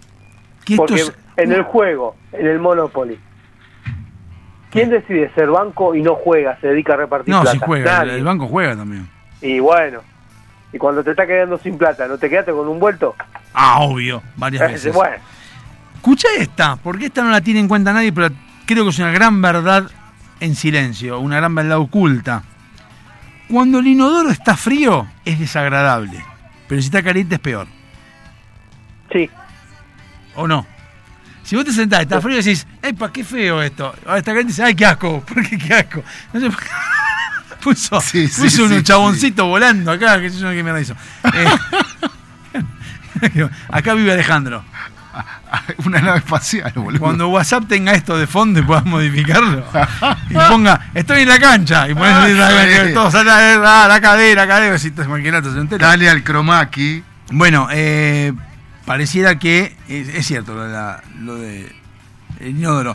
Que esto Porque es- en el juego, en el Monopoly, ¿quién decide ser banco y no juega, se dedica a repartir no, plata? si juega, Nadie. el banco juega también. Y bueno, y cuando te está quedando sin plata, ¿no te quedaste con un vuelto? Ah, obvio, varias veces. bueno, Escucha esta, porque esta no la tiene en cuenta nadie, pero creo que es una gran verdad en silencio, una gran verdad oculta. Cuando el inodoro está frío, es desagradable, pero si está caliente es peor. sí. ¿O no? Si vos te sentás, está frío y decís, ¡epa, qué feo esto! Ahora está caliente y dices, ¡ay, qué asco! ¿Por qué qué asco? No sé, puso Sí, sí, puso un sí, chaboncito volando acá, que yo no qué mierda hizo. Eh, acá vive Alejandro. una nave espacial, boludo. Cuando WhatsApp tenga esto de fondo y puedas modificarlo. y ponga, estoy en la cancha. Y pones Ah, así, la- sí. todos a la, ah, la cadera, la cadera. Si entera. Dale al chroma key. Bueno, eh, pareciera que es, es cierto lo de, la- lo de el inodoro.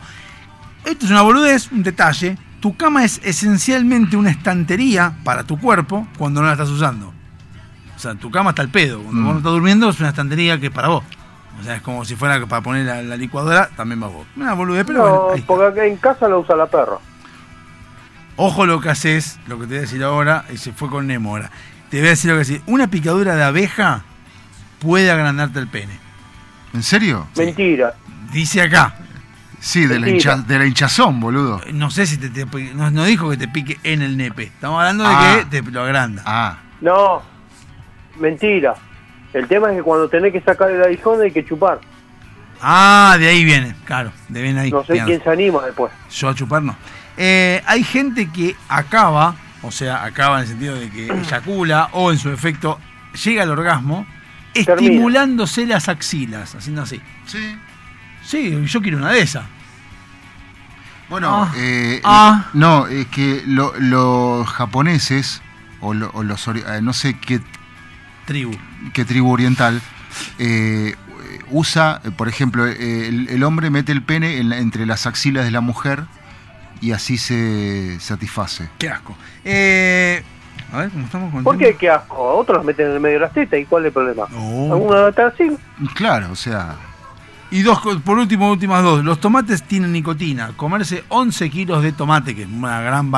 Esto es una boludez, un detalle. Tu cama es esencialmente una estantería para tu cuerpo cuando no la estás usando. O sea, tu cama está al pedo. Cuando Mm. vos no estás durmiendo es una estantería que es para vos. O sea, es como si fuera para poner la, la licuadora, también vas vos. Una boludez, pero bueno, No, está. porque acá en casa la usa la perra. Ojo lo que haces, lo que te voy a decir ahora, y se fue con Nemo ahora. Te voy a decir lo que decir. Una picadura de abeja puede agrandarte el pene. ¿En serio? Mentira. Dice acá. Sí, de la, hincha- de la hinchazón, boludo. No sé si te, te- no, no dijo que te pique en el nepe. Estamos hablando de Ah. que te lo agranda. Ah, No, mentira. El tema es que cuando tenés que sacar el aguijón hay que chupar. Ah, de ahí viene. Claro, de viene ahí. No sé Bien. quién se anima después. Yo a chupar no. Eh, hay gente que acaba, o sea, acaba en el sentido de que eyacula o en su efecto llega al orgasmo estimulándose las axilas, haciendo así. Sí. Sí, yo quiero una de esas. Bueno, Ah. eh, Ah. no, es que lo- los japoneses, o, lo- o los, eh, no sé qué, Tribu. qué tribu oriental, eh, usa, eh, por ejemplo, eh, el, el hombre mete el pene en la- entre las axilas de la mujer y así se satisface. Qué asco. Eh, a ver, ¿cómo estamos con ¿Por tiempo? qué? Qué asco. A otros los meten en el medio de las tetas. ¿Y cuál es el problema? No. ¿Alguna está así? Claro, o sea, Y dos, por último, últimas dos. Los tomates tienen nicotina. Comerse 11 kilos de tomate, que es una gran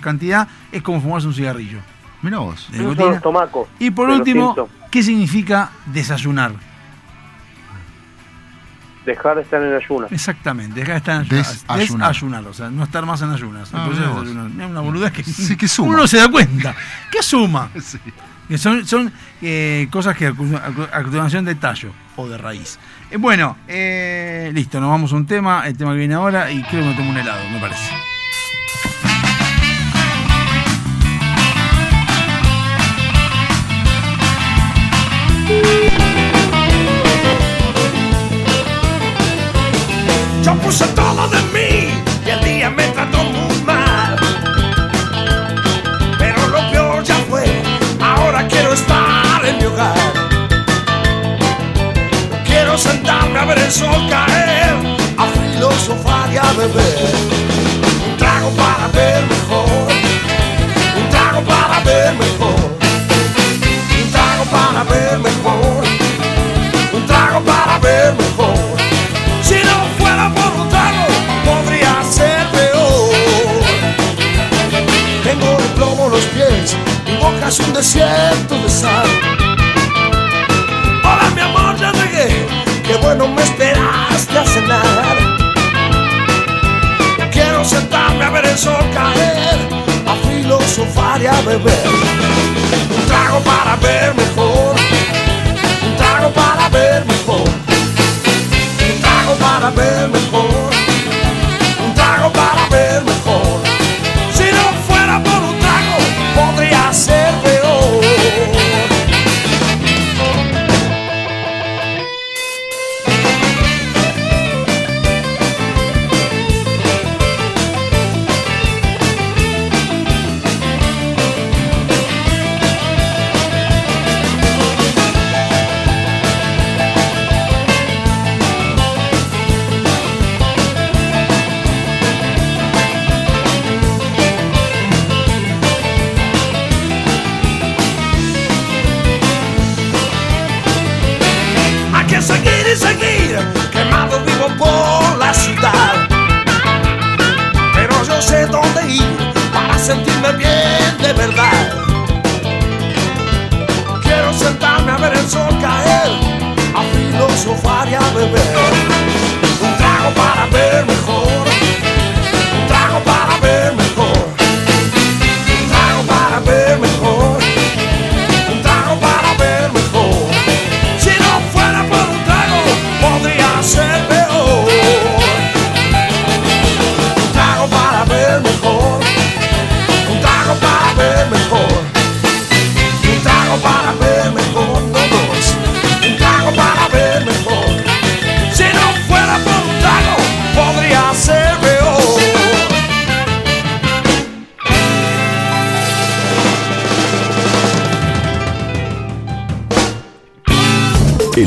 cantidad, es como fumarse un cigarrillo. mira vos. De Esos son nicotina. los tomacos. Y por último. ¿qué significa desayunar? Dejar de estar en ayunas. Exactamente, dejar de estar en Desayunar. desayunar, o sea, no estar más en ayunas. Ah, Entonces, mirá. Es una boludez que, Sí, que suma. uno no se da cuenta. ¿Qué suma? Sí. Que son son eh, cosas que a continuación de tallo o de raíz. Eh, bueno, eh, listo, nos vamos a un tema, el tema que viene ahora, y creo que me tomo un helado, me parece. Yo puse todo de mí sol caer, a filosofar y a beber. Un trago para ver mejor, un trago para ver mejor, un trago para ver mejor, un trago para ver mejor. Si no fuera por un trago, podría ser peor. Tengo de plomo los pies, mi boca es un desierto de sal. Bueno me esperaste a cenar. Quiero sentarme a ver el sol caer, a filosofar y a beber. Un trago para ver mejor, un trago para ver mejor un trago para ver mejor, su faria beber.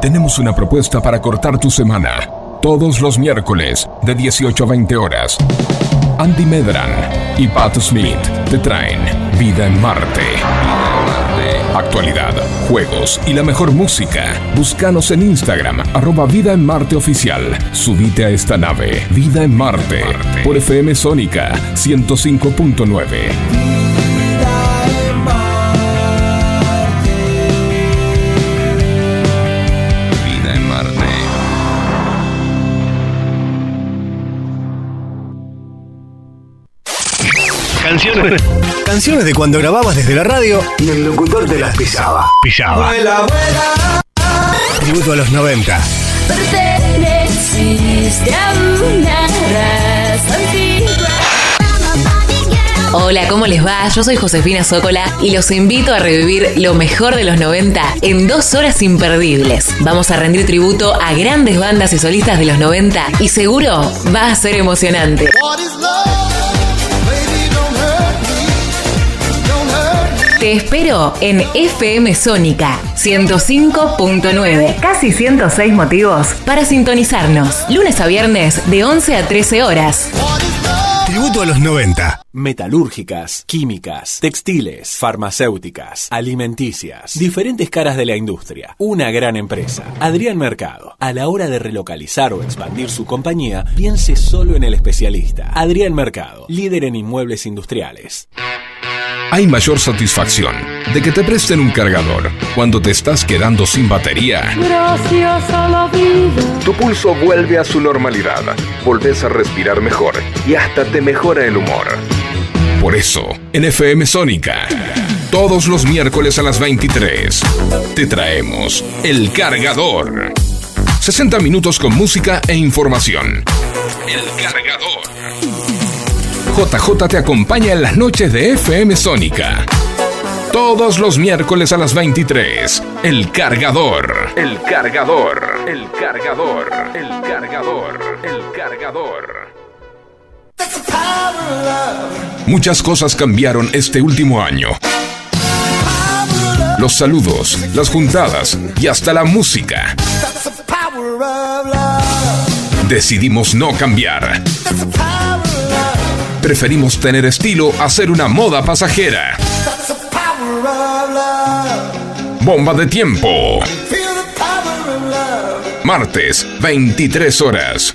Tenemos una propuesta para cortar tu semana. Todos los miércoles, de 18 a 20 horas. Andy Medran y Pat Smith te traen Vida en Marte. Actualidad, juegos y la mejor música. Búscanos en Instagram, arroba Vida en Marte Oficial. Subite a esta nave, Vida en Marte, por FM Sónica 105.9. Canciones. Canciones de cuando grababas desde la radio y el locutor te las pisaba. Pisaba. Tributo a los 90. Perteneciste a una raza antigua. Hola, ¿cómo les va? Yo soy Josefina Zócola y los invito a revivir lo mejor de los 90 en dos horas imperdibles. Vamos a rendir tributo a grandes bandas y solistas de los 90 y seguro va a ser emocionante. Te espero en FM Sónica 105.9. Casi 106 motivos para sintonizarnos. Lunes a viernes de 11 a 13 horas. Tributo a los 90. Metalúrgicas, químicas, textiles, farmacéuticas, alimenticias, diferentes caras de la industria. Una gran empresa. Adrián Mercado. A la hora de relocalizar o expandir su compañía, piense solo en el especialista. Adrián Mercado, líder en inmuebles industriales. Hay mayor satisfacción de que te presten un cargador cuando te estás quedando sin batería. Gracias a la vida. Tu pulso vuelve a su normalidad, volvés a respirar mejor y hasta te mejora el humor. Por eso, en FM Sónica, todos los miércoles a las 23, te traemos El Cargador. 60 minutos con música e información. El Cargador. JJ te acompaña en las noches de FM Sónica. Todos los miércoles a las 23. El cargador. El cargador. El cargador. El cargador. El cargador. Muchas cosas cambiaron este último año. Los saludos, las juntadas y hasta la música. Decidimos no cambiar. Preferimos tener estilo a ser una moda pasajera. Bomba de tiempo. Martes, 23 horas.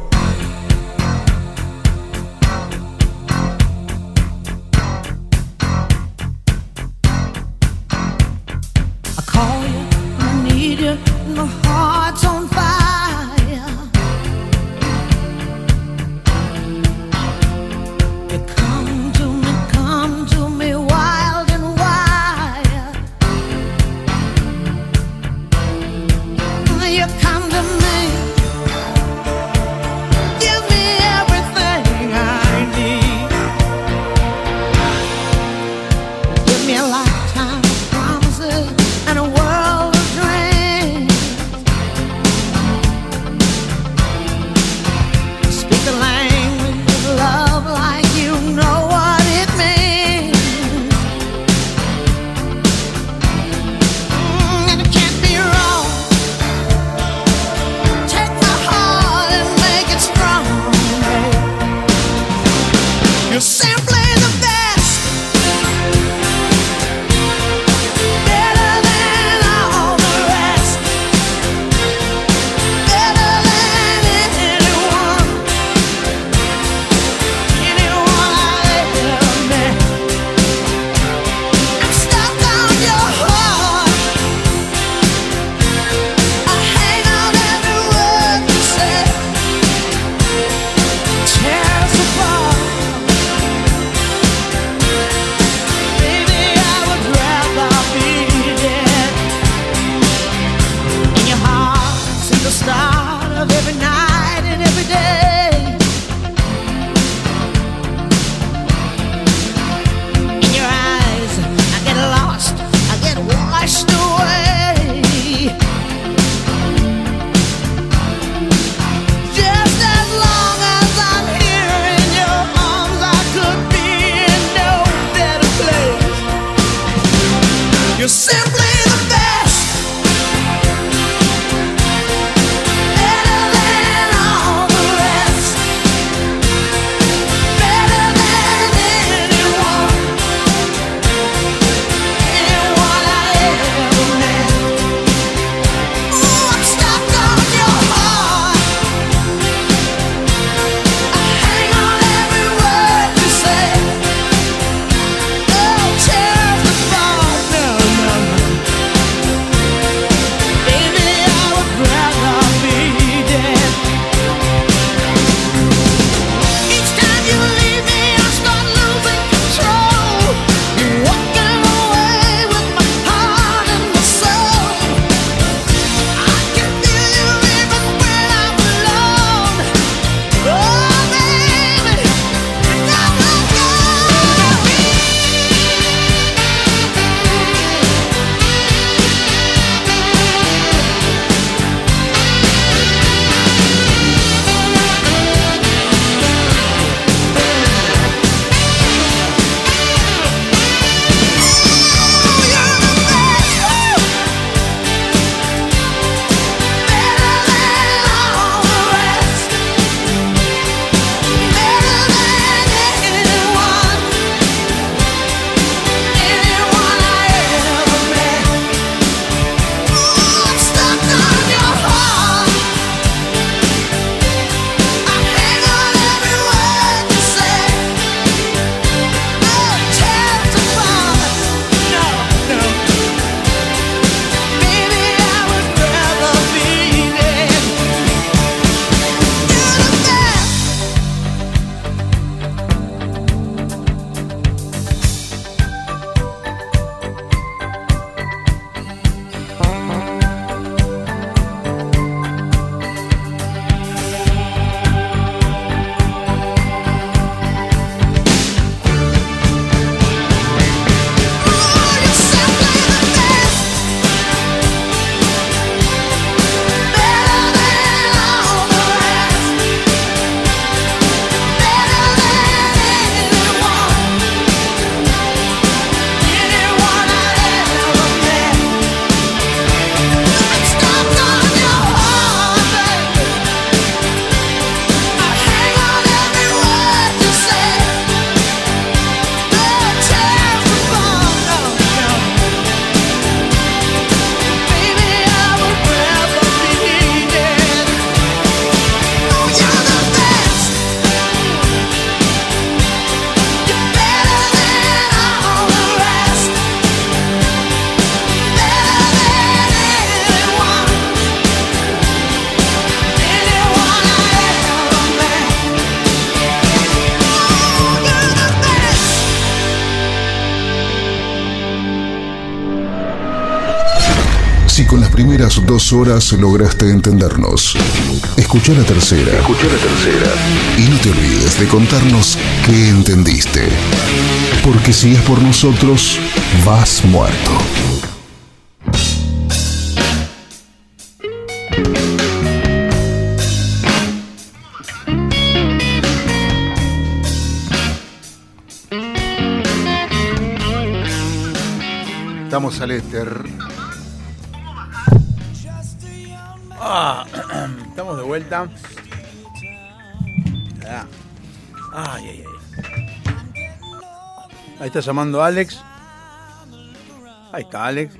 Horas lograste entendernos. Escucha la tercera. Escucha la tercera. Y no te olvides de contarnos qué entendiste. Porque si es por nosotros, vas muerto. Estamos al éter. Estamos de vuelta. Ah. Ay, ay, ay. Ahí está llamando Alex. Ahí está Alex.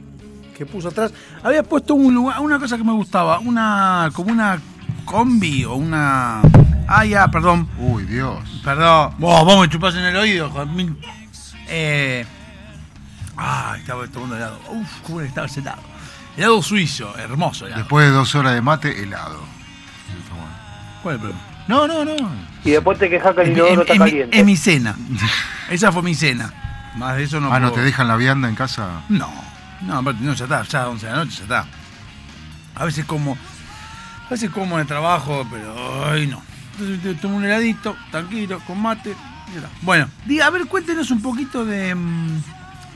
Que puso atrás. Había puesto un lugar, una cosa que me gustaba. Una. como una combi o una. Ah, ya, perdón. Uy, Dios. Perdón. Vos, vos me chupás en el oído, mil- Eh. Ah, estaba tomando helado. Uf, cómo estaba ese helado. Helado suizo, hermoso helado. Después de dos horas de mate, helado. ¿Cuál es el problema? No, no, no. Y después te quejas que el inodoro es- está caliente. es mi cena. Esa fue mi cena. Más de eso no ah, ¿no te dejan la vianda en casa? No, no, aparte, no, ya está, ya a 11 de la noche, ya está. A veces como, a veces como en el trabajo, pero hoy no. Entonces tomo un heladito, tranquilo, con mate, y ya está. Bueno, diga, a ver, cuéntenos un poquito de, mm,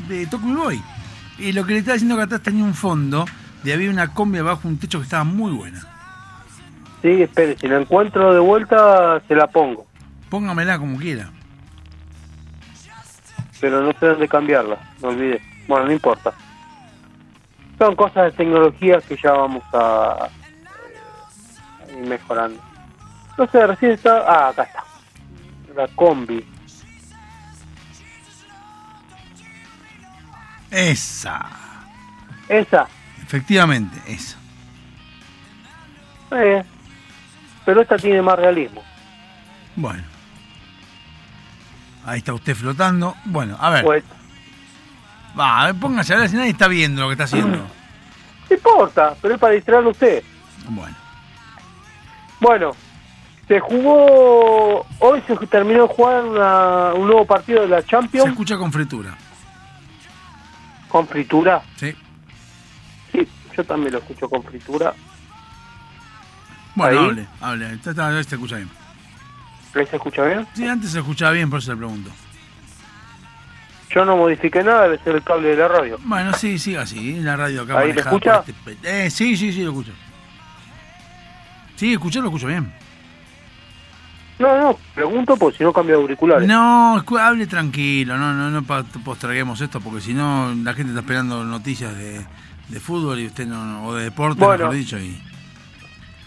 de Talk Me Boy. Y lo que le estaba diciendo que atrás tenía un fondo, de había una combi abajo, un techo que estaba muy buena. Sí, espere, si la encuentro de vuelta, se la pongo. Póngamela como quiera. Pero no sé dónde cambiarla, me olvidé. Bueno, no importa. Son cosas de tecnología que ya vamos a eh, ir mejorando. No sé, recién está... Ah, acá está. La combi. Esa. Esa. Efectivamente, esa. Eh, pero esta tiene más realismo. Bueno. Ahí está usted flotando. Bueno, a ver. Pues, Va, a ver, póngase a ver si nadie está viendo lo que está haciendo. no importa, pero es para distraerlo usted. Bueno. Bueno, se jugó... Hoy se terminó de jugar una- un nuevo partido de la Se Champions escucha con fritura. con fritura. Sí. Sí, yo también lo escucho con fritura. Bueno, Ahí. hable, hable. Está- está- ahí se escucha bien. ¿Ahí se escucha bien? Sí, antes se escuchaba bien, por eso le pregunto. Yo no modifiqué nada, debe ser el cable de la radio. Bueno, sí, siga así. La radio acá ¿Ahí manejada escucha? por este eh, sí, sí, sí, lo escucho. Sí, escuché, lo escucho bien. No, no, pregunto porque si no cambio de auriculares. No, escu- hable tranquilo, no, no, no pa- posterguemos esto, porque si no la gente está esperando noticias de, de fútbol y usted no, no- o de deporte, Bueno. mejor dicho, y...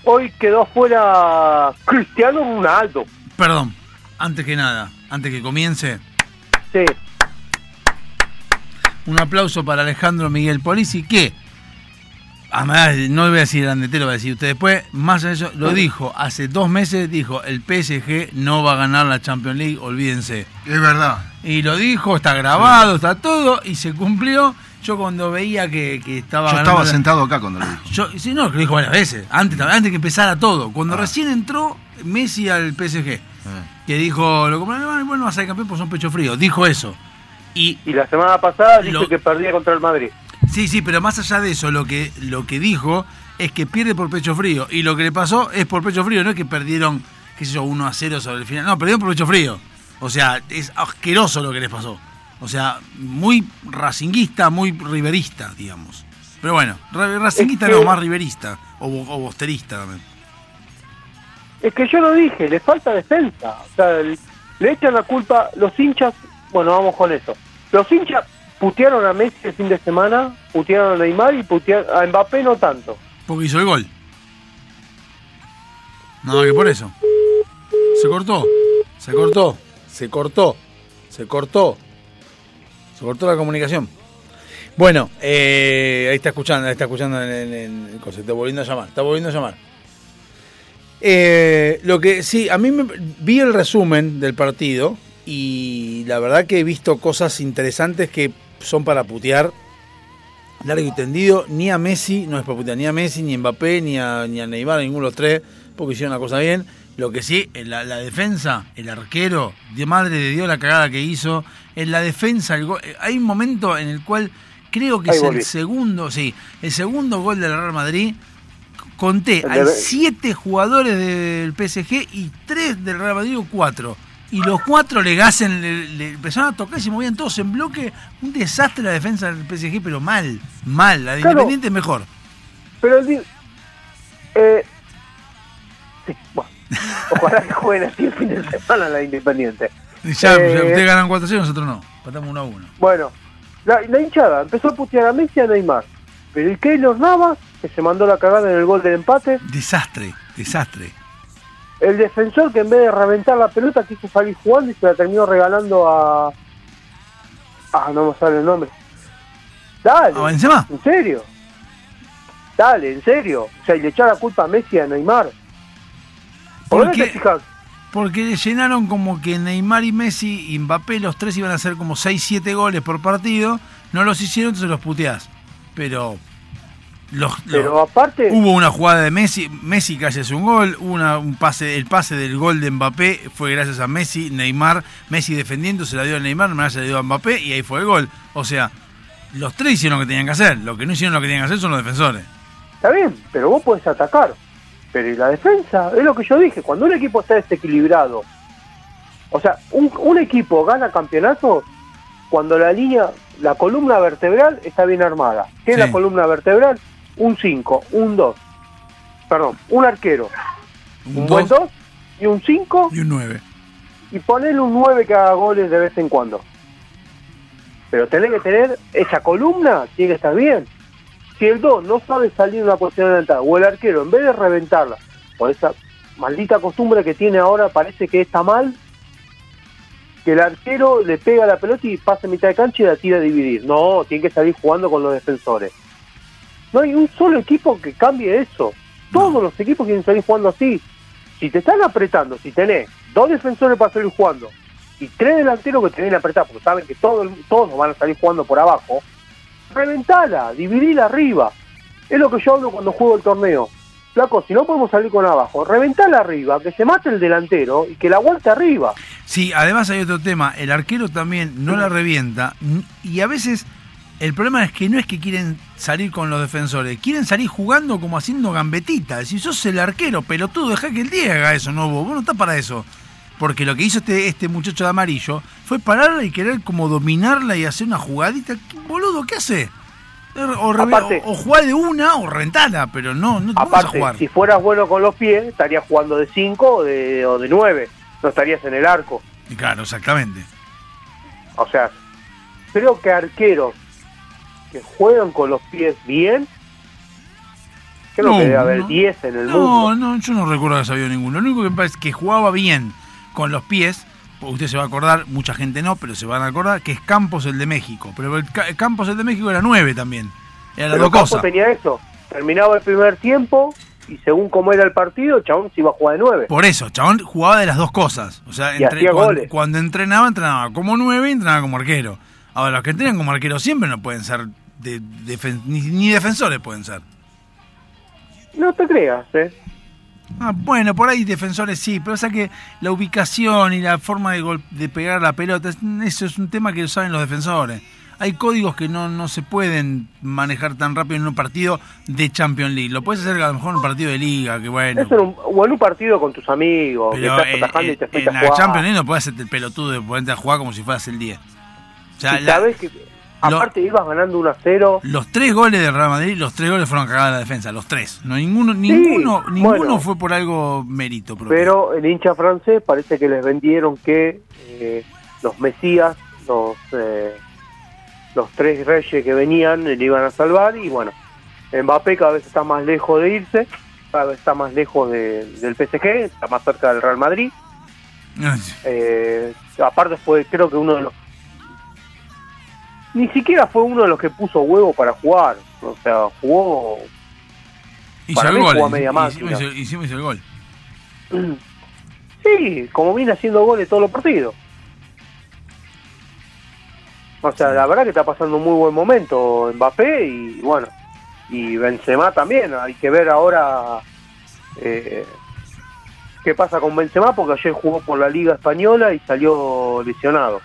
Hoy quedó fuera Cristiano Ronaldo. Perdón, antes que nada, antes que comience, Sí, un aplauso para Alejandro Miguel Polisi, que, además, no voy a decir grandetero, voy a decir usted después, más allá de eso, lo dijo, hace dos meses dijo, el PSG no va a ganar la Champions League, olvídense. Es verdad. Y lo dijo, está grabado, está todo, y se cumplió. Yo cuando veía que, que estaba Yo ganando estaba la- sentado acá cuando lo dijo. Yo, sí, no, que lo dijo varias veces, antes, antes que empezara todo. Cuando recién entró Messi al PSG, que dijo, lo compraron, bueno, va a ser campeón porque son pecho frío. Dijo eso. Y, y la semana pasada Lo- dice que perdía contra el Madrid. sí, sí, pero más allá de eso, lo que, lo que dijo es que pierde por pecho frío. Y lo que le pasó es por pecho frío, no es que perdieron, qué sé yo, 1 a 0 sobre el final. No, perdieron por pecho frío. O sea, es asqueroso lo que les pasó. O sea, muy racinguista, muy riverista, digamos. Pero bueno, ra- racinguista Es que- no, más riverista. O, o bosterista también. Es que yo lo dije, le falta defensa. O sea, le echan la culpa los hinchas. Bueno, vamos con eso. Los hinchas putearon a Messi el fin de semana, putearon a Neymar y putearon a Mbappé no tanto. Porque hizo el gol. No, que por eso. Se cortó. Se cortó. Se cortó. Se cortó. Se cortó la comunicación. Bueno, eh, ahí está escuchando, ahí está escuchando en, en- en está volviendo a llamar, está volviendo a llamar. Eh, lo que sí, a mí me, vi el resumen del partido y la verdad que he visto cosas interesantes que son para putear largo y tendido. Ni a Messi, no es para putear, ni a Messi, ni a Mbappé, ni a, ni a Neymar, ninguno de los tres, porque hicieron la cosa bien. Lo que sí, en la, la defensa, el arquero, de madre de Dios la cagada que hizo. En la defensa, el gol- eh, hay un momento en el cual creo que Ahí es el segundo, sí, el segundo gol del Real Madrid. Conté, hay siete jugadores del PSG y tres del Real Madrid o cuatro. Y los cuatro le gasen, le, le empezaron a tocar y se movían todos en bloque. Un desastre la defensa del PSG, pero mal, mal. La de Claro. Independiente es mejor. Pero el eh, sí, bueno, ojalá que jueguen así el fin de semana la Independiente. Y Ya, Eh, ya ustedes ganan 4 0 nosotros no. Patamos 1 a 1. Bueno, la, la hinchada empezó a putear a Messi y a Neymar. Pero el Keylor Navas, que se mandó la cagada en el gol del empate, Desastre, desastre. el defensor que en vez de reventar la pelota quiso salir jugando y se la terminó regalando a... Ah, no me sale el nombre. Dale. ¿A Benzema? ¿En serio? Dale, en serio. O sea, y le echar la culpa a Messi y a Neymar. ¿Por Porque-? Porque le llenaron como que Neymar y Messi y Mbappé, los tres iban a hacer como 6-7 goles por partido. No los hicieron, entonces los puteás. Pero. Los, Pero los- aparte... Hubo una jugada de Messi, Messi casi hace un gol, una, un pase, el pase del gol de Mbappé fue gracias a Messi, Neymar, Messi defendiendo, se la dio a Neymar, Neymar se la dio a Mbappé y ahí fue el gol. O sea, los tres hicieron lo que tenían que hacer, lo que no hicieron lo que tenían que hacer son los defensores. Está bien, pero vos podés atacar. Pero ¿y la defensa? Es lo que yo dije, cuando un equipo está desequilibrado, o sea, un, un equipo gana campeonato cuando la línea, la columna vertebral está bien armada. ¿Qué es Sí. la columna vertebral? Un 5, un 2. Perdón, un arquero. Un, buen 2 y un 5 Y un 9. y ponerle un 9 que haga goles de vez en cuando. Pero tenés que tener esa columna, tiene que estar bien. Si el 2 no sabe salir de una posición adelantada, o el arquero, en vez de reventarla, por esa maldita costumbre que tiene ahora, parece que está mal, que el arquero le pega la pelota y pasa a mitad de cancha y la tira a dividir. No, tiene que salir jugando con los defensores. No hay un solo equipo que cambie eso. Todos los equipos quieren salir jugando así. Si te están apretando, si tenés dos defensores para salir jugando y tres delanteros que te vienen a apretar, porque saben que todo el- todos van a salir jugando por abajo, reventala, dividila arriba. Es lo que yo hablo cuando juego el torneo. Flaco, si no podemos salir con abajo, reventala arriba, que se mate el delantero y que la aguante arriba. Sí, además hay otro tema, el arquero también no la revienta y a veces el problema es que no es que quieren salir con los defensores, quieren salir jugando como haciendo gambetitas. Si sos el arquero, pelotudo, deja que el 10 haga eso, no vos, vos no estás para eso. Porque lo que hizo este, este muchacho de amarillo fue pararla y querer como dominarla y hacer una jugadita. ¿Qué- Boludo, ¿qué hace? O, reve- Aparte- o, o de una o rentala, pero no, no te vamos a Aparte, jugar. si fueras bueno con los pies, estarías jugando de 5 o de, o de 9. No estarías en el arco. Y Claro, exactamente. O sea, creo que arqueros que juegan con los pies bien, creo No, que debe haber no. 10 en el No, mundo. no, yo no recuerdo haber sabido ninguno. Lo único que me parece es que jugaba bien con los pies, porque usted se va a acordar, mucha gente no, pero se van a acordar, que es Campos el de México. Pero el Ca- Campos el de México era 9 también. Era las Pero dos Campos cosas. tenía eso. Terminaba el primer tiempo y según cómo era el partido, chabón se iba a jugar de 9. Por eso, chabón jugaba de las dos cosas. O sea, Y entre- hacía cuando, goles. cuando entrenaba, entrenaba como 9 y entrenaba como arquero. Ahora, los que entrenan como arquero siempre no pueden ser, de, defen- ni, ni defensores pueden ser. No te creas, ¿eh? Ah, bueno, por ahí defensores sí, pero o sea que la ubicación y la forma de, gol- de pegar la pelota, es- eso es un tema que lo saben los defensores. Hay códigos que no, no se pueden manejar tan rápido en un partido de Champions League. Lo puedes hacer a lo mejor en un partido de liga, que bueno. Eso en un, o en un partido con tus amigos, que Pero estás en, y te en- en la. Champions League no puedes hacerte el pelotudo de ponerte a jugar como si fueras el 10. O sea, la- que, aparte ibas ganando 1 a 0. los tres goles del Real Madrid, los tres goles fueron cagadas de la defensa, los tres. No, ninguno, ninguno, ninguno bueno. fue por algo mérito propio. Pero el hincha francés parece que les vendieron que eh, los Mesías, los, eh, los tres reyes que venían, le iban a salvar. Y bueno, Mbappé cada vez está más lejos de irse, cada vez está más lejos de- del PSG, está más cerca del Real Madrid. Eh, aparte fue creo que uno de los... Ni siquiera fue uno de los que puso huevo para jugar. O sea, jugó... Hizo para el mí gol, jugó a media hicimos, máquina. hizo- hicimos el gol. Sí, como viene haciendo goles todos los partidos. O sea, la verdad que está pasando un muy buen momento Mbappé y bueno, y Benzema también. Hay que ver ahora eh, qué pasa con Benzema porque ayer jugó por la Liga Española y salió lesionado.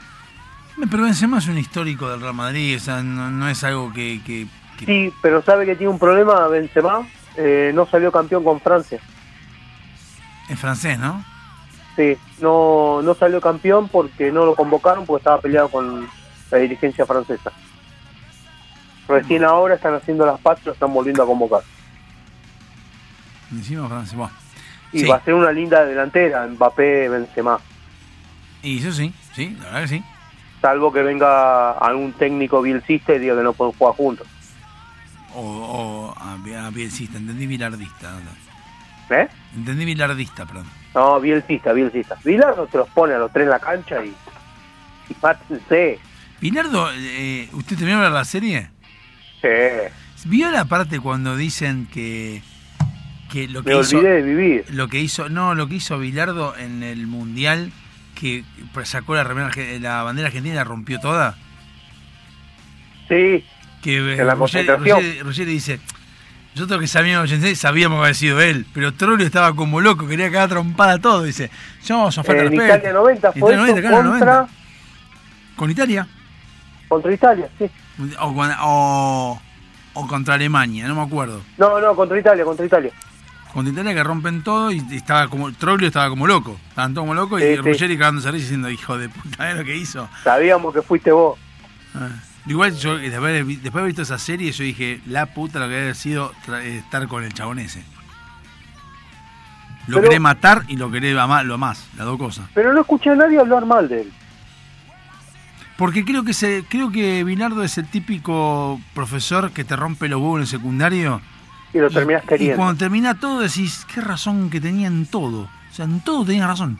Pero Benzema es un histórico del Real Madrid, o sea, no, no es algo que... que- que- Sí, pero sabe que tiene un problema Benzema, eh, no salió campeón con Francia. Es francés, ¿no? Sí, no, no salió campeón porque no lo convocaron porque estaba peleado con la dirigencia francesa. Recién ahora están haciendo las patas y lo están volviendo a convocar. Encima. Bueno. Y Sí. va a ser una linda delantera, Mbappé, Benzema. Y eso sí, sí, la verdad que sí. Salvo que venga algún técnico bielcista y diga que no pueden jugar juntos. O, o a, a bielcista, entendí bilardista. ¿Eh? Entendí bilardista, perdón. No, bielcista, bielcista. Bilardo te los pone a los tres en la cancha y, y mátense. Bilardo, eh, ¿usted terminó de ver la serie? Sí. ¿Vio la parte cuando dicen que, que lo que Me hizo, olvidé de vivir. lo que hizo, no, lo que hizo Bilardo en el mundial, que sacó la, remera la bandera argentina y la rompió toda? Sí. Que eh, En la Ruggeri dice, nosotros que sabíamos en el 86 sabíamos que había sido él, pero Trollio estaba como loco, quería cagar trompada a todo, dice, yo, falta de En respeto. Italia 90 fue Italia 90, eso claro, contra, 90. ¿Con Italia? contra Italia, sí. O, o, o contra Alemania, no me acuerdo. No, no, contra Italia, contra Italia. Contra Italia que rompen todo y estaba como, Troglio estaba como loco, estaban todos como locos Sí, y sí. Ruggeri cagándose risa diciendo, hijo de puta, ¿ves lo que hizo? Sabíamos que fuiste vos. Ah. Igual yo, después de, después de haber visto esa serie, yo dije, la puta lo que haber sido eh, estar con el chabón ese. Lo Pero- querés matar y lo querés amar, lo más, las dos cosas. Pero no escuché a nadie hablar mal de él. Porque creo que se, creo que Binardo es el típico profesor que te rompe los huevos en el secundario. Y lo terminás Y queriendo. cuando termina todo decís, qué razón que tenía en todo. O sea, en todo tenía razón.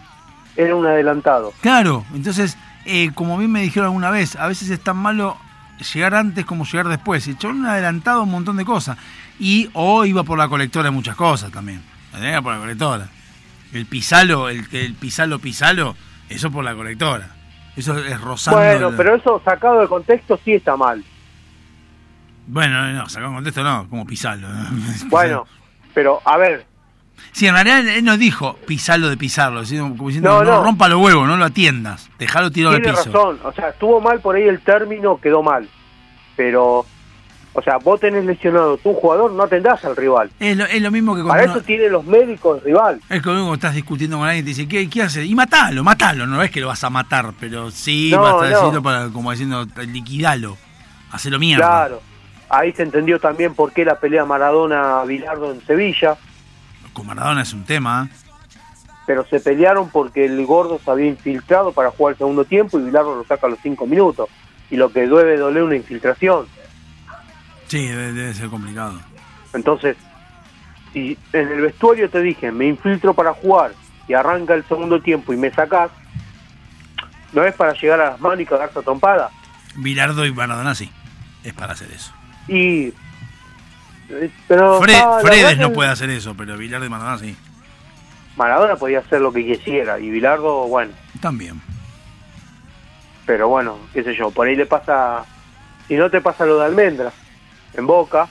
Era un adelantado. Claro, entonces, eh, como bien me dijeron alguna vez, a veces es tan malo llegar antes como llegar después. Y un adelantado a un montón de cosas. Y o iba por la colectora de muchas cosas también. Por la colectora. El pisalo, el que el pisalo pisalo, eso por la colectora. Eso es rozando. Bueno, pero eso sacado de contexto sí está mal. Bueno, no, sacado en contexto no, como pisalo. ¿no? Bueno, pero a ver, Sí, en realidad él no dijo pisalo de pisarlo, sino como diciendo, No, no, no. rompa los huevos, no lo atiendas, dejalo tirado al tiene piso. razón. O sea, estuvo mal por ahí el término, quedó mal. Pero, o sea, vos tenés lesionado tu jugador, no atendás al rival. Es lo, es lo mismo que cuando Para uno- eso tienen los médicos el rival. Es como cuando estás discutiendo con alguien y te dice, ¿qué, qué haces? Y matalo, matalo, no es que lo vas a matar, pero sí No, vas a no. decirlo para, como diciendo, liquidalo, hacelo mierda. Claro. Ahí se entendió también por qué la pelea Maradona-Bilardo en Sevilla. Con Maradona es un tema. ¿eh? Pero se pelearon porque el gordo se había infiltrado para jugar el segundo tiempo y Bilardo lo saca a los cinco minutos. Y lo que debe doler una infiltración. Sí, debe, debe ser complicado. Entonces, si en el vestuario te dije, me infiltro para jugar y arranca el segundo tiempo y me sacás, no es para llegar a las manos y cagarse a trompada. Bilardo y Maradona sí, es para hacer eso. Y. eh, Pero Fre- la Fredes no puede hacer eso, pero Bilardo y Maradona sí. Maradona podía hacer lo que quisiera y Bilardo, bueno. También. Pero bueno, qué sé yo, por ahí le pasa. Si no te pasa lo de Almendra, en Boca,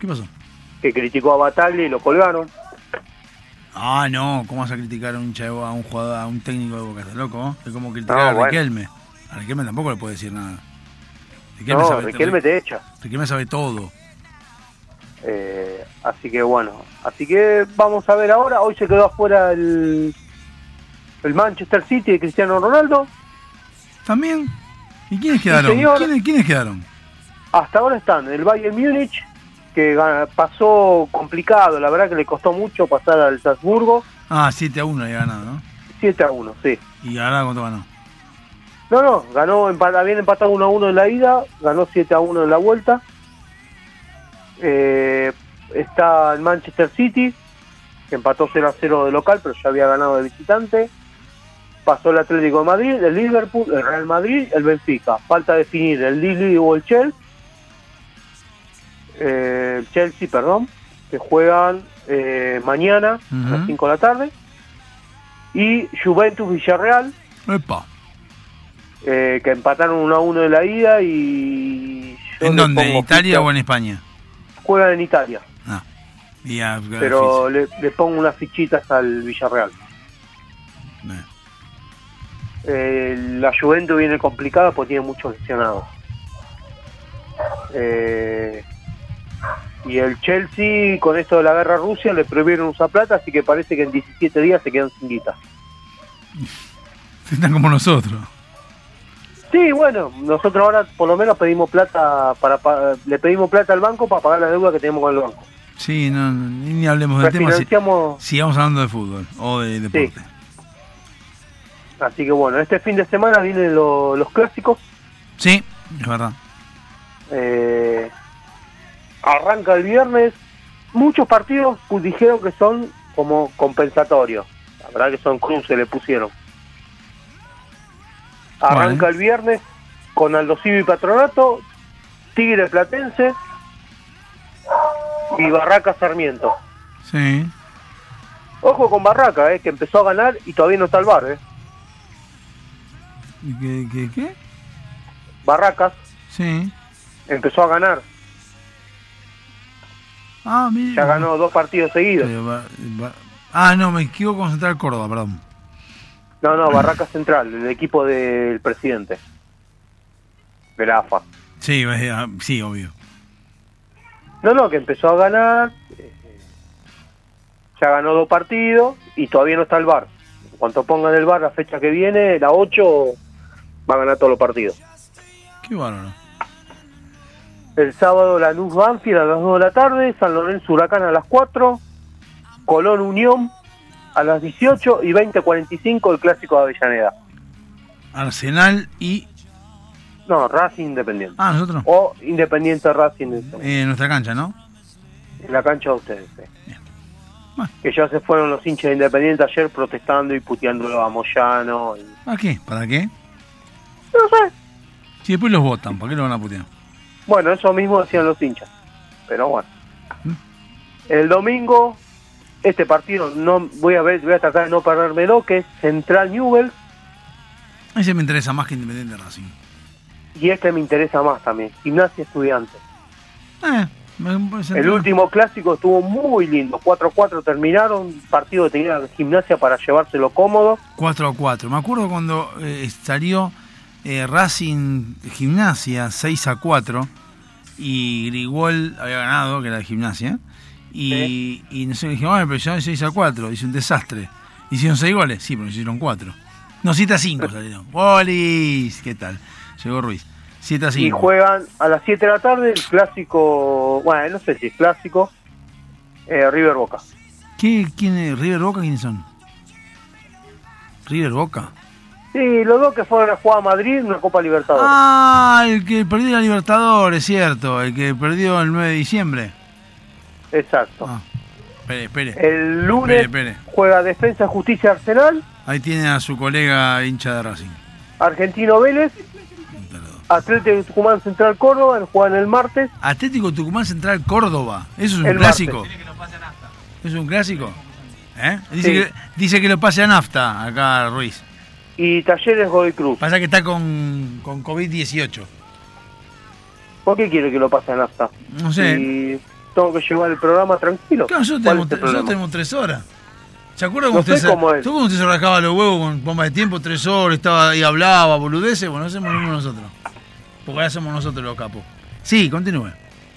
¿Qué pasó? que criticó a Bataglia y lo colgaron. Ah, no, ¿cómo vas a criticar a un chavo, a un jugador, a un técnico de Boca? ¿Estás loco? Es como criticar No, a bueno. Riquelme. A Riquelme tampoco le puede decir nada. No, Riquelme te echa. Riquelme sabe todo. Eh, así que bueno, así que vamos a ver ahora. Hoy se quedó afuera el, el Manchester City de Cristiano Ronaldo. También. ¿Y quiénes quedaron? ¿Quiénes, quiénes quedaron? Hasta ahora están el Bayern Múnich, que pasó complicado, la verdad que le costó mucho pasar al Salzburgo. Ah, 7 a 1 había ganado, ¿no? 7 a 1, sí. ¿Y ahora cuánto ganó? No, no, ganó, empa- habían empatado 1 a 1 en la ida, ganó 7 a 1 en la vuelta. Eh, está el Manchester City, que empató 0 a 0 de local, pero ya había ganado de visitante. Pasó el Atlético de Madrid, el Liverpool, el Real Madrid, el Benfica. Falta definir el Lille o el Chelsea. Eh, el Chelsea, perdón, que juegan eh, mañana a las Ujú. 5 de la tarde. Y Juventus Villarreal, Epa. Eh, que empataron 1 a 1 de la ida y... ¿En dónde? ¿En Italia ficha- o en España? Juegan en Italia, Y a- pero le, le pongo unas fichitas al Villarreal. Eh, la Juventus viene complicada porque tiene muchos lesionados. Eh, y el Chelsea, con esto de la guerra a Rusia, le prohibieron usar plata, así que parece que en 17 días se quedan sin guita. Están como nosotros. Sí, bueno, nosotros ahora por lo menos pedimos plata para, pa- le pedimos plata al banco para pagar la deuda que tenemos con el banco. Sí, no, ni, hablemos del tema. si- sigamos hablando de fútbol o de deporte. Así que bueno, este fin de semana vienen lo- los clásicos. Sí, es verdad. Eh, arranca el viernes. Muchos partidos dijeron que son como compensatorios. La verdad que son cruces, le pusieron. Arranca el viernes con Aldo Civi y Patronato, Tigre Platense y Barraca Sarmiento. Sí. Ojo con Barraca, eh, que empezó a ganar y todavía no está al bar. Eh. ¿Y ¿Qué, qué, qué? Barracas Sí. empezó a ganar. Ah, mira. Ya ganó dos partidos seguidos. Pero Ah, no, me equivoco con Central Córdoba, perdón. No, no, Barraca Central, el equipo del presidente. De la AFA. Sí, ah, sí, obvio. No, no, que empezó a ganar. eh, Ya ganó dos partidos y todavía no está el bar. En cuanto pongan el bar la fecha que viene, la 8, va a ganar todos los partidos. Qué bárbaro. El sábado Lanús Banfield a las 2 de la tarde, San Lorenzo Huracán a las 4, Colón Unión a las 18 y 20.45 el clásico de Avellaneda. Arsenal y. No, Racing Independiente. Ah, nosotros. O Independiente Racing Eh, en nuestra cancha, ¿no? en la cancha de ustedes. sí. Que ya se fueron los hinchas de Independiente ayer protestando y puteándolo a Moyano. y- ¿Para qué? ¿Para qué? No sé. Si después los votan, ¿para qué lo van a putear? Bueno, eso mismo decían los hinchas. Pero bueno. ¿Mm? El domingo, este partido no voy a ver, voy a tratar de no perdérmelo, que es Central Newell, Ese me interesa más que Independiente Racing. y este me interesa más también, Gimnasia Estudiantes. Eh, El último clásico estuvo muy lindo, 4-4 terminaron, partido que tenía Gimnasia para llevárselo cómodo. 4 a 4. Me acuerdo cuando eh, salió eh, Racing Gimnasia 6 a 4 y Grigol había ganado, que era de Gimnasia. Y, y nosotros dijimos, "Ay, pero ya 6 a 4, hizo un desastre. Hicieron 6 goles, sí, pero hicieron 4. No, 7 a 5 salieron. ¡Bolis! ¿Qué tal? Llegó Ruiz. 7 a Y 5. juegan a las 7 de la tarde el clásico, bueno, no sé si es clásico, eh, River Boca. ¿Qué, quién es? ¿River Boca quiénes son? ¿River Boca? Sí, los dos que fueron a jugar a Madrid en una Copa Libertadores. Ah, el que perdió la Libertadores, cierto. El que perdió el 9 de diciembre. Exacto. Espere, espere. El lunes Espere, espere. juega Defensa Justicia Arsenal, Ahí tiene a su colega hincha de Racing. Argentino Vélez, Atlético Tucumán Central Córdoba, juegan el martes. Atlético Tucumán Central Córdoba. Eso es un El clásico. martes. ¿Es un clásico? ¿Eh? Dice, Sí. que, dice que lo pase a nafta acá Ruiz. Y Talleres Godoy Cruz. Pasa que está con, con COVID-18. ¿Por qué quiere que lo pase a nafta? No sé. Y tengo que llevar el programa tranquilo. Claro, nosotros ¿Cuál tenemos, tres horas. ¿Se acuerda No usted, sé se, cómo es. ¿tú cómo usted se rascaba los huevos con bomba de tiempo? Tres horas, estaba ahí hablaba, boludeces. Bueno, hacemos lo mismo nosotros. Porque ahora somos nosotros los capos. Sí, continúe.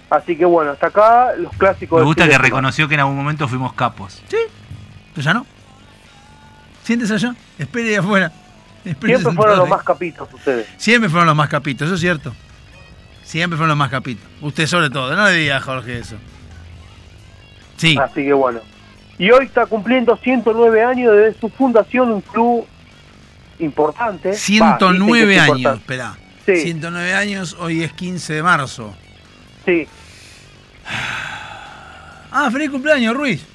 Así que bueno, hasta acá los clásicos Me gusta que reconoció que en algún momento fuimos capos. Sí. ¿Pero ya no? Siéntese allá. Espere ahí afuera. Espere Siempre fueron los ahí. más capitos ustedes. Siempre fueron los más capitos, eso es cierto. Siempre fueron los más capitos. Usted sobre todo, no le diga a Jorge eso. Sí. Así que bueno. Y hoy está cumpliendo 109 años desde su fundación, un club importante. Va, dicen que 109 es años, espera. Sí. 109 años, hoy es 15 de marzo. Sí. Ah, feliz cumpleaños, Ruiz.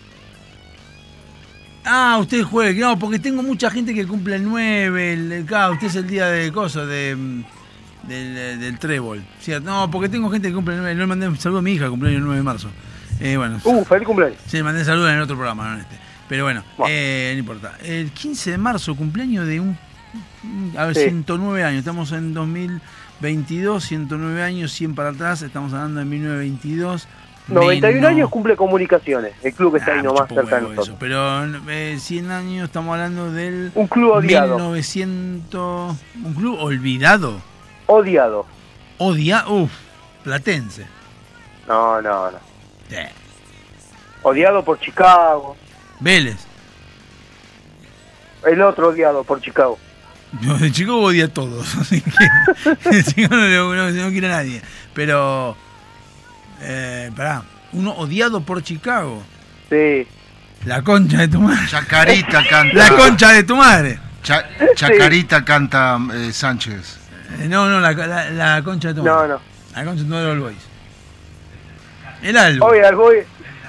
Ah, usted juegue, no, porque tengo mucha gente que cumple el 9, el, el- usted es el día de cosas, de, mm, del, del trébol, ¿cierto? No, porque tengo gente que cumple el 9, no le mandé un saludo a mi hija, cumpleaños el 9 de marzo. Eh, bueno. Uh, feliz cumpleaños. Sí, le mandé saludos en el otro programa, no en este. Pero bueno, eh, no importa. El 15 de marzo, cumpleaños de un... A ver, Sí. 109 años, estamos en 2022, 109 años, 100 para atrás, estamos hablando de 1922, 91 Menos- años cumple comunicaciones, el club que está ahí nomás mucho cerca de nosotros. eso, pero eh, 100 años estamos hablando del... Un club odiado. 1900... Un club olvidado. Odiado. Odia... Uf, platense. No, no, no. Odiado por Chicago. Vélez. El otro odiado por Chicago. Yo de chico odia a todos, así que de chico no, no- no quiere a nadie. Pero, eh, pará, uno odiado por Chicago. Sí. La concha de tu madre. Chacarita canta. La concha de tu madre. Cha- Chacarita canta eh, Sánchez. Eh, No, no, la, la- la concha de tu No, madre. no. La concha de tu madre All Boys. El Albo. Oye, Alboy,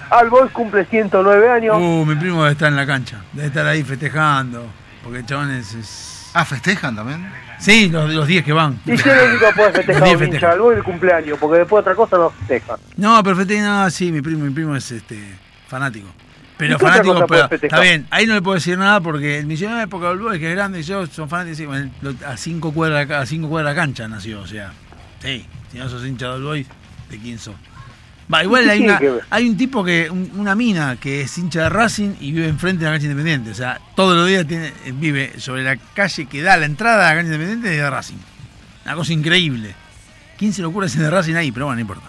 Alboy cumple 109 años. Uh, mi primo debe estar en la cancha. Debe estar ahí festejando. Porque el chabón es... es- Ah, festejan también. Sí, los, los 10 que van. ¿Y el único que puede festejar Los un 10 hincha festejan. de Alboy el cumpleaños? Porque después otra cosa no festeja. No, pero festeja, no, sí, mi primo, mi primo es este fanático. Pero ¿Y qué otra fanático, pero, está bien, ahí no le puedo decir nada porque el millonario de época del Boys, que es grande, y yo son fanáticos, a cinco cuadras a cinco cuadras de cancha nació, o sea, sí, si no sos hincha del Boys, ¿de quién sos? Va, igual ¿Qué hay, una, un tipo que, un- una mina que es hincha de Racing y vive enfrente de la cancha independiente, o sea, todos los días tiene, vive sobre la calle que da la entrada a la cancha independiente de Racing. Una cosa increíble. ¿Quién se le ocurre hacer de Racing ahí? Pero bueno, no importa.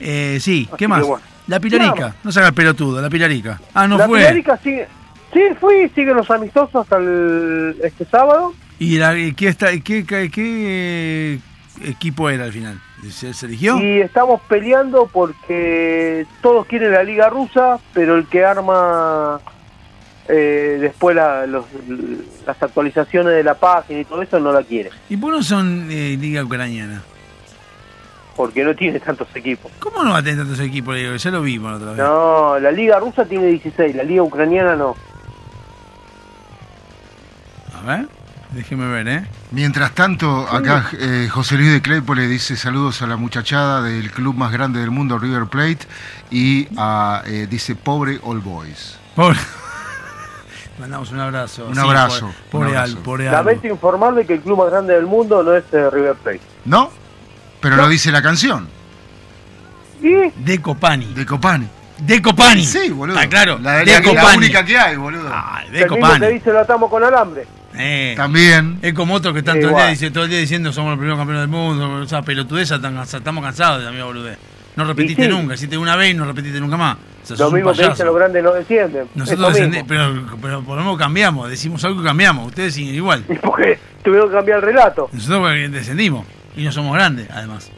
Eh, sí, ¿qué más? bueno. La Pilarica. Nada. No se haga el pelotudo, la Pilarica. Ah, no la fue. Pilarica sigue. Sí, fui, siguen los amistosos hasta el, este sábado. ¿Y la, y qué, está, qué, qué, qué equipo era al final? ¿Se, se eligió? Y estamos peleando porque todos quieren la liga rusa, pero el que arma eh, después la- los- las actualizaciones de la página y todo eso no la quiere, ¿Y por qué no son eh, Liga Ucraniana? Porque no tiene tantos equipos. ¿Cómo no va a tener tantos equipos? Digo, Ya lo vimos la otra vez. No, la liga rusa tiene 16, la liga ucraniana no. A ver, déjeme ver, ¿eh? Mientras tanto, acá eh, José Luis de Claypole dice saludos a la muchachada del club más grande del mundo, River Plate, y a, eh, dice pobre All Boys. Pobre. Mandamos un abrazo. Un Sí, abrazo, Pobre, pobre un Al, abrazo. pobre Al. Lamento informarle que el club más grande del mundo no es eh, River Plate. ¿No? Pero lo dice la canción. ¿Y? De Copani. De Copani. De Copani. Sí, boludo. Está claro. La, de la- la Copani. única que hay, boludo. Ah, de el mismo Copani. que dice lo atamos con alambre. Eh, También. Es como otros que están Sí, todo el, día, dice- todo el día diciendo somos los primeros campeones del mundo, o sea, pelotudeza, estamos cansados de la misma boludez. No repetiste sí. nunca, hiciste una vez y no repetiste nunca más. O sea, Lo mismo que dicen los grandes no descienden. Nosotros mismo. pero, pero por lo menos cambiamos, decimos algo y cambiamos, ustedes siguen igual. Y porque tuvieron que cambiar el relato. Nosotros descendimos y no somos grandes, además.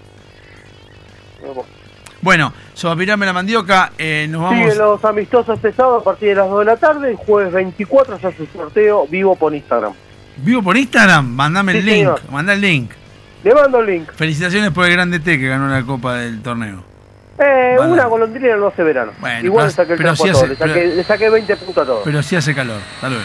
Bueno, Sobapirame la mandioca, eh, nos vamos. Siguen los amistosos pesados a partir de las 2 de la tarde. El jueves 24 se hace un sorteo vivo por Instagram. Vivo por Instagram, mandame el link, señor. el link. Le mando el link. Felicitaciones por el Grande T que ganó la copa del torneo. Eh, una golondrina no hace verano. Bueno, Igual le saqué el pero trapo sí a todo. hace- le, saqué, pero- le saqué 20 puntos a todos. Pero sí hace calor. Hasta luego.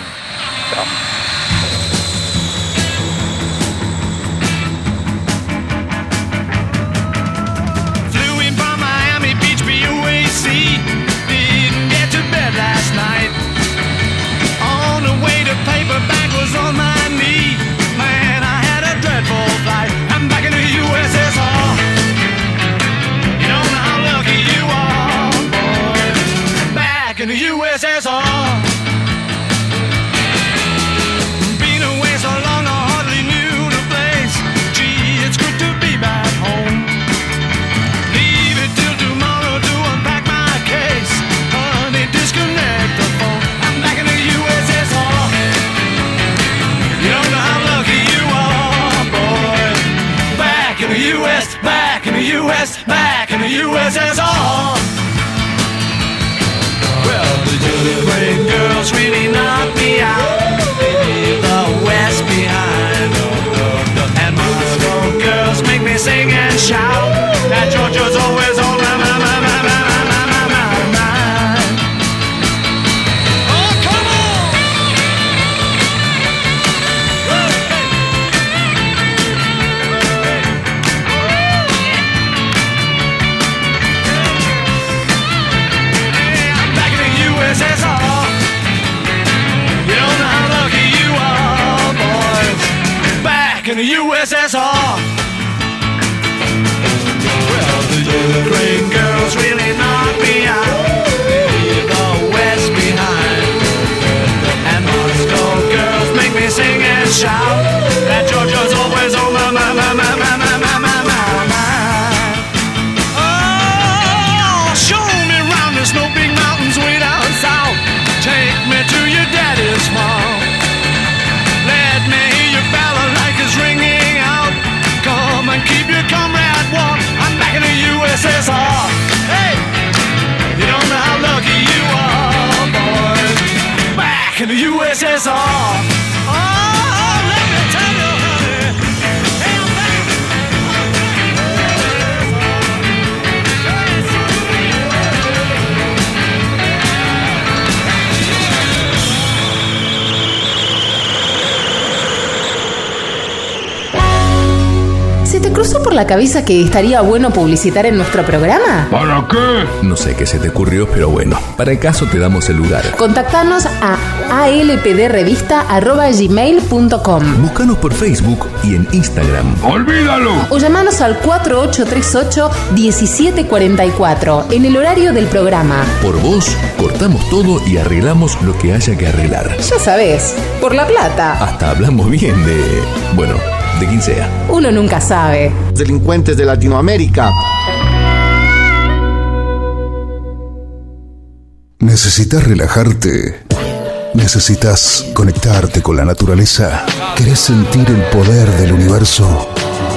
The USSR. Well, the Julie girls really knocked me out. Leave the West behind. Oh. And Moscow girls make me sing and shout. was really nice. The USSR. Oh, let cruzó por la cabeza que estaría bueno publicitar en nuestro programa? ¿Para qué? No sé qué se te ocurrió, pero bueno, para el caso te damos el lugar. Contactanos a alpdrevista.gmail.com Búscanos por Facebook y en Instagram. ¡Olvídalo! o llamanos al 4838-1744 en el horario del programa. Por vos, cortamos todo y arreglamos lo que haya que arreglar. Ya sabes, por la plata. Hasta hablamos bien de... Bueno, de quien sea. Uno nunca sabe. Delincuentes de Latinoamérica. ¿Necesitas relajarte? ¿Necesitas conectarte con la naturaleza? ¿Querés sentir el poder del universo?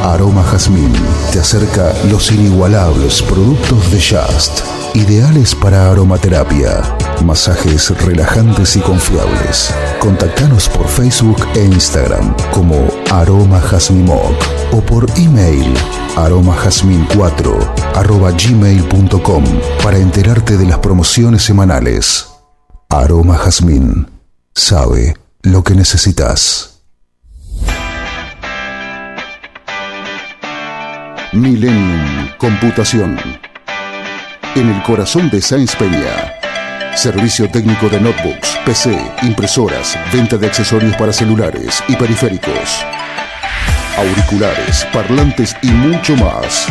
Aroma Jazmín te acerca los inigualables productos de Just, ideales para aromaterapia, masajes relajantes y confiables. Contactanos por Facebook e Instagram como Aroma o por email aromajazmin4 arroba gmail.com para enterarte de las promociones semanales. Aroma Jazmín sabe lo que necesitas. Millennium Computación. En el corazón de Sáenz Peña. Servicio técnico de notebooks, PC, impresoras, venta de accesorios para celulares y periféricos. Auriculares, parlantes y mucho más.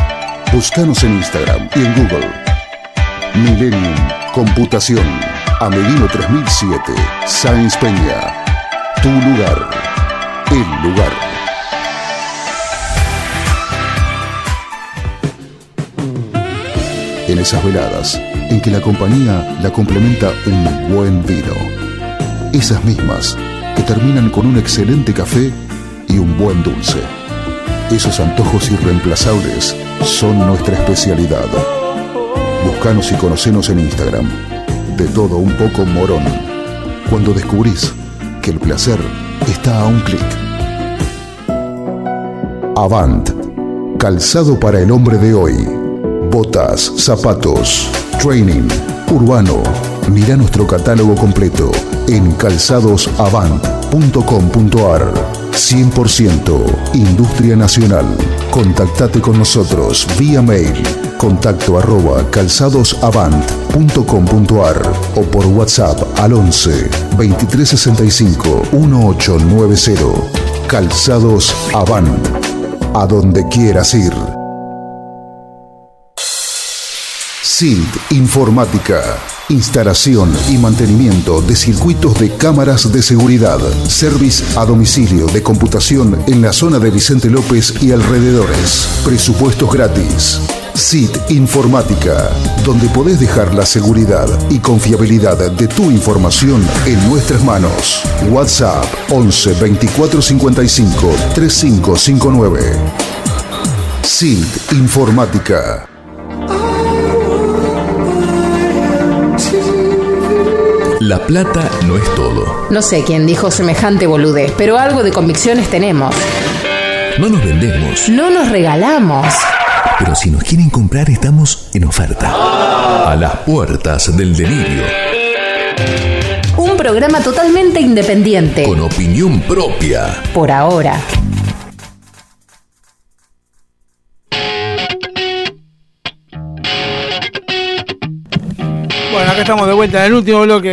Búscanos en Instagram y en Google. Millennium Computación. Amelino 3007. Sáenz Peña. Tu lugar. El lugar. En esas veladas en que la compañía la complementa un buen vino. Esas mismas que terminan con un excelente café y un buen dulce. Esos antojos irreemplazables son nuestra especialidad. Buscanos y conocenos en Instagram. De todo un poco morón. Cuando descubrís que el placer está a un clic. Avant. Calzado para el hombre de hoy. Botas, zapatos, training, urbano. Mira nuestro catálogo completo en calzadosavant.com.ar. 100% Industria Nacional. Contactate con nosotros vía mail contacto arroba calzadosavant.com.ar o por WhatsApp al 11 2365 1890. Calzados Avant. A donde quieras ir. SILT Informática. Instalación y mantenimiento de circuitos de cámaras de seguridad. Service a domicilio de computación en la zona de Vicente López y alrededores. Presupuestos gratis. SIT Informática, donde podés dejar la seguridad y confiabilidad de tu información en nuestras manos. WhatsApp 11 24 55 3559. SIT Informática. La plata no es todo. No sé quién dijo semejante boludez, pero algo de convicciones tenemos. No nos vendemos, No nos regalamos. pero si nos quieren comprar estamos en oferta. A las puertas del delirio. Un programa totalmente independiente. Con opinión propia. Por ahora. Acá estamos de vuelta en el último bloque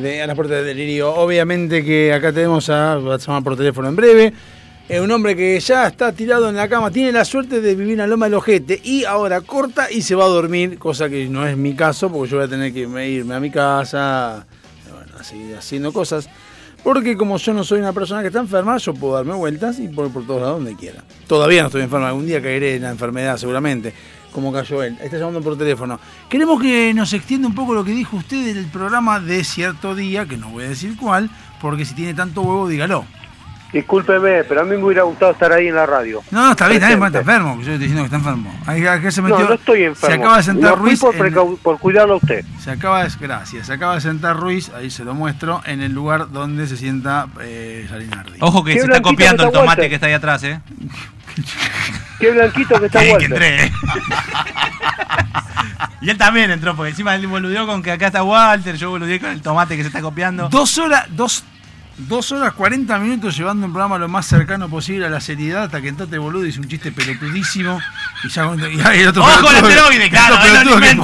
de A las Puertas del Delirio. Obviamente que acá tenemos a, vas a llamar por teléfono en breve. Es un hombre que ya está tirado en la cama, tiene la suerte de vivir en la loma del ojete y ahora corta y se va a dormir, cosa que no es mi caso porque yo voy a tener que irme, a mi casa, bueno, a haciendo cosas. Porque como yo no soy una persona que está enferma, yo puedo darme vueltas y por, por todos lados donde quiera. Todavía no estoy enfermo, algún día caeré en la enfermedad seguramente, como cayó él. Está llamando por teléfono. Queremos que nos extienda un poco lo que dijo usted en el programa de cierto día, que no voy a decir cuál, porque si tiene tanto huevo, dígalo. Discúlpeme, pero a mí me hubiera gustado estar ahí en la radio. No, no, está bien, está bien, está enfermo. Yo estoy diciendo que está enfermo. Ahí, acá se metió, No, no estoy enfermo. Se acaba de sentar No Ruiz. por, en- por cuidarlo a usted. se acaba de, gracias, se acaba de sentar Ruiz, ahí se lo muestro, en el lugar donde se sienta eh, Salinardi. Ojo que se está copiando el tomate que está ahí atrás, ¿eh? Qué blanquito que está Bien que Walter. entré. Y él también entró, porque encima él boludeó con que acá está Walter, yo boludeé con el tomate que se está copiando. Dos horas, dos, dos horas 40 minutos llevando un programa lo más cercano posible a la seriedad hasta que entrate boludo y hizo un chiste pelotudísimo y ya cuando- y el otro ¡Ojo el Claro, otro él lo pelotudo que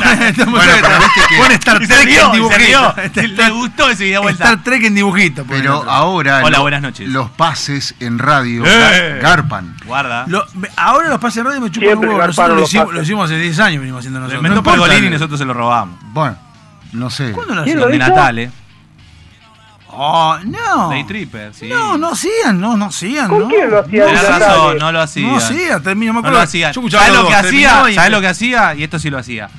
Bueno, pero viste que- pone Star se Trek rió, en se dibujito. rió. Le gustó ese día vuelta. Star Trek en dibujito. Pero otro. ahora Hola, lo- buenas noches. los pases en radio ¡Eh! garpan. Guarda. Lo- ahora los pases de radio me chupan Siempre un huevo. Nosotros lo hicimos, lo hicimos hace 10 años, venimos haciendo Lo nosotros. inventó No. Pergolini y nosotros se lo robamos. Bueno, no sé. ¿Cuándo lo lo De? Natal, ¿eh? Oh, no. Day Tripper, sí. No, no hacían, no, no hacían. ¿Con no. quién lo hacía No, razón, no lo hacía. No hacía, termino, me No lo hacía. Yo escuchaba ¿Sabes lo que hacía? y ¿Sabes lo que hacía? Y esto sí lo hacía.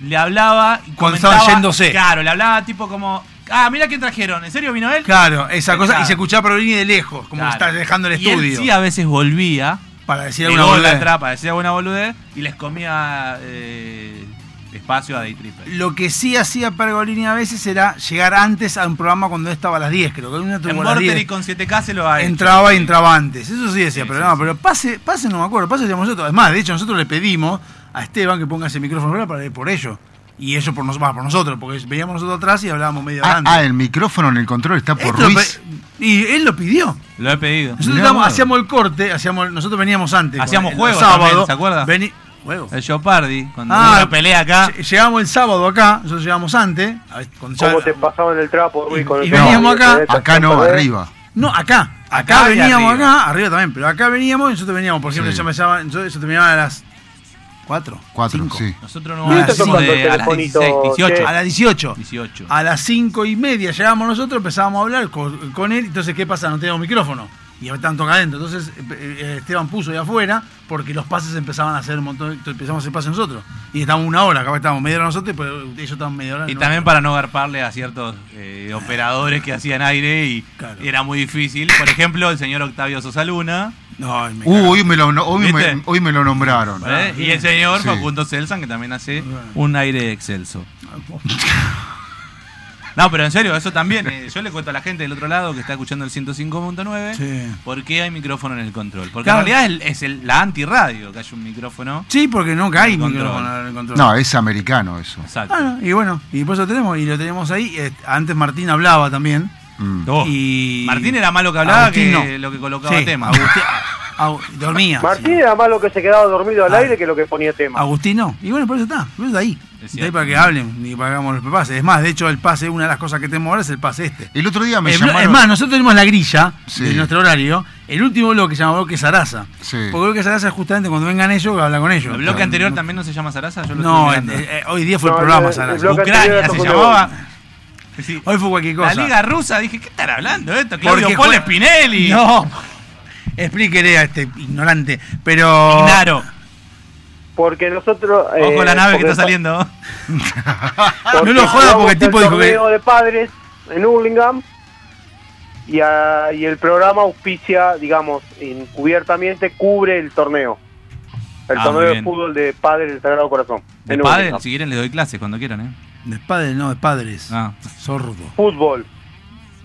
Le hablaba y Cuando estaban yéndose. Claro, le hablaba tipo como, ah, mira quién trajeron, ¿en serio vino él? Claro, esa cosa. Claro. Y se escuchaba Perolini de lejos, como Claro. está dejando el Y él estudio. sí a veces volvía, para decir de alguna boludez. atrás para decir alguna boludez, y les comía eh, espacio a Day Tripper. Lo que sí hacía Pergolini a veces era llegar antes a un programa cuando estaba a las 10, creo que una En tuvo a las Morter 10. y con 7K se lo ha hecho. Entraba y entraba antes. Eso sí decía, Sí, pero sí, no, sí. pero pase, pase no me acuerdo, pase decíamos nosotros. Es más, de hecho nosotros le pedimos a Esteban que ponga ese micrófono fuera para por ello. Y ellos por, nos, va, por nosotros, porque veíamos nosotros atrás y hablábamos medio Ah, adelante. ah, el micrófono en el control está por Esto Ruiz. y él lo pidió. Lo he pedido. Nosotros estábamos- hacíamos el corte, hacíamos, nosotros veníamos antes. Hacíamos juegos el sábado, también, ¿se acuerda? Juegos. El Jeopardy, cuando Ah, uno pelea acá. lle- Llegamos el sábado acá, nosotros llegamos antes. a ver, cuando ya- ¿Cómo te pasaban el trapo, Ruiz? con el y veníamos acá, Acá no, ¿eh? arriba. No, acá. Acá, veníamos arriba. acá, arriba también, pero acá veníamos y nosotros veníamos, por ejemplo, Sí. ya me llamaban, yo- eso terminaba a las 4. Cuatro, Cinco. sí. Nosotros ¿Y nos está hicimos tocando de a las telefonito, 16, 18. che? A las 18. 18. A las 5 y media llegábamos nosotros, empezábamos a hablar con, con él. Entonces, ¿qué pasa? No teníamos micrófono. Y estaban tocando adentro. Entonces, eh, eh, Esteban puso ahí afuera porque los pases empezaban a hacer un montón. Empezamos a hacer pases nosotros. Y estábamos una hora, acá estábamos media hora nosotros, pero ellos estaban media hora. Y nosotros. también para no garparle a ciertos eh, operadores que hacían aire y, Claro. y era muy difícil. Por ejemplo, el señor Octavio Sosaluna No, me Uh, hoy me lo, no- hoy me, ¿Viste? hoy me lo nombraron. ¿eh? y el señor Sí. Facundo Celsan, que también hace un aire excelso. No, pero en serio, eso también. eh, yo le cuento a la gente del otro lado que está escuchando el 105.9 Sí. por qué hay micrófono en el control. Porque Claro. en realidad es, el- es el- la antirradio que hay un micrófono. Sí, porque nunca hay El control. micrófono en el control. No, es americano eso. Exacto. Ah, no, y bueno, y por eso tenemos, y lo tenemos ahí. Eh, Antes Martín hablaba también. Mm. Oh, Y Martín era más lo que hablaba Agustín que no. lo que colocaba Sí, tema. Agustín, Agu- dormía. Martín sí. era más lo que se quedaba dormido al Ah. aire que lo que ponía tema. Agustín no. Y bueno, por eso está. Por eso está ahí. Es Está ahí para que hablen y para que hagamos los pases. Es más, de hecho, el pase, una de las cosas que tenemos ahora es el pase este. El otro día me Es, llamaron. es más, nosotros tenemos la grilla Sí. de nuestro horario. El último bloque se llama bloque Sarasa. Sí. Porque bloque Sarasa es justamente cuando vengan ellos que habla con ellos. ¿El bloque anterior también no se llama Sarasa? Yo lo No, eh, eh, hoy día fue No, el programa el- el Sarasa. Ucrania se llamaba. Sí. Hoy fue cualquier cosa. La Liga Rusa, dije, ¿qué están hablando esto? Claudio Porque Paul jue- Spinelli. No. Explíquele a este ignorante. Pero. Ignaro. Porque nosotros. Ojo eh, la nave que está saliendo. No lo joda porque el tipo dijo que- torneo de padres en Hurlingham y, a- y el programa auspicia, digamos, encubiertamente cubre el torneo. El Ah, torneo de fútbol de padres del Sagrado Corazón. De en padre, Hurlingham. si quieren les doy clases cuando quieran, ¿eh? De padres, no, de padres. Ah. Sordo. Fútbol.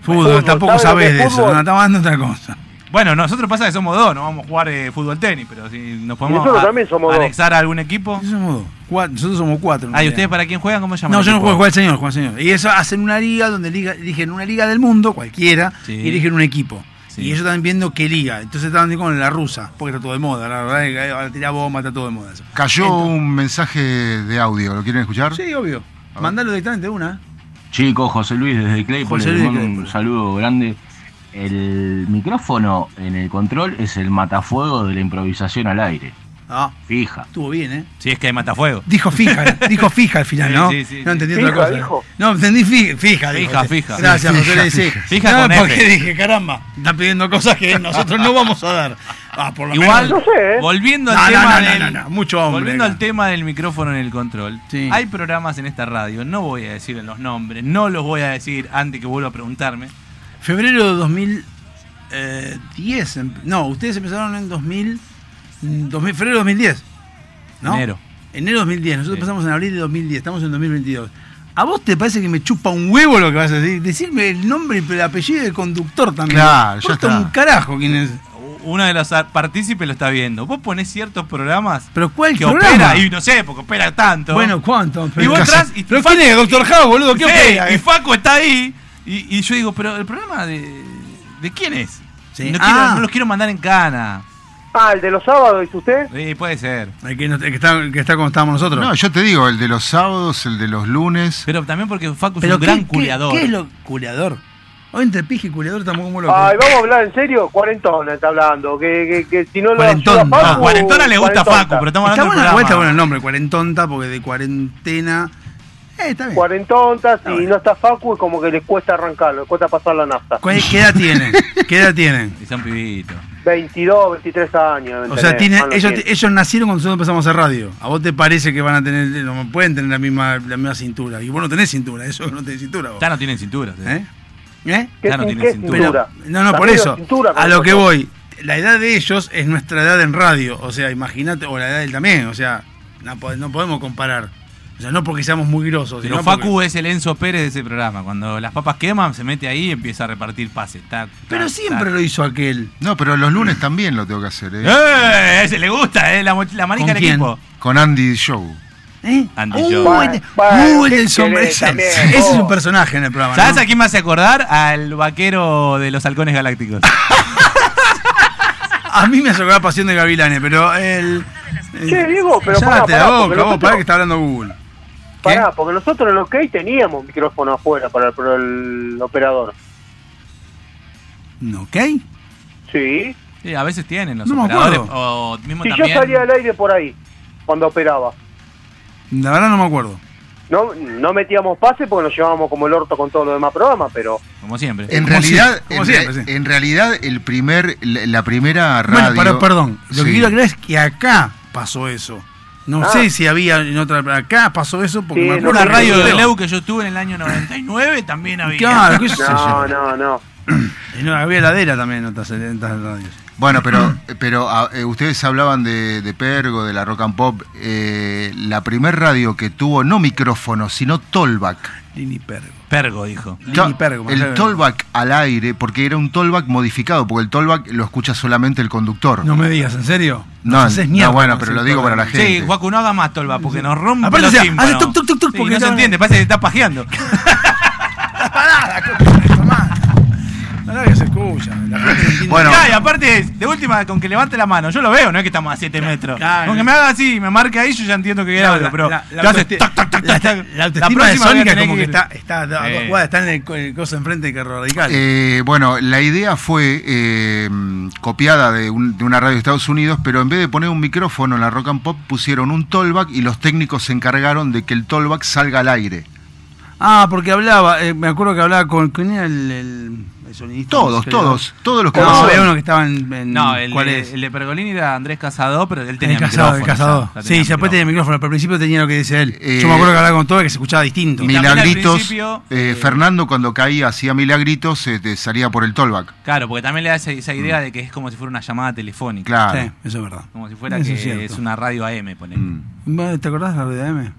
Fútbol, Fútbol, tampoco ¿sabe lo sabés que de es eso. fútbol? No, estamos hablando de otra cosa. Bueno, nosotros pasa que somos dos, no vamos a jugar eh, fútbol tenis, pero si nos podemos nosotros a- también somos dos. anexar a algún equipo. Sí, somos dos. Cuatro, nosotros somos cuatro. Ah, ¿y ustedes para quién juegan? ¿Cómo se llama? No, yo no juego, juega el señor, juega el señor. Y eso hacen una liga donde liga, eligen una liga del mundo, cualquiera, Sí. y eligen un equipo. Sí. Y ellos están viendo qué liga. Entonces estaban con la rusa, porque está todo de moda. La verdad que ahora tira bomba, está todo de moda eso. Cayó Entonces- un mensaje de audio. ¿Lo quieren escuchar? Sí, obvio. Mandalo directamente una. ¿eh? Chicos, José Luis desde Claypole, José Luis de mando un saludo grande. El micrófono en el control es el matafuego de la improvisación al aire. Ah, Fija. estuvo bien, ¿eh? Sí, es que hay matafuego. Dijo fija, dijo fija al final, ¿no? sí, sí, no sí. entendí Fija, otra cosa. dijo. No, entendí fi- fija. dijo, Fija, sí. fija. Gracias, Sí, José fija, fija. Fija no, con porque F. dije, caramba, están pidiendo cosas que nosotros no vamos a dar. Ah, por lo Igual, menos. volviendo al No, no, tema no, no, del, no, no, mucho hombre volviendo acá. al tema del micrófono en el control. Sí. Hay programas en esta radio, no voy a decir los nombres, no los voy a decir antes que vuelva a preguntarme. Febrero de 2010. em- No, ustedes empezaron en 2000, mm, 2000 febrero de 2010. ¿no? Enero. Enero de 2010. Nosotros Sí. empezamos en abril de 2010. Estamos en 2022. ¿A vos te parece que me chupa un huevo lo que vas a decir? Decirme el nombre y el apellido del conductor también. Claro, ya está. un carajo quién es. Uno de ar- partícipes lo está viendo. Vos ponés ciertos programas ¿Pero cuál que programa? opera, y no sé, porque opera tanto. Bueno, ¿cuánto? Y vos entras y ¿Pero quién es? ¿Doctor House, boludo? ¿Qué Sí, opera? Y Facu está ahí. Y, y yo digo, pero el programa de. ¿De quién es? Sí. No, Ah. quiero- no los quiero mandar en cana. Ah, el de los sábados, ¿es usted? Sí, puede ser. El que, no- el que está, el que está como estábamos nosotros. No, yo te digo, el de los sábados, el de los lunes. Pero también porque Facu es un ¿qué- gran culiador. ¿Qué es lo culeador? Hoy entre pija y culeador estamos como locos. Ay, vamos a hablar en serio. Cuarentona está hablando. Que, que, que si no lo Cuarentón. ayuda Facu, No, cuarentona le gusta a cuarentonta. Facu, pero estamos hablando Está bueno, vuelta bueno el nombre, cuarentonta, porque de cuarentena. Eh, está bien. Cuarentontas y no está Facu, es como que les cuesta arrancarlo, les cuesta pasar la nafta. ¿Cuál- ¿Qué edad tienen? ¿Qué edad tienen? Y son pibitos. 22, 23 años. O sea, tienen, ellos, tienen. ellos nacieron cuando nosotros empezamos a hacer radio. ¿A vos te parece que van a tener, no pueden tener la misma, la misma cintura? Y vos no tenés cintura, eso no tenés cintura vos. Ya no tienen cintura. ¿Eh? ¿Eh? ¿Qué Ya no tienen cintura. cintura? Pero- no, no, por eso. cintura A lo que voy. La edad de ellos es nuestra edad en radio. O sea, imagínate, o la edad de él también. O sea, no, no podemos comparar. O sea, no porque seamos muy grosos. Pero Facu porque- es el Enzo Pérez de ese programa. Cuando las papas queman, se mete ahí y empieza a repartir pases. Tac, Pero siempre tac. lo hizo aquel. No, pero los lunes también lo tengo que hacer, ¿eh? ¡Eh! Ese le gusta, ¿eh? La, la manija ¿Con del quién? equipo. Con Andy Show. ¿Eh? Andy Uh, Bueno, uh, el ¿qué del sombrero. Ese, es un personaje en el programa. ¿Sabes ¿no? a quién me hace acordar? Al vaquero de los halcones galácticos. A mí me hace acordar Pasión de Gavilanes, pero el. el- Che, Diego, pero pará, la boca, vos, pará que está hablando Google. Pará, porque nosotros en OK teníamos micrófono afuera para el, para el operador. ¿Ok? Sí. Sí, a veces tienen los No me operadores. O mismo Si yo salía al aire por ahí, cuando operaba. La verdad no me acuerdo. No, no metíamos pase porque nos llevábamos como el orto con todos los demás programas, pero Como siempre. En Como realidad, como en, siempre, re- sí. en realidad, el primer, la, la primera Bueno, radio. pero, perdón. Lo que quiero aclarar es que acá pasó eso. No Ah. sé si había en otra. Acá pasó eso porque Sí, me acuerdo Una radio de Leu que yo estuve en el año 99 también había. Claro, qué no, yo. no, no. Y no, había heladera también en otras, en otras radios. Bueno, pero, pero ah, eh, ustedes hablaban de, de Pergo, de la Rock and Pop. eh, la primer radio que tuvo no micrófono, sino tollback. Lini Pergo. Pergo dijo. Lini Pergo. el tollback al aire, porque era un tollback modificado, porque el tollback lo escucha solamente el conductor. No me digas, ¿en serio? No, no, mierda bueno, pero lo digo para la tollback. gente. Sí, Juaco, no haga más tolva porque nos rompe Aparte, los o sea, hace tuc, tuc, tuc, Sí, porque no se entiende, parece que está pajeando. Que se escucha. la gente. Bueno. Ya, y aparte, de última, con que levante la mano, yo lo veo, no es que estamos a 7 metros. Claro. Con que me haga así y me marque ahí, yo ya entiendo que era algo, pero la- la que tac, tac, tac, autoestima de Sónica como que está, está, a dos Eh. cuadras, está en el, el coso enfrente de Carro Radical. Eh, bueno, la idea fue eh, copiada de, un- de una radio de Estados Unidos, pero en vez de poner un micrófono en la Rock and Pop, pusieron un tollback y los técnicos se encargaron de que el tollback salga al aire. Ah, porque hablaba, eh, me acuerdo que hablaba con. ¿Quién era el, el, Todos, todos, todos los que No, había uno que estaba en. en- No, el, ¿Cuál de- es? el de Pergolini era Andrés Casado, pero él tenía el casado, el micrófono, casado. ya, ya Sí, después tenía micrófono, pero al principio tenía lo que dice él. Eh, Yo me acuerdo que hablaba con todo y que se escuchaba distinto. Milagritos, principio, eh, Fernando cuando caía hacía milagritos, eh, te salía por el tollback. Claro, porque también le da esa, esa idea de que es como si fuera una llamada telefónica. Claro. Sí, eso es verdad. Como si fuera Eso que es una radio AM. Mm. ¿Te acordás de la RDM?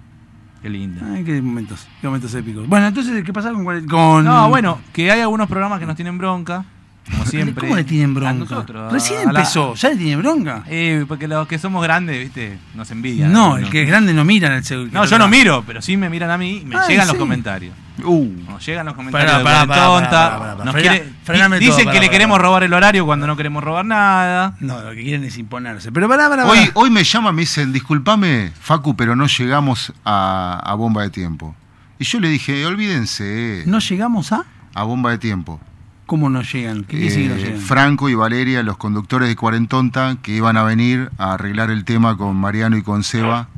Qué linda. Ay, qué momentos, qué momentos épicos. Bueno, entonces, ¿qué pasa con, con No, bueno, que hay algunos programas que nos tienen bronca, como siempre. ¿Cómo le tienen bronca? A nosotros. Recién a la- empezó, ¿ya le tiene bronca? Eh, porque los que somos grandes, viste, nos envidian. No, el que es grande no mira en el celular. No, yo no miro, pero sí me miran a mí y me Ah, llegan ¿en los comentarios. Uh. Nos llegan los comentarios Pará, de pará, pará, Tonta. Nos quiere- frename di- todo, dicen pará, que le queremos robar el horario cuando no queremos robar nada. No, lo que quieren es imponerse. Pero pará, pará, Hoy, pará. hoy me llaman, me dicen, discúlpame, Facu, pero no llegamos a, a bomba de tiempo. Y yo le dije, olvídense, ¿No llegamos a? a bomba de tiempo. ¿Cómo no llegan? ¿Qué quiere decir que no Eh, llegan? Franco y Valeria, los conductores de Cuarentonta, que iban a venir a arreglar el tema con Mariano y con Seba,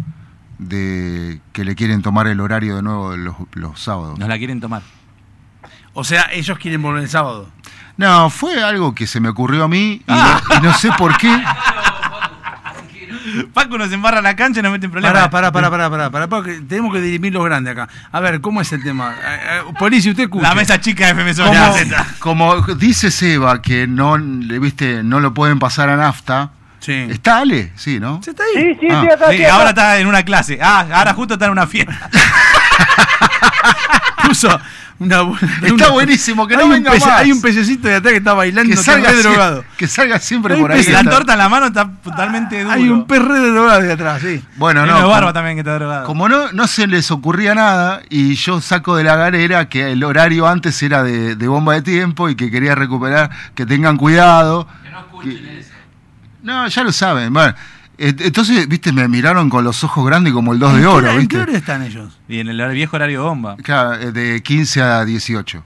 de que le quieren tomar el horario de nuevo los, los sábados. Nos la quieren tomar. O sea, ellos quieren volver el sábado. No, fue algo que se me ocurrió a mí y, Ah. no, y no sé por qué. Paco nos embarra la cancha y nos mete en problemas. Pará, pará, pará, pará, pará, pará, porque tenemos que dirimir los grandes acá. A ver, ¿cómo es el tema? Eh, eh, Polici, usted escucha. La mesa chica de FM Como, Zona Z. como dice Seba que no le viste, no lo pueden pasar a nafta. ¿Está Ale? Sí, ¿no? está Sí, sí, Ah. sí, acá, Sí, sí, acá. ahora está en una clase. Ah, ahora justo está en una fiesta. Puso una buena- Está una- buenísimo, que no venga pece- más. Hay un pececito de atrás que está bailando, Que que está salga, re drogado. que salga siempre Hay por ahí. La torta en la mano está totalmente duro. Hay un pez re drogado de atrás, sí. Bueno, Hay no. de como- barba también que está drogado. Como no, no se les ocurría nada y yo saco de la galera que el horario antes era de, de bomba de tiempo y que quería recuperar, que tengan cuidado. Que no escuchen eso. No, ya lo saben. Bueno, entonces, viste, me miraron con los ojos grandes como el 2 de ¿En qué oro, ¿En qué hora están ellos? Y en el viejo horario bomba. Claro, eh, de 15 a 18.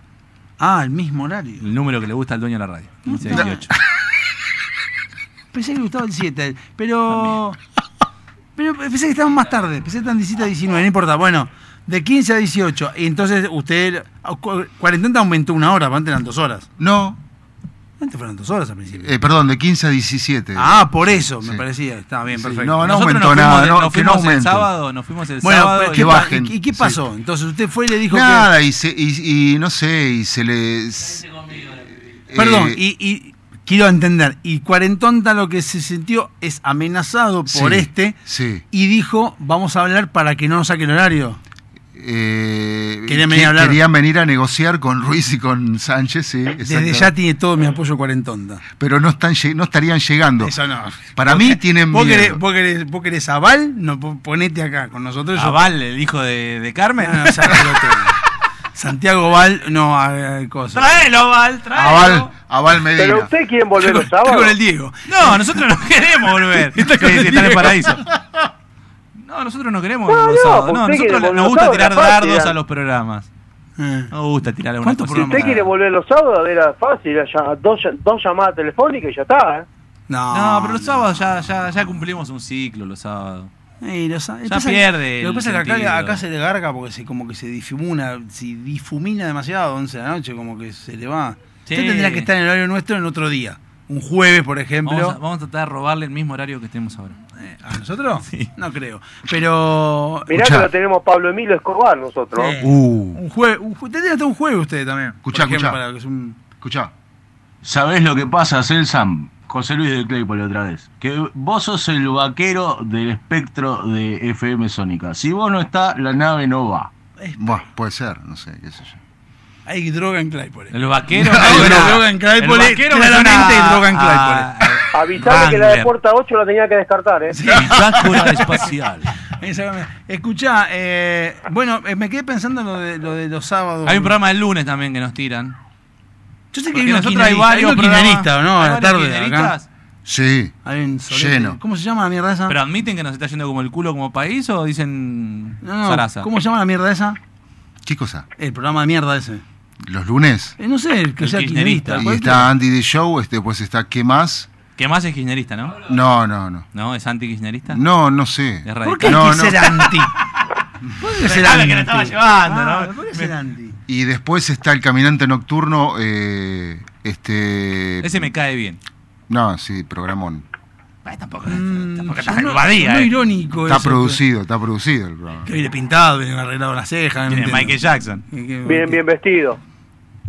Ah, el mismo horario. El número que le gusta al dueño de la radio. 15, 18. Pensé que le gustaba el 7, pero. Pero pensé que estaban más tarde. Pensé que estaban 17 a 19, no importa. Bueno, de 15 a 18. Y entonces usted. cu- Cuarentena aumentó una hora, antes eran dos horas. No, Antes fueron dos horas al principio. eh, perdón, de 15 a 17. ah, por eso me Sí. parecía. Estaba bien, Sí, perfecto. no, no Nosotros aumentó nos fuimos nada, de- no, nos que no fuimos el sábado, nos fuimos el Bueno, sábado. y- ¿qué, que pa- bajen. ¿y qué pasó? Entonces usted fue y le dijo Nada, y, se, y, y no sé, y se les... que. Perdón, eh, y, y quiero entender. Y Cuarentonta lo que se sintió es amenazado por Sí, este Sí. y dijo: Vamos a hablar para que no nos saque el horario. Eh, Querían venir a hablar. Querían venir a negociar con Ruiz y con Sánchez, sí. Desde ya tiene todo mi apoyo Cuarentonta. Pero no, están, no estarían llegando. Eso no. Para Vos mí tienen vos miedo. querés, vos, querés, vos querés aval, no, po- ponete acá con nosotros. yo- Aval, el hijo de, de Carmen. No, no. Santiago Val, no, a, a- cosa. Tráelo, Val, tráelo. Aval, Aval Medina. Pero ustedes quieren volver los sábados. con el Diego. No, nosotros no queremos volver. Está Sí, con el sí, está en el paraíso. No, nosotros no queremos No, volver los no, sábados. No, nosotros nos los gusta sábados, tirar fácil, dardos a los programas. Eh. Nos gusta tirar algunas ¿Cuántos Si usted quiere volver los sábados, era fácil, ya dos, dos llamadas telefónicas y ya está. ¿eh? No, No, pero los sábados ya, ya, ya cumplimos un ciclo, los sábados. Eh, Ya pierde Lo que pasa es que acá, acá se le garga porque se, como que se difumina, si difumina demasiado a 11 de la noche, como que se le va. Sí. Usted tendría que estar en el horario nuestro en otro día. Un jueves, por ejemplo. Vamos a, vamos a tratar de robarle el mismo horario que tenemos ahora. Eh, ¿A nosotros? No creo. Pero. Mirá Escuchá. que lo tenemos Pablo Emilio Escobar nosotros. Eh, Uh, Un jueves. Tendría hasta un jueves usted también. Escuchá, ejemplo, escuchá. para que es un- escuchá. ¿Sabés lo que pasa, Celsam? José Luis de Claypole otra vez. Que vos sos el vaquero del espectro de FM Sónica. Si vos no estás, la nave no va. Bueno, puede ser, no sé, qué sé yo. Hay droga en Claypole. El vaquero. Hay me suena- droga en Claypole. el vaquero me claramente hay droga en Claypole. Avisale que la de puerta 8 la tenía que descartar, ¿eh? Bitácora espacial. Escuchá, eh, bueno, eh, me quedé pensando en lo de, lo de los sábados. Hay un programa el lunes también que nos tiran. Yo sé que hay nosotros hay varios hay kirchneristas, ¿no? hay A la tarde. acá. Sí, Hay. Lleno. ¿Cómo se llama la mierda esa? Pero admiten que nos está yendo como el culo como país o dicen no, no. ¿Cómo se llama la mierda esa? ¿qué cosa? El programa de mierda ese. Los lunes. Eh, no sé, el que El sea kirchnerista. kirchnerista. Y está Andy the Show, este, después está ¿Qué más? Que más es kirchnerista, ¿no? No, no, no. ¿No? ¿Es anti-kirchnerista? No, no sé. Es ¿Por qué hay No, que no. ser anti? ¿Por qué ser anti? que lo estaba llevando, ¿no? Ah, ¿Por qué ser anti? Y después está el caminante nocturno, eh, este... Ese me cae bien. No, sí, programón. Ay, tampoco. Mm, tampoco estás invadía, sonó eh. irónico Está eso, producido, está producido el programa. Que viene pintado, viene arreglado las cejas. no Tiene entiendo. Michael Jackson. Que- Bien, bien vestido.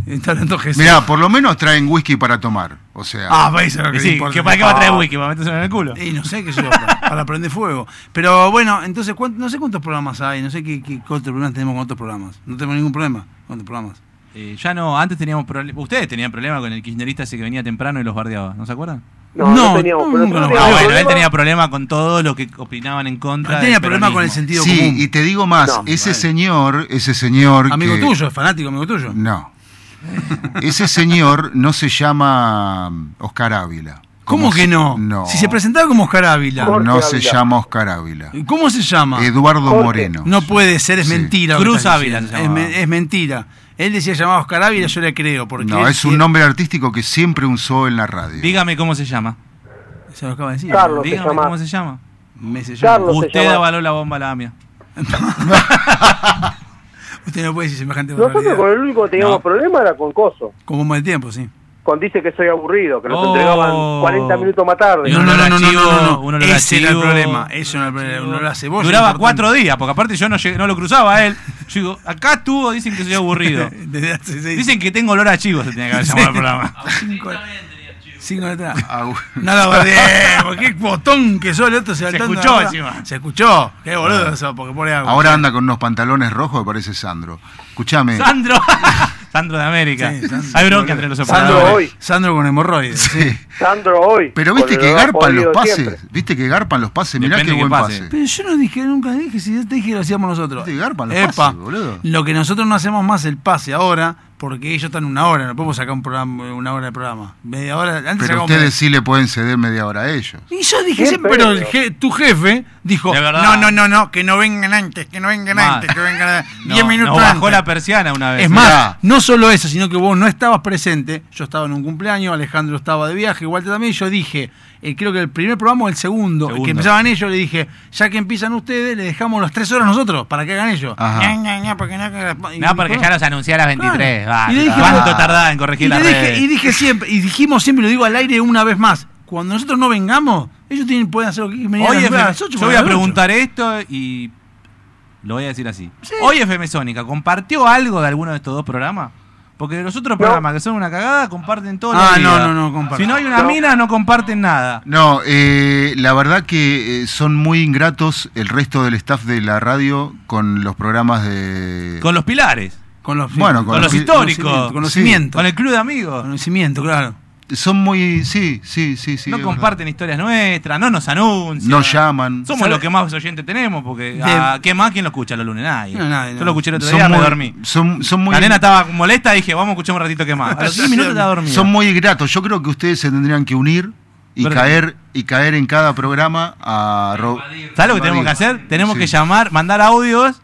Está hablando Jesús. Mirá, por lo menos traen whisky para tomar. O sea, Ah, para eso es lo que sí. ¿que ¿para qué va a traer Ah. whisky? ¿Para meterse en el culo? Y no sé qué yo, para, para prender fuego. Pero bueno, entonces, ¿cuánto- no sé cuántos programas hay, no sé qué, qué otros problemas tenemos con otros programas. No tenemos ningún problema con otros programas. Eh, ya no, antes teníamos problemas. Ustedes tenían problemas con el kirchnerista ese que venía temprano y los bardeaba, ¿no se acuerdan? No, no, No, teníamos. nosotros nos- Ah, bueno, él tenía problema con todos los que opinaban en contra. tenía del problema con el sentido sí, común. y te digo más, No, ese vale. señor, ese señor Amigo que- tuyo, fanático amigo tuyo. No. Ese señor no se llama Oscar Ávila. ¿Cómo que no? No. Si se presentaba como Oscar Ávila. No se llama Oscar Ávila. ¿Cómo se llama? Eduardo Moreno. No puede ser, es Sí. mentira. Cruz Ávila se Es, llamaba. me- es mentira. Él decía llamado Oscar Ávila, yo le creo. Porque No, es un nombre artístico que siempre usó en la radio. Dígame cómo se llama. Se lo acaba de decir. Carlos se Dígame llama. cómo se llama. Me se llama. Carlos se Usted llama. avaló la bomba a la AMIA. Usted no puede decir semejante Nosotros barbaridad. con el único que teníamos No. problema era con Coso. Con de tiempo, sí. Con dice que soy aburrido, que nos Oh. entregaban 40 minutos más tarde. No, no, no, no, no, no, no. Uno lo Ese era el problema. Eso era el problema. Uno lo hace vos. Duraba cuatro días, porque aparte yo no, llegué- no lo cruzaba a él. Yo digo, acá estuvo, dicen que soy aburrido. Desde hace seis Dicen que tengo olor a chivo, se tenía que haber llamado el programa. Cinco, cinco atrás. Ah, No lo bardeemos, qué botón que sos el otro se, saltando escuchó ahora. encima. Se escuchó. Qué boludo eso, porque pone agua. Ahora anda con unos pantalones rojos que parece Sandro. Escuchame. Sandro. Sandro de América. Sí, Sandro. Hay bronca entre los Sandro operadores. hoy. Sandro con hemorroides. Sí. Sandro hoy. Pero viste que garpan los pases. siempre. Viste que garpan los pases. Mirá Depende qué que buen pase. pase. Pero yo no dije, nunca dije, si yo te dije que lo hacíamos nosotros. Viste que garpan los Epa, pases, boludo. Lo que nosotros no hacemos más el pase ahora, porque ellos están una hora, no podemos sacar un programa, una hora de programa. Media hora, antes Pero ustedes sí le pueden ceder media hora a ellos. Y yo dije siempre, pero el je- tu jefe dijo, no, no, no, no, que no vengan antes, que no vengan Mal. antes, que vengan No, 10 minutos nos bajó antes. la persiana una vez. Es más, no solo eso, sino que vos no estabas presente. Yo estaba en un cumpleaños, Alejandro estaba de viaje, Walter también. y Yo dije, eh, creo que el primer programa o el segundo, el Segundo. que empezaban ellos, le dije, ya que empiezan ustedes, le dejamos las tres horas nosotros para que hagan ellos. Ajá. Ña, Ña, Ña, porque no, y- No, porque ya los anuncié a las 23. Claro. va, Y le dije, ¿Cuánto bueno, tardaba en corregir y, las dije, redes? y dije siempre, y dijimos siempre, lo digo al aire una vez más, cuando nosotros no vengamos, ellos tienen, pueden hacer lo que a Hoy FM las yo voy a preguntar esto y lo voy a decir así. Hoy FM Sónica, ¿compartió algo de alguno de estos dos programas? Porque los otros programas que son una cagada comparten todo Ah, no, no, no, comparten. Si no hay una No. mina, no comparten nada. No, eh, la verdad que eh, son muy ingratos el resto del staff de la radio con los programas de... Con los pilares, Con los, Bueno, con, los históricos, conocimiento. con el club de amigos. Conocimiento, claro. Son muy... Sí, sí, sí, sí. no comparten historias nuestras, no nos anuncian. verdad. No llaman. Somos ¿Sabe? los que más oyentes tenemos, porque De- ah, ¿qué más? ¿Quién lo escucha los lunes? Nadie. No, nadie, Yo no. lo escuché el otro Son día, me muy- dormí. Son, son muy... La nena estaba molesta y dije, vamos a escuchar un ratito que más. A los 10 minutos estaba dormida. Son muy gratos. Yo creo que ustedes se tendrían que unir y caer y caer en cada programa a... ro- ¿Sabes lo que tenemos que hacer? Tenemos Sí. que llamar, mandar audios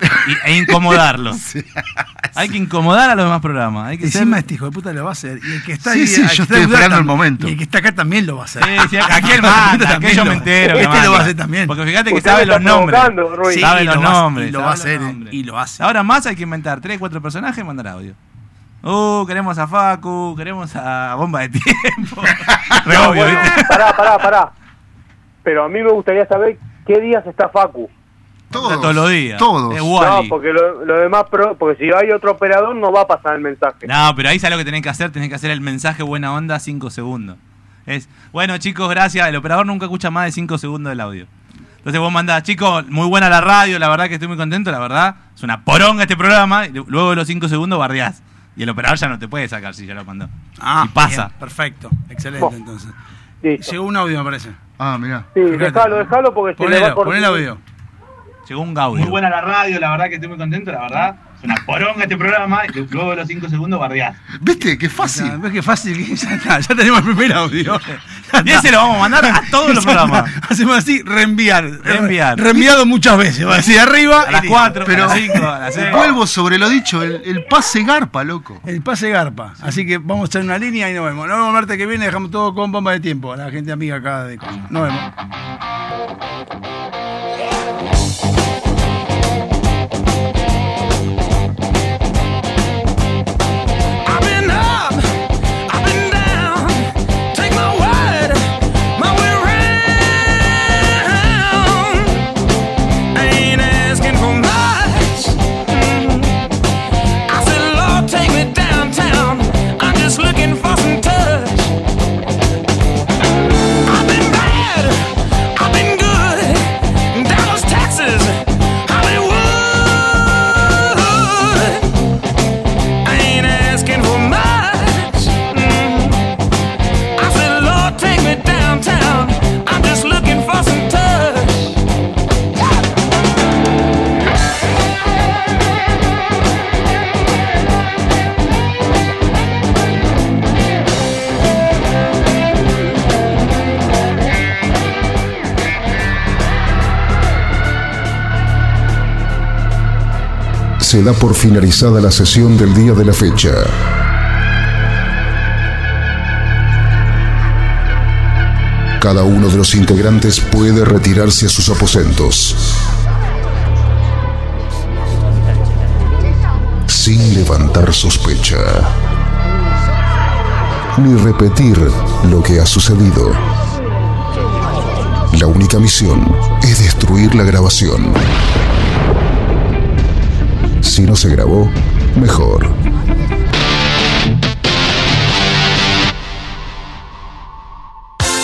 y- e incomodarlos. Hay que incomodar a los demás programas. Hay que ser... Encima este hijo de puta lo va a hacer. Y el que está Sí, ahí, sí, yo estoy esperando el momento. Y el que está acá también lo va a hacer. Sí, puta manda, también que yo me entero. Este manda. lo va a hacer también. Porque fíjate que sabe los nombres. sabe y los lo va a- nombres. y lo va a hacer, y lo hace. Ahora más hay que inventar 3, 4 personajes y mandar audio. Uh, queremos a Facu, queremos a Bomba de Tiempo. Re No, obvio, ¿viste? pará, pará, pará. Pero a mí me gustaría saber qué días está Facu. Todos, todos los días. Todos. Es Wally. No, porque lo, lo demás, pro- porque si hay otro operador no va a pasar el mensaje. No, pero ahí sabes lo que tenés que hacer, tenés que hacer el mensaje buena onda 5 segundos. Es, bueno chicos, gracias, el operador nunca escucha más de 5 segundos del audio. Entonces vos mandás, chicos, muy buena la radio, la verdad que estoy muy contento, la verdad, es una poronga este programa, y luego de los 5 segundos bardeás. Y el operador ya no te puede sacar si ya lo mandó. Ah, y pasa. bien, perfecto. Excelente, Oh. entonces. Listo. Llegó un audio, me parece. Ah, mirá. Sí, déjalo, déjalo porque se le va Ponelo, por... pon el audio. Llegó un gaudio. Muy buena la radio, la verdad que estoy muy contento, la verdad. Es una poronga este programa, y luego de los 5 segundos bardeás. ¿Viste? Qué fácil. ¿Ves qué fácil? que Ya, está, ya tenemos el primer audio. Ya Y ese lo vamos a mandar a todos los programas. Hacemos así, reenviar. Reenviar. Reenviado muchas veces. Va así arriba. A las y- 4, Pero- a las 5, a las 6. Vuelvo sobre lo dicho, el, el pase garpa, loco. El pase garpa. Así que vamos a echar una línea y nos vemos. Nos vemos el martes que viene. Dejamos todo con bomba de tiempo. A la gente amiga acá de Cosmo. Nos vemos. Se da por finalizada la sesión del día de la fecha. Cada uno de los integrantes puede retirarse a sus aposentos. Sin levantar sospecha. Ni repetir lo que ha sucedido. La única misión es destruir la grabación. Si no se grabó, mejor.